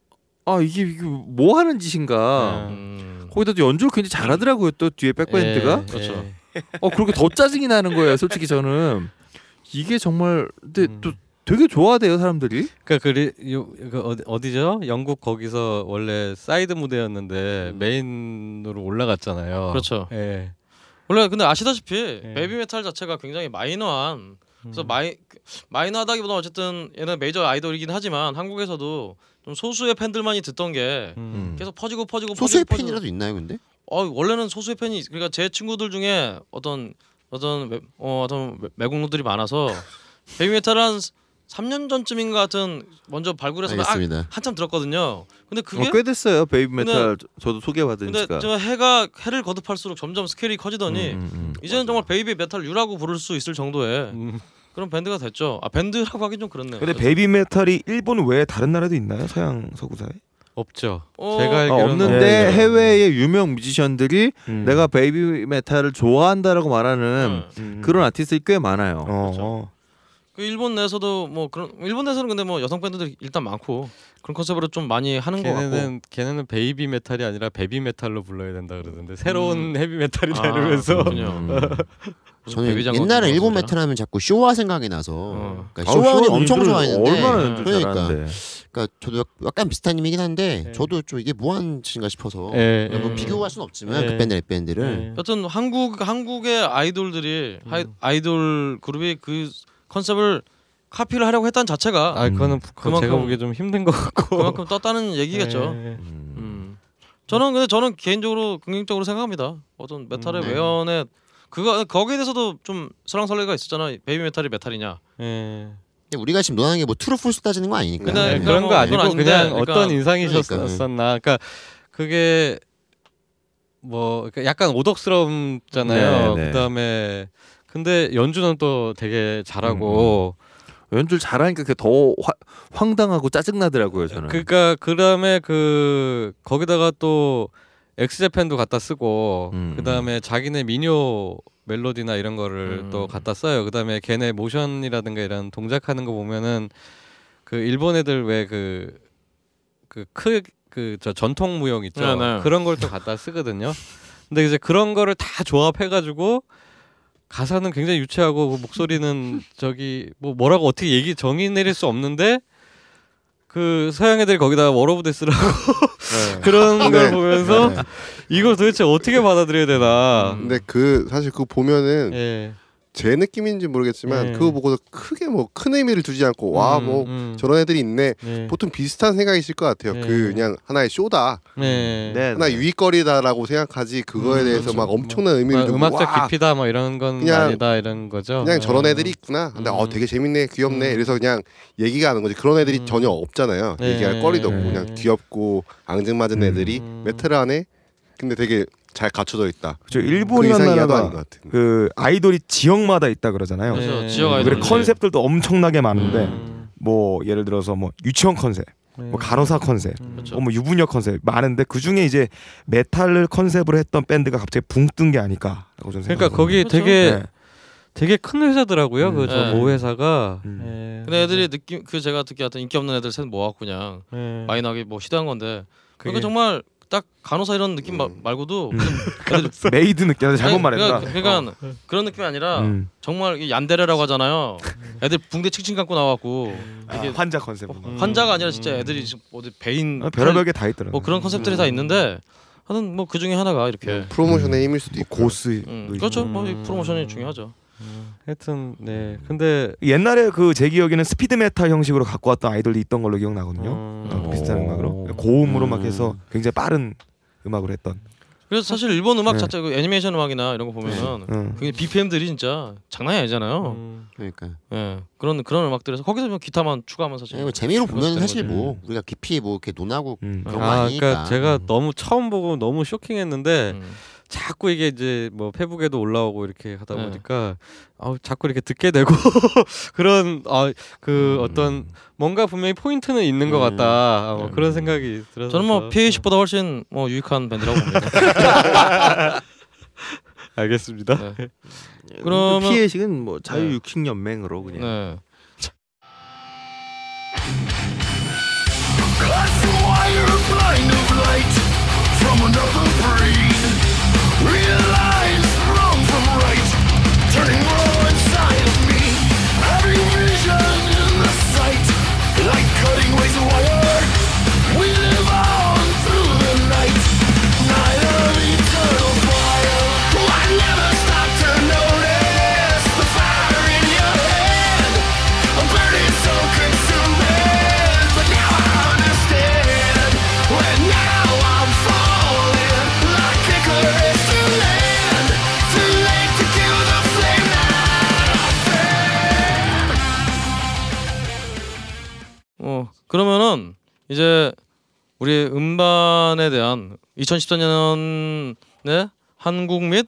이게, 이게 뭐 하는 짓인가. 음. 거기다 또 연주를 굉장히 잘하더라고요. 또 뒤에 백밴드가. 예, 그렇죠. 예. 어 그렇게 더 짜증이 나는 거예요. 솔직히 저는 이게 정말 근데 음. 또 되게 좋아해요 사람들이. 그러니까 그리 요, 그 어디, 어디죠? 영국 거기서 원래 사이드 무대였는데 메인으로 올라갔잖아요. 그렇죠. 예. 원래 근데 아시다시피 예. 베이비 메탈 자체가 굉장히 마이너한 그래서 음. 마이 마이너하다기보다 어쨌든 얘는 메이저 아이돌이긴 하지만 한국에서도 좀 소수의 팬들만이 듣던 게 음. 계속 퍼지고 퍼지고 소수의 퍼지고 팬이라도 있나요, 근데? 어 원래는 소수의 팬이 그러니까 제 친구들 중에 어떤 어떤 외, 어, 어떤 외- 외국노들이 많아서 (laughs) 베이비 메탈을 한 3년 전쯤인가 같은 먼저 발굴해서 막 알겠습니다. 한참 들었거든요. 근데 그게 어, 꽤 됐어요 베이비 근데- 메탈 저- 저도 소개받은 근데. 저 해가 해를 거듭할수록 점점 스케일이 커지더니 음, 음, 음. 이제는 정말 베이비 메탈 류라고 부를 수 있을 정도의 음. 그런 밴드가 됐죠. 아 밴드라고 하긴 좀 그렇네요. 근데 베이비 메탈이 일본 외에 다른 나라도 있나요? 서양 서구 사회에? 없죠. 어, 제가 아, 알기로는 없는데 예, 예. 해외의 유명 뮤지션들이 음. 내가 베이비 메탈을 좋아한다라고 말하는 네. 음. 그런 아티스트들이 꽤 많아요. 어. 그렇죠. 그 일본 내에서도 뭐 그런 일본 내에서는 근데 뭐 여성 밴드들이 일단 많고 그런 컨셉으로 좀 많이 하는 것 같고. 걔네는 걔네는 베이비 메탈이 아니라 베비 메탈로 불러야 된다 그러던데 새로운 음. 헤비 메탈이다 아, 이러면서. (laughs) 음. 저는 옛날에 일본 메탈 하면 자꾸 쇼야 생각이 나서 어. 그러니까 쇼야는 쇼야 엄청 좋아했는데 얼마나 연주 그러니까 잘하는데. 그러니까 저도 약- 약간 비슷한 의미긴 한데 네. 저도 좀 이게 뭐 하는 짓인가 싶어서 예, 그러니까 뭐 예. 비교할 수는 없지만 예. 그 밴드 랩 밴드를 예. 여튼 한국 한국의 아이돌들이 하이, 음. 아이돌 그룹이 그 컨셉을 카피를 하려고 했다는 자체가 아 그거는 그 그만큼- 제가 보기에 좀 힘든 것 같고 그만큼 떴다는 얘기겠죠. 예. 음. 음. 저는 근데 저는 개인적으로 긍정적으로 생각합니다. 어떤 메탈의 음, 네. 외연의 그거 거기에 대해서도 좀 설왕설래가 있었잖아. 베이비 메탈이 메탈이냐. 예. 근데 우리가 지금 논하는 게 뭐 true false 따지는 거 아니니까. 근데 네, 그러니까 그런 뭐거 아니고 아닌데, 그냥 그러니까 어떤 인상이셨었나. 그러니까 그게 뭐 그러니까 약간 오덕스럽잖아요. 네, 네. 그다음에 근데 연주는 또 되게 잘하고 연주를 잘하니까 그게 더 화, 황당하고 짜증나더라고요 저는. 그러니까 그다음에 그 거기다가 또 엑스제팬도 갖다 쓰고 음. 그다음에 자기네 미녀 멜로디나 이런 거를 음. 또 갖다 써요. 그다음에 걔네 모션이라든가 이런 동작하는 거 보면은 그 일본 애들 왜 그 그크그저 전통 무용 있죠. 네, 네. 그런 걸 또 갖다 쓰거든요. 근데 이제 그런 거를 다 조합해 가지고 가사는 굉장히 유치하고 그 목소리는 저기 뭐 뭐라고 어떻게 얘기 정의 내릴 수 없는데 그 서양 애들이 거기다 워러브데 쓰라고 네. (laughs) 그런 걸 보면서 네. 이걸 도대체 어떻게 받아들여야 되나. 근데 그 사실 그거 보면은 예. 제 느낌인지 모르겠지만 네. 그거 보고서 크게 뭐 큰 의미를 두지 않고 와 음, 뭐 음. 저런 애들이 있네. 네. 보통 비슷한 생각이실 것 같아요. 네. 그 그냥 하나의 쇼다, 네. 네, 하나의 유익거리다라고 생각하지 그거에 음, 대해서 그렇죠. 막 엄청난 의미를 뭐 두고 음악적 와, 깊이다 뭐 이런 건 그냥- 아니다 이런 거죠. 그냥 저런 어. 애들이 있구나. 근데 어 음. 되게 재밌네, 귀엽네. 음. 그래서 그냥 얘기가 하는 거지. 그런 애들이 음. 전혀 없잖아요. 네. 얘기할 거리도 없고 네. 그냥 귀엽고 앙증맞은 음. 애들이 음. 메탈 안에 근데 되게 잘 갖춰져 있다. 저그 일본이라는 이상 이하도 아닌 나라가 것 같은. 그 아이돌이 지역마다 있다 그러잖아요. 그래서 네. 지역 그리고 아이돌 컨셉들도 엄청나게 많은데 음. 뭐 예를 들어서 뭐 유치원 컨셉, 네. 뭐 간호사 컨셉, 음. 그렇죠. 뭐, 뭐 유부녀 컨셉 많은데 그 중에 이제 메탈을 컨셉으로 했던 밴드가 갑자기 붕 뜬 게 아닐까라고 저는 그러니까. 거기 그렇죠. 되게 네. 되게 큰 회사더라고요. 음. 그저 네. 모 회사가. 음. 예. 근데 애들이 느낌 그 제가 듣기 같은 인기 없는 애들 셋 모아갖고 그냥 예. 마이너하게 뭐 시도한 건데 그게- 그러니까 정말 딱 간호사 이런 느낌 마- 음. 말고도 음. (laughs) 그냥 메이드 느낌 잘못 아니, 말했다. 그러니까, 그러니까 그런 느낌이 아니라 음. 정말 이 얀데레라고 하잖아요. 애들 붕대 칭칭 감고 나와갖고 이게 아, 환자 컨셉. 음. 환자가 아니라 진짜 애들이 지금 어디 베인 아, 별의별 게 다 있더라고요. 뭐 그런 컨셉들이 다 있는데 하여튼 뭐그 중에 하나가 이렇게 프로모션의 힘일 수도 뭐 있고. Goth. 음, 도 그렇죠. 뭐이 음. 프로모션이 중요하죠. 음. 하여튼 네. 근데 옛날에 그 제 기억에는 스피드 메탈 형식으로 갖고 왔던 아이돌이 있던 걸로 기억나거든요. 음. 어, 비슷한 오. 음악으로 고음으로 막 음. 해서 굉장히 빠른 음악을 했던. 그래서 사실 일본 음악 네. 자체 그 애니메이션 음악이나 이런 거 보면은 음. 그 BPM들이 진짜 장난이 아니잖아요. 음. 그러니까. 예 그런 그런 음악들에서 거기서 뭐 기타만 추가하면 사실 아니, 뭐 재미로 보면 사실 거지. 뭐 우리가 깊이 뭐 이렇게 논하고 음. 그런 거 아, 아니니까. 그러니까 제가 너무 처음 보고 너무 쇼킹했는데 음. 자꾸 이게 이제 뭐 페북에도 올라오고 이렇게 하다 네. 보니까 아 자꾸 이렇게 듣게 되고 (laughs) 그런 아그 음. 어떤 뭔가 분명히 포인트는 있는 것 음. 같다 아, 뭐 네. 그런 생각이 들어서 저는 뭐 PAC보다 훨씬 뭐 유익한 밴드라고 봅니다. (laughs) 알겠습니다. 네. 그러면 그러면- 피해식은 뭐 네. 자유 육식 연맹으로 그냥. 네. 어 그러면은 이제 우리 음반에 대한 2014년에 한국 및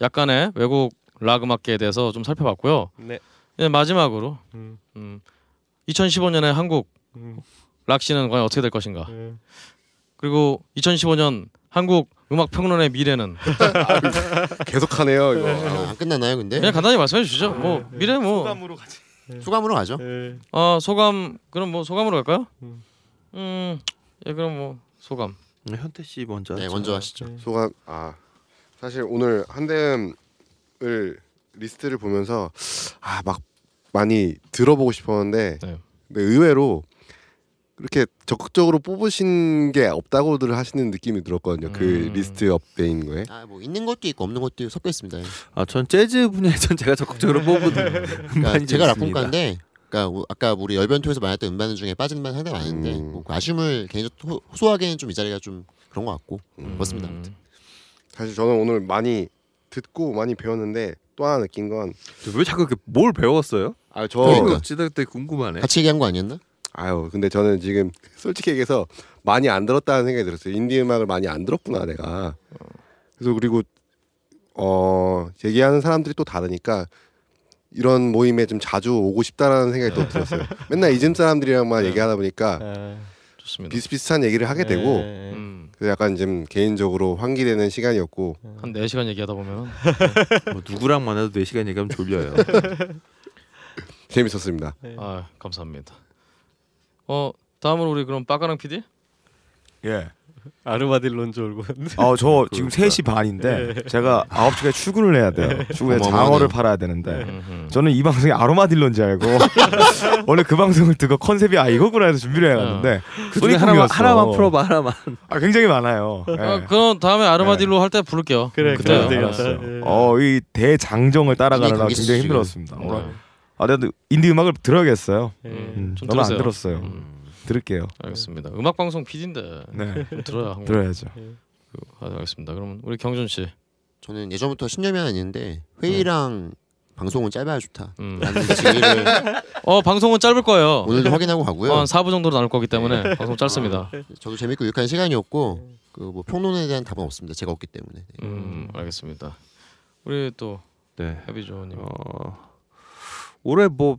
약간의 외국 락 음악계에 대해서 좀 살펴봤고요. 네. 이제 마지막으로 음, 음, 2015년에 한국 음, 락 씬은 과연 어떻게 될 것인가? 음. 그리고 2015년 한국 음악 평론의 미래는 (laughs) 계속하네요 이거. 아, 안 끝났나요, 근데? 그냥 간단히 말씀해 주시죠. 뭐 미래 뭐 소감으로 가지. 소감으로 가죠. 네. 아 소감 그럼 뭐 소감으로 갈까요? 음. 음, 예 그럼 뭐 소감. 현태 씨 먼저. 네, 하죠. 먼저 하시죠. 소감 아 사실 오늘 한대음을 리스트를 보면서 아 막 많이 들어보고 싶었는데 네. 근데 의외로 그렇게 적극적으로 뽑으신 게 없다고들 하시는 느낌이 들었거든요. 그 음. list up된 거에. 아, 뭐 있는 것도 있고 없는 것도 섞여 있습니다. 아, 전 재즈 분야에선 제가 적극적으로 뽑은 그러니까 제가. 락본가인데 그러니까 우- 아까 우리 열변토에서 말했던 음반 중에 빠진 음반 상당히 많은데 음. 뭐 아쉬움을 개인적으로 호- 호소하기에는 좀 이 자리가 좀 그런 것 같고 음. 그렇습니다. 아무튼. 사실 저는 오늘 많이 듣고 많이 배웠는데 또 하나 느낀 건 왜 자꾸 이렇게 뭘 배웠어요? 아, 저 그러니까. 찌들 때 궁금하네. 같이 얘기한 거 아니었나? 아유 근데 저는 지금 솔직히 얘기해서 많이 안 들었다는 생각이 들었어요 인디 음악을 많이 안 들었구나 내가 그래서 그리고 어 얘기하는 사람들이 또 다르니까 이런 모임에 좀 자주 오고 싶다라는 생각이 또 들었어요 (laughs) 맨날 이즘 사람들이랑만 네. 얘기하다 보니까 예. 좋습니다. 비슷비슷한 얘기를 하게 되고. 음, 그래서 약간 좀 개인적으로 환기되는 시간이었고 한 4시간 얘기하다 보면 뭐 누구랑 만나도 4 시간 얘기하면 졸려요. (laughs) 재밌었습니다 아, 감사합니다. 어, 다음으로 우리 그럼 빠까랑 PD? 예. 아르마딜론 졸고 아저 지금 3시 반인데 제가 9시까지 출근을 해야 돼요. 출근에 어마어마하네요. 장어를 팔아야 되는데 음흠. 저는 이 방송이 아로마딜론지 알고 (laughs) (laughs) 원래 그 방송을 듣고 컨셉이 아 이거구나 해서 준비를 해갔는데 그 중에 하나만. 하나만 풀어봐 하나만. 아 굉장히 많아요. 예. 아, 그럼 다음에 아르마딜로 할 때 부를게요. 그래 그때 그래 알았어. 되겠다. 예. 어이 대장정을 따라가느라 굉장히. 힘들었습니다. 네. 오늘 아 내가 인디 음악을 들어야겠어요. 예. 음, 좀 너무 안 들으세요. 들었어요. 음, 들을게요. 알겠습니다. 음악 방송 PD인데 네 들어야 한 거. 들어야죠. 아, 알겠습니다. 그러면 우리 경준 씨. 저는 예전부터 신념이 하나 있는데 회의랑 방송은 짧아야 좋다. 음. (laughs) 어 방송은 짧을 거예요. 오늘도 확인하고 가고요. 한 4부 정도로 나눌 거기 때문에 방송 짧습니다. 저도 재밌고 유익한 시간이었고 그 뭐 평론에 대한 답은 없습니다. 제가 없기 때문에. 네. 음, 알겠습니다. 우리 또 네. 헤비조님. 어, 올해 뭐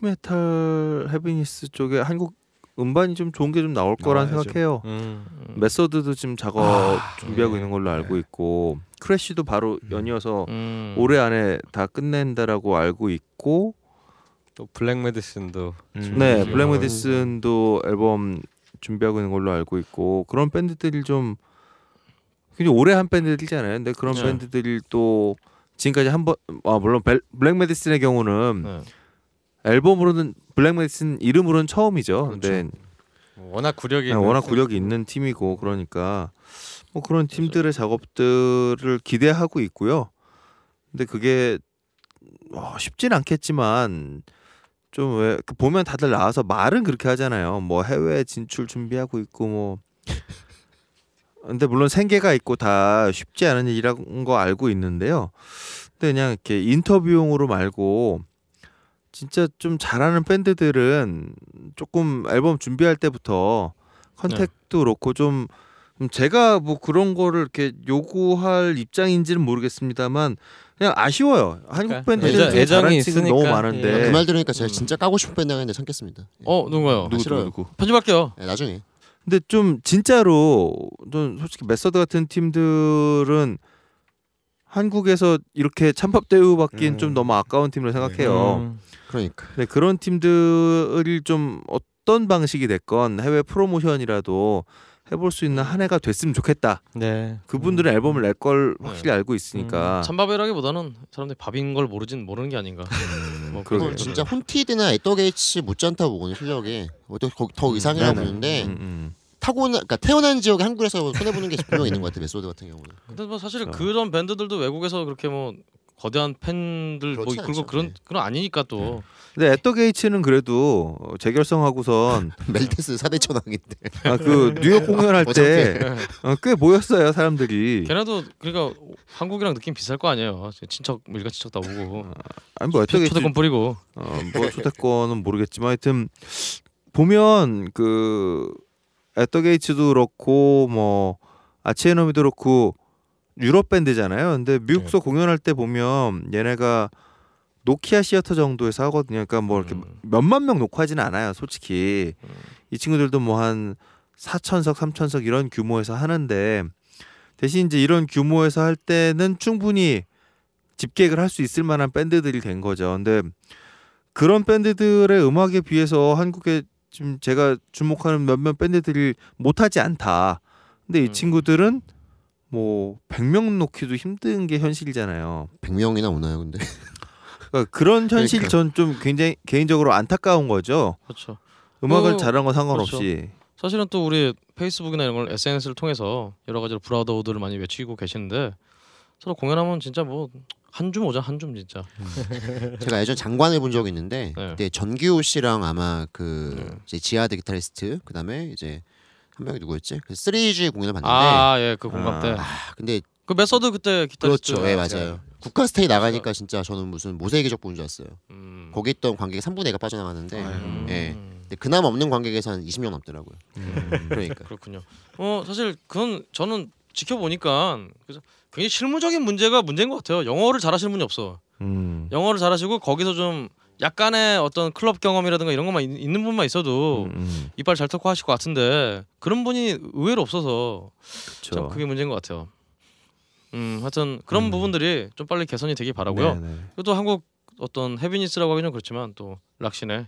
메탈 heaviness 쪽에 한국 음반이 좀 좋은 게 좀 나올 거란 나와야죠. 생각해요. 음. 메서드도 지금 작업 아, 준비하고 네. 있는 걸로 알고 있고 크래쉬도 바로 연이어서 음. 올해 안에 다 끝낸다라고 알고 있고 또 블랙 메디슨도 음. 네. 블랙 메디슨도 앨범 준비하고 있는 걸로 알고 있고 그런 밴드들이 좀 굉장히 오래 한 밴드들이잖아요. 근데 그런 네. 밴드들이 또 지금까지 한 번 아 물론 벨- 블랙 메디슨의 경우는 네. 앨범으로는 블랙 메디슨 이름으로는 처음이죠. 근데 워낙 구력이 네, 워낙 구력이 있는 팀이고 그러니까 뭐 그런 팀들의 작업들을 기대하고 있고요. 근데 그게 어, 쉽진 않겠지만 좀 왜 보면 다들 나와서 말은 그렇게 하잖아요. 뭐 해외 진출 준비하고 있고 뭐 근데 물론 생계가 있고 다 쉽지 않은 일이라는 거 알고 있는데요. 근데 그냥 이렇게 인터뷰용으로 말고 진짜 좀 잘하는 밴드들은 조금 앨범 준비할 때부터 contact도 그렇고 좀, 좀 제가 뭐 그런 거를 이렇게 요구할 입장인지는 모르겠습니다만 그냥 아쉬워요. 한국 밴드들 애정- 중에 잘하는 애정이 친구 너무 있으니까. 많은데 그말 들으니까 제가 음. 진짜 까고 싶은 밴드가 있는데 참겠습니다. 예. 어 누군가요? 누구 누구 싫어요. 누구 편집할게요. 네, 나중에. 근데 좀 진짜로 좀 솔직히 메서드 같은 팀들은 한국에서 이렇게 찬밥 대우 받기엔 음. 좀 너무 아까운 팀으로 생각해요. 음. 그러니까. 네, 그런 팀들이 좀 어떤 방식이 됐건 해외 프로모션이라도 해볼 수 있는 한 해가 됐으면 좋겠다. 네. 그분들은 앨범을 낼 걸 확실히 알고 있으니까. 찬밥이라기보다는 사람들이 밥인 걸 모르진 모르는 게 아닌가. (laughs) 뭐 그러게요. 그건 진짜 혼티드나 앳 더 게이츠 못지않다 보거든요 실력이. 더, 더 이상이라고 네네. 보는데 음, 음. 타고난 그러니까 태어난 지역에 한국에서 손해 보는 게 분명 있는 것 같아요 (laughs) 메소드 같은 경우는. 근데 뭐 사실 그렇죠. 그런 밴드들도 외국에서 그렇게 뭐 거대한 팬들 뭐 그렇지 그리고 않죠. 그런 네. 그런 아니니까 또. 근데 앳 더 게이츠는 그래도 어, 재결성하고선 (laughs) 멜데스 4대 천왕인데. 아, 그 뉴욕 공연할 때 (laughs) 어, 꽤 모였어요 사람들이. 걔네도 그러니까 한국이랑 느낌 비슷할 거 아니에요. 친척 일가 친척 다 오고 아니 뭐 앳 더 게이츠 초대권 뿌리고. 어, 뭐 초대권은 모르겠지만 하여튼 보면 그 앳 더 게이츠도 그렇고 뭐 아치 에너미도 그렇고 유럽 밴드잖아요. 근데 미국서 공연할 때 보면 얘네가 노키아 시어터 정도에서 하거든요. 그러니까 뭐 이렇게 음. 몇만 명 녹화하진 않아요, 솔직히. 이 친구들도 뭐한 4천석, 3천석 이런 규모에서 하는데 대신 이제 이런 규모에서 할 때는 충분히 집객을 할 수 있을 만한 밴드들이 된 거죠. 근데 그런 밴드들의 음악에 비해서 한국에 지금 제가 주목하는 몇몇 밴드들이 못하지 않다. 근데 이 음. 친구들은 뭐 100명 놓기도 힘든 게 현실이잖아요. 100명이나 오나요 근데? 그러니까 그런 현실이 그러니까. 전좀 굉장히 개인적으로 안타까운 거죠. 그렇죠. 음악을 어, 잘하는 건 상관없이. 사실은 또 우리 페이스북이나 이런 걸 SNS를 통해서 여러 가지로 브라더우드를 많이 외치고 계시는데 서로 공연하면 진짜 뭐 한 줌 오자 한 줌 진짜. 제가 예전 장관을 본 적이 있는데 네. 그때 전기호 씨랑 아마 그 네. 이제 지하드 기타리스트 그다음에 이제 한 명이 누구였지? 그 3G 공연을 봤는데 아, 예, 그 공감 아. 때. 아, 근데 그 메서드 그때 기타리스트. 그렇죠. 예, 맞아요. 국카스텐이 나가니까 진짜 저는 무슨 모세의 기적 보는 줄 알았어요. 음. 거기 있던 관객이 3분의 1가 빠져나가는데 음. 예. 근데 그나마 없는 관객에서 한 20명 넘더라고요. 음. 그러니까. 그렇군요. 어 사실 그건 저는 지켜보니까 그래서 굉장히 실무적인 문제가 문제인 것 같아요. 영어를 잘하시는 분이 없어. 음. 영어를 잘하시고 거기서 좀 약간의 어떤 클럽 경험이라든가 이런 것만 있, 는 분만 있어도 음, 이빨 잘 털고 하실 것 같은데 그런 분이 의외로 없어서 참 그렇죠. 그게 문제인 것 같아요. 음, 하여튼 그런 부분들이 좀 빨리 개선이 되기 바라고요. 네, 네. 그리고 또 한국 어떤 헤비니스라고 하기는 그렇지만 또 락신의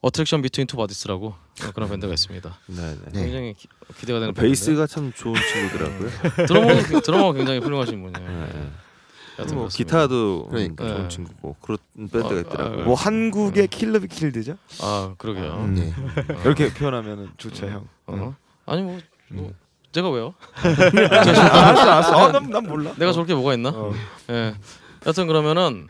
Attraction Between Two Bodies라고 그런 밴드가 있습니다. 네, (laughs) 네. 네. 굉장히 기, 기대가 되는 베이스가 참 좋은 친구더라고요. 밴드인데. 드러머 드러머 굉장히 훌륭하신 분이에요. 네. 여하튼 뭐. 기타도 그러니까. 음, 좋은 네. 친구고 그런 밴드가 어, 있더라고요. 아, 뭐 한국의 Killer Be Killed죠? 아 그러게요. 음. 네. 이렇게 표현하면 좋죠, 형. 어? 아니 뭐, 뭐 제가 왜요? (laughs) 알았어, 알았어. 아, 난, 난 몰라. 내가 저렇게 뭐가 있나? 어. 예. 여튼 그러면은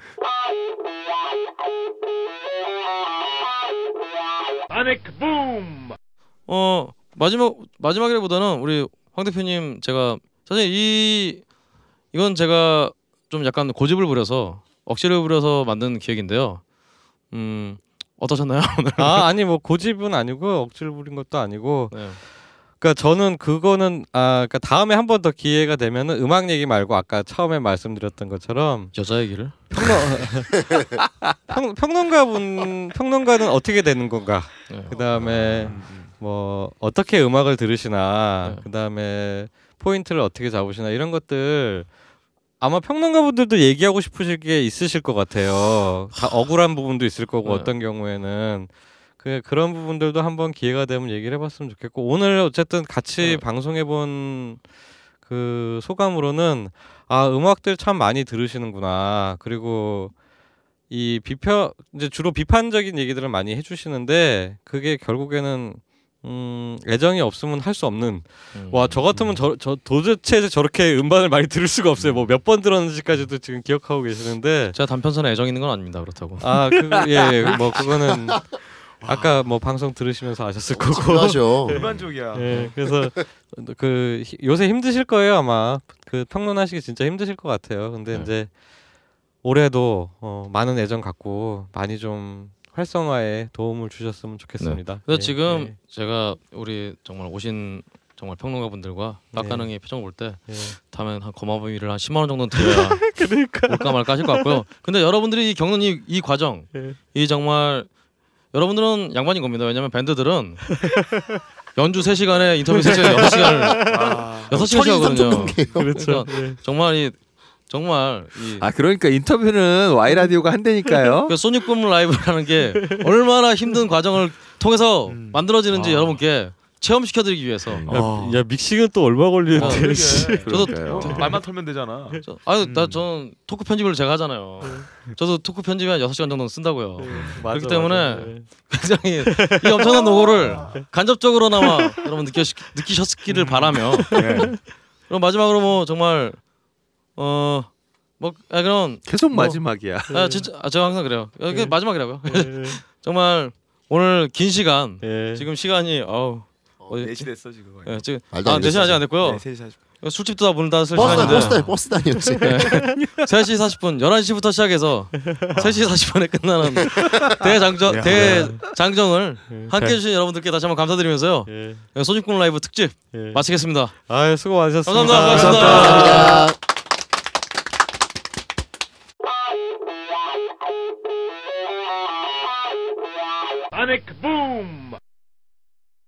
어 마지막 마지막이라보다는 우리 황 대표님 제가 사실 이 이건 제가 좀 약간 고집을 부려서 억지를 부려서 만든 기획인데요. 음 어떠셨나요? (laughs) 아 아니 뭐 고집은 아니고 억지를 부린 것도 아니고 네. 그러니까 저는 그거는 아 그러니까 다음에 한 번 더 기회가 되면은 음악 얘기 말고 아까 처음에 말씀드렸던 것처럼 여자 얘기를 (laughs) 평, 평론가분 평론가는 어떻게 되는 건가 네. 그다음에 뭐 어떻게 음악을 들으시나 네. 그다음에 포인트를 어떻게 잡으시나 이런 것들 아마 평론가분들도 얘기하고 싶으실 게 있으실 것 같아요. 다 억울한 부분도 있을 거고 네. 어떤 경우에는 그 그런 부분들도 한번 기회가 되면 얘기를 해봤으면 좋겠고 오늘 어쨌든 같이 네. 방송해본 그 소감으로는 아 음악들 참 많이 들으시는구나 그리고 이 비평 이제 주로 비판적인 얘기들을 많이 해주시는데 그게 결국에는 음 애정이 없으면 할 수 없는 음. 와저 같으면 저, 저 도대체 저렇게 음반을 많이 들을 수가 없어요 뭐 몇 번 들었는지까지도 지금 기억하고 계시는데 제가 단편선에 애정 있는 건 아닙니다. 그렇다고. 아그예뭐 (laughs) 그거는 아까 뭐 방송 들으시면서 아셨을 거고 중요하죠. (laughs) 일반적이야. 예, 그래서 그 히- 요새 힘드실 거예요 아마 그 평론하시기 진짜 힘드실 것 같아요. 근데 네. 이제 올해도 어, 많은 애정 갖고 많이 좀 활성화에 도움을 주셨으면 좋겠습니다. 그래서 예, 지금 예, 제가 우리 정말 오신 정말 평론가 분들과 네. 락가능의 표정을 볼때 예. 다음엔 한 거마비를 한 10만 원 정도는 드려야 (laughs) 올까 말까 하실 것 같고요. 근데 여러분들이 이 겪는 이, 이 과정, 예. 이 정말 여러분들은 양반인 겁니다. 왜냐면 밴드들은 연주 3시간에 인터뷰 3시간 6시간을 아, 6시간씩 하거든요. 넘게요. 그렇죠. 그러니까 정말 이 정말 이 아 그러니까 인터뷰는 Y 라디오가 한다니까요. (laughs) 그 소닉붐 라이브라는 게 얼마나 힘든 과정을 통해서 음. 만들어지는지 아. 여러분께 체험시켜드리기 위해서 음. 아. 야, 야 믹싱은 또 얼마 아, 걸리는데? 씨. 저도 그러니까요. 어, 말만 털면 되잖아. 저, 아유 나 음. 저는 토크 편집을 제가 하잖아요. 저도 토크 편집에 한 6시간 정도는 쓴다고요. 맞아, 그렇기 때문에 맞아. 예. 굉장히 이 엄청난 노고를 간접적으로나마 여러분 느끼, 느끼셨기를 바라며 예. 그럼 마지막으로 뭐 정말 어 뭐 아, 그럼 계속 뭐. 마지막이야. 아 진짜 아, 제가 항상 그래요. 아, 이게 예. 마지막이라고요. 예. (laughs) 정말 오늘 긴 시간 예. 지금 시간이 어우 어디- 4시 됐어 지금. 예, 지금 말도 아안 4시 아직 안 됐고요. 네, 3시 40분. 술집도 다 문을 닫았을 버스 다 시간인데 버스 다 버스 다녔지. 네. 3시 40분 11시부터 시작해서 3시 40분에 끝나는 (laughs) 대장정 야. 대장정을 예. 함께 해주신 여러분들께 다시 한번 감사드리면서요 예. 소집꾼 라이브 특집 예. 마치겠습니다 아유 수고 많으셨습니다. 감사합니다. 고맙습니다. 감사합니다. sonic boom.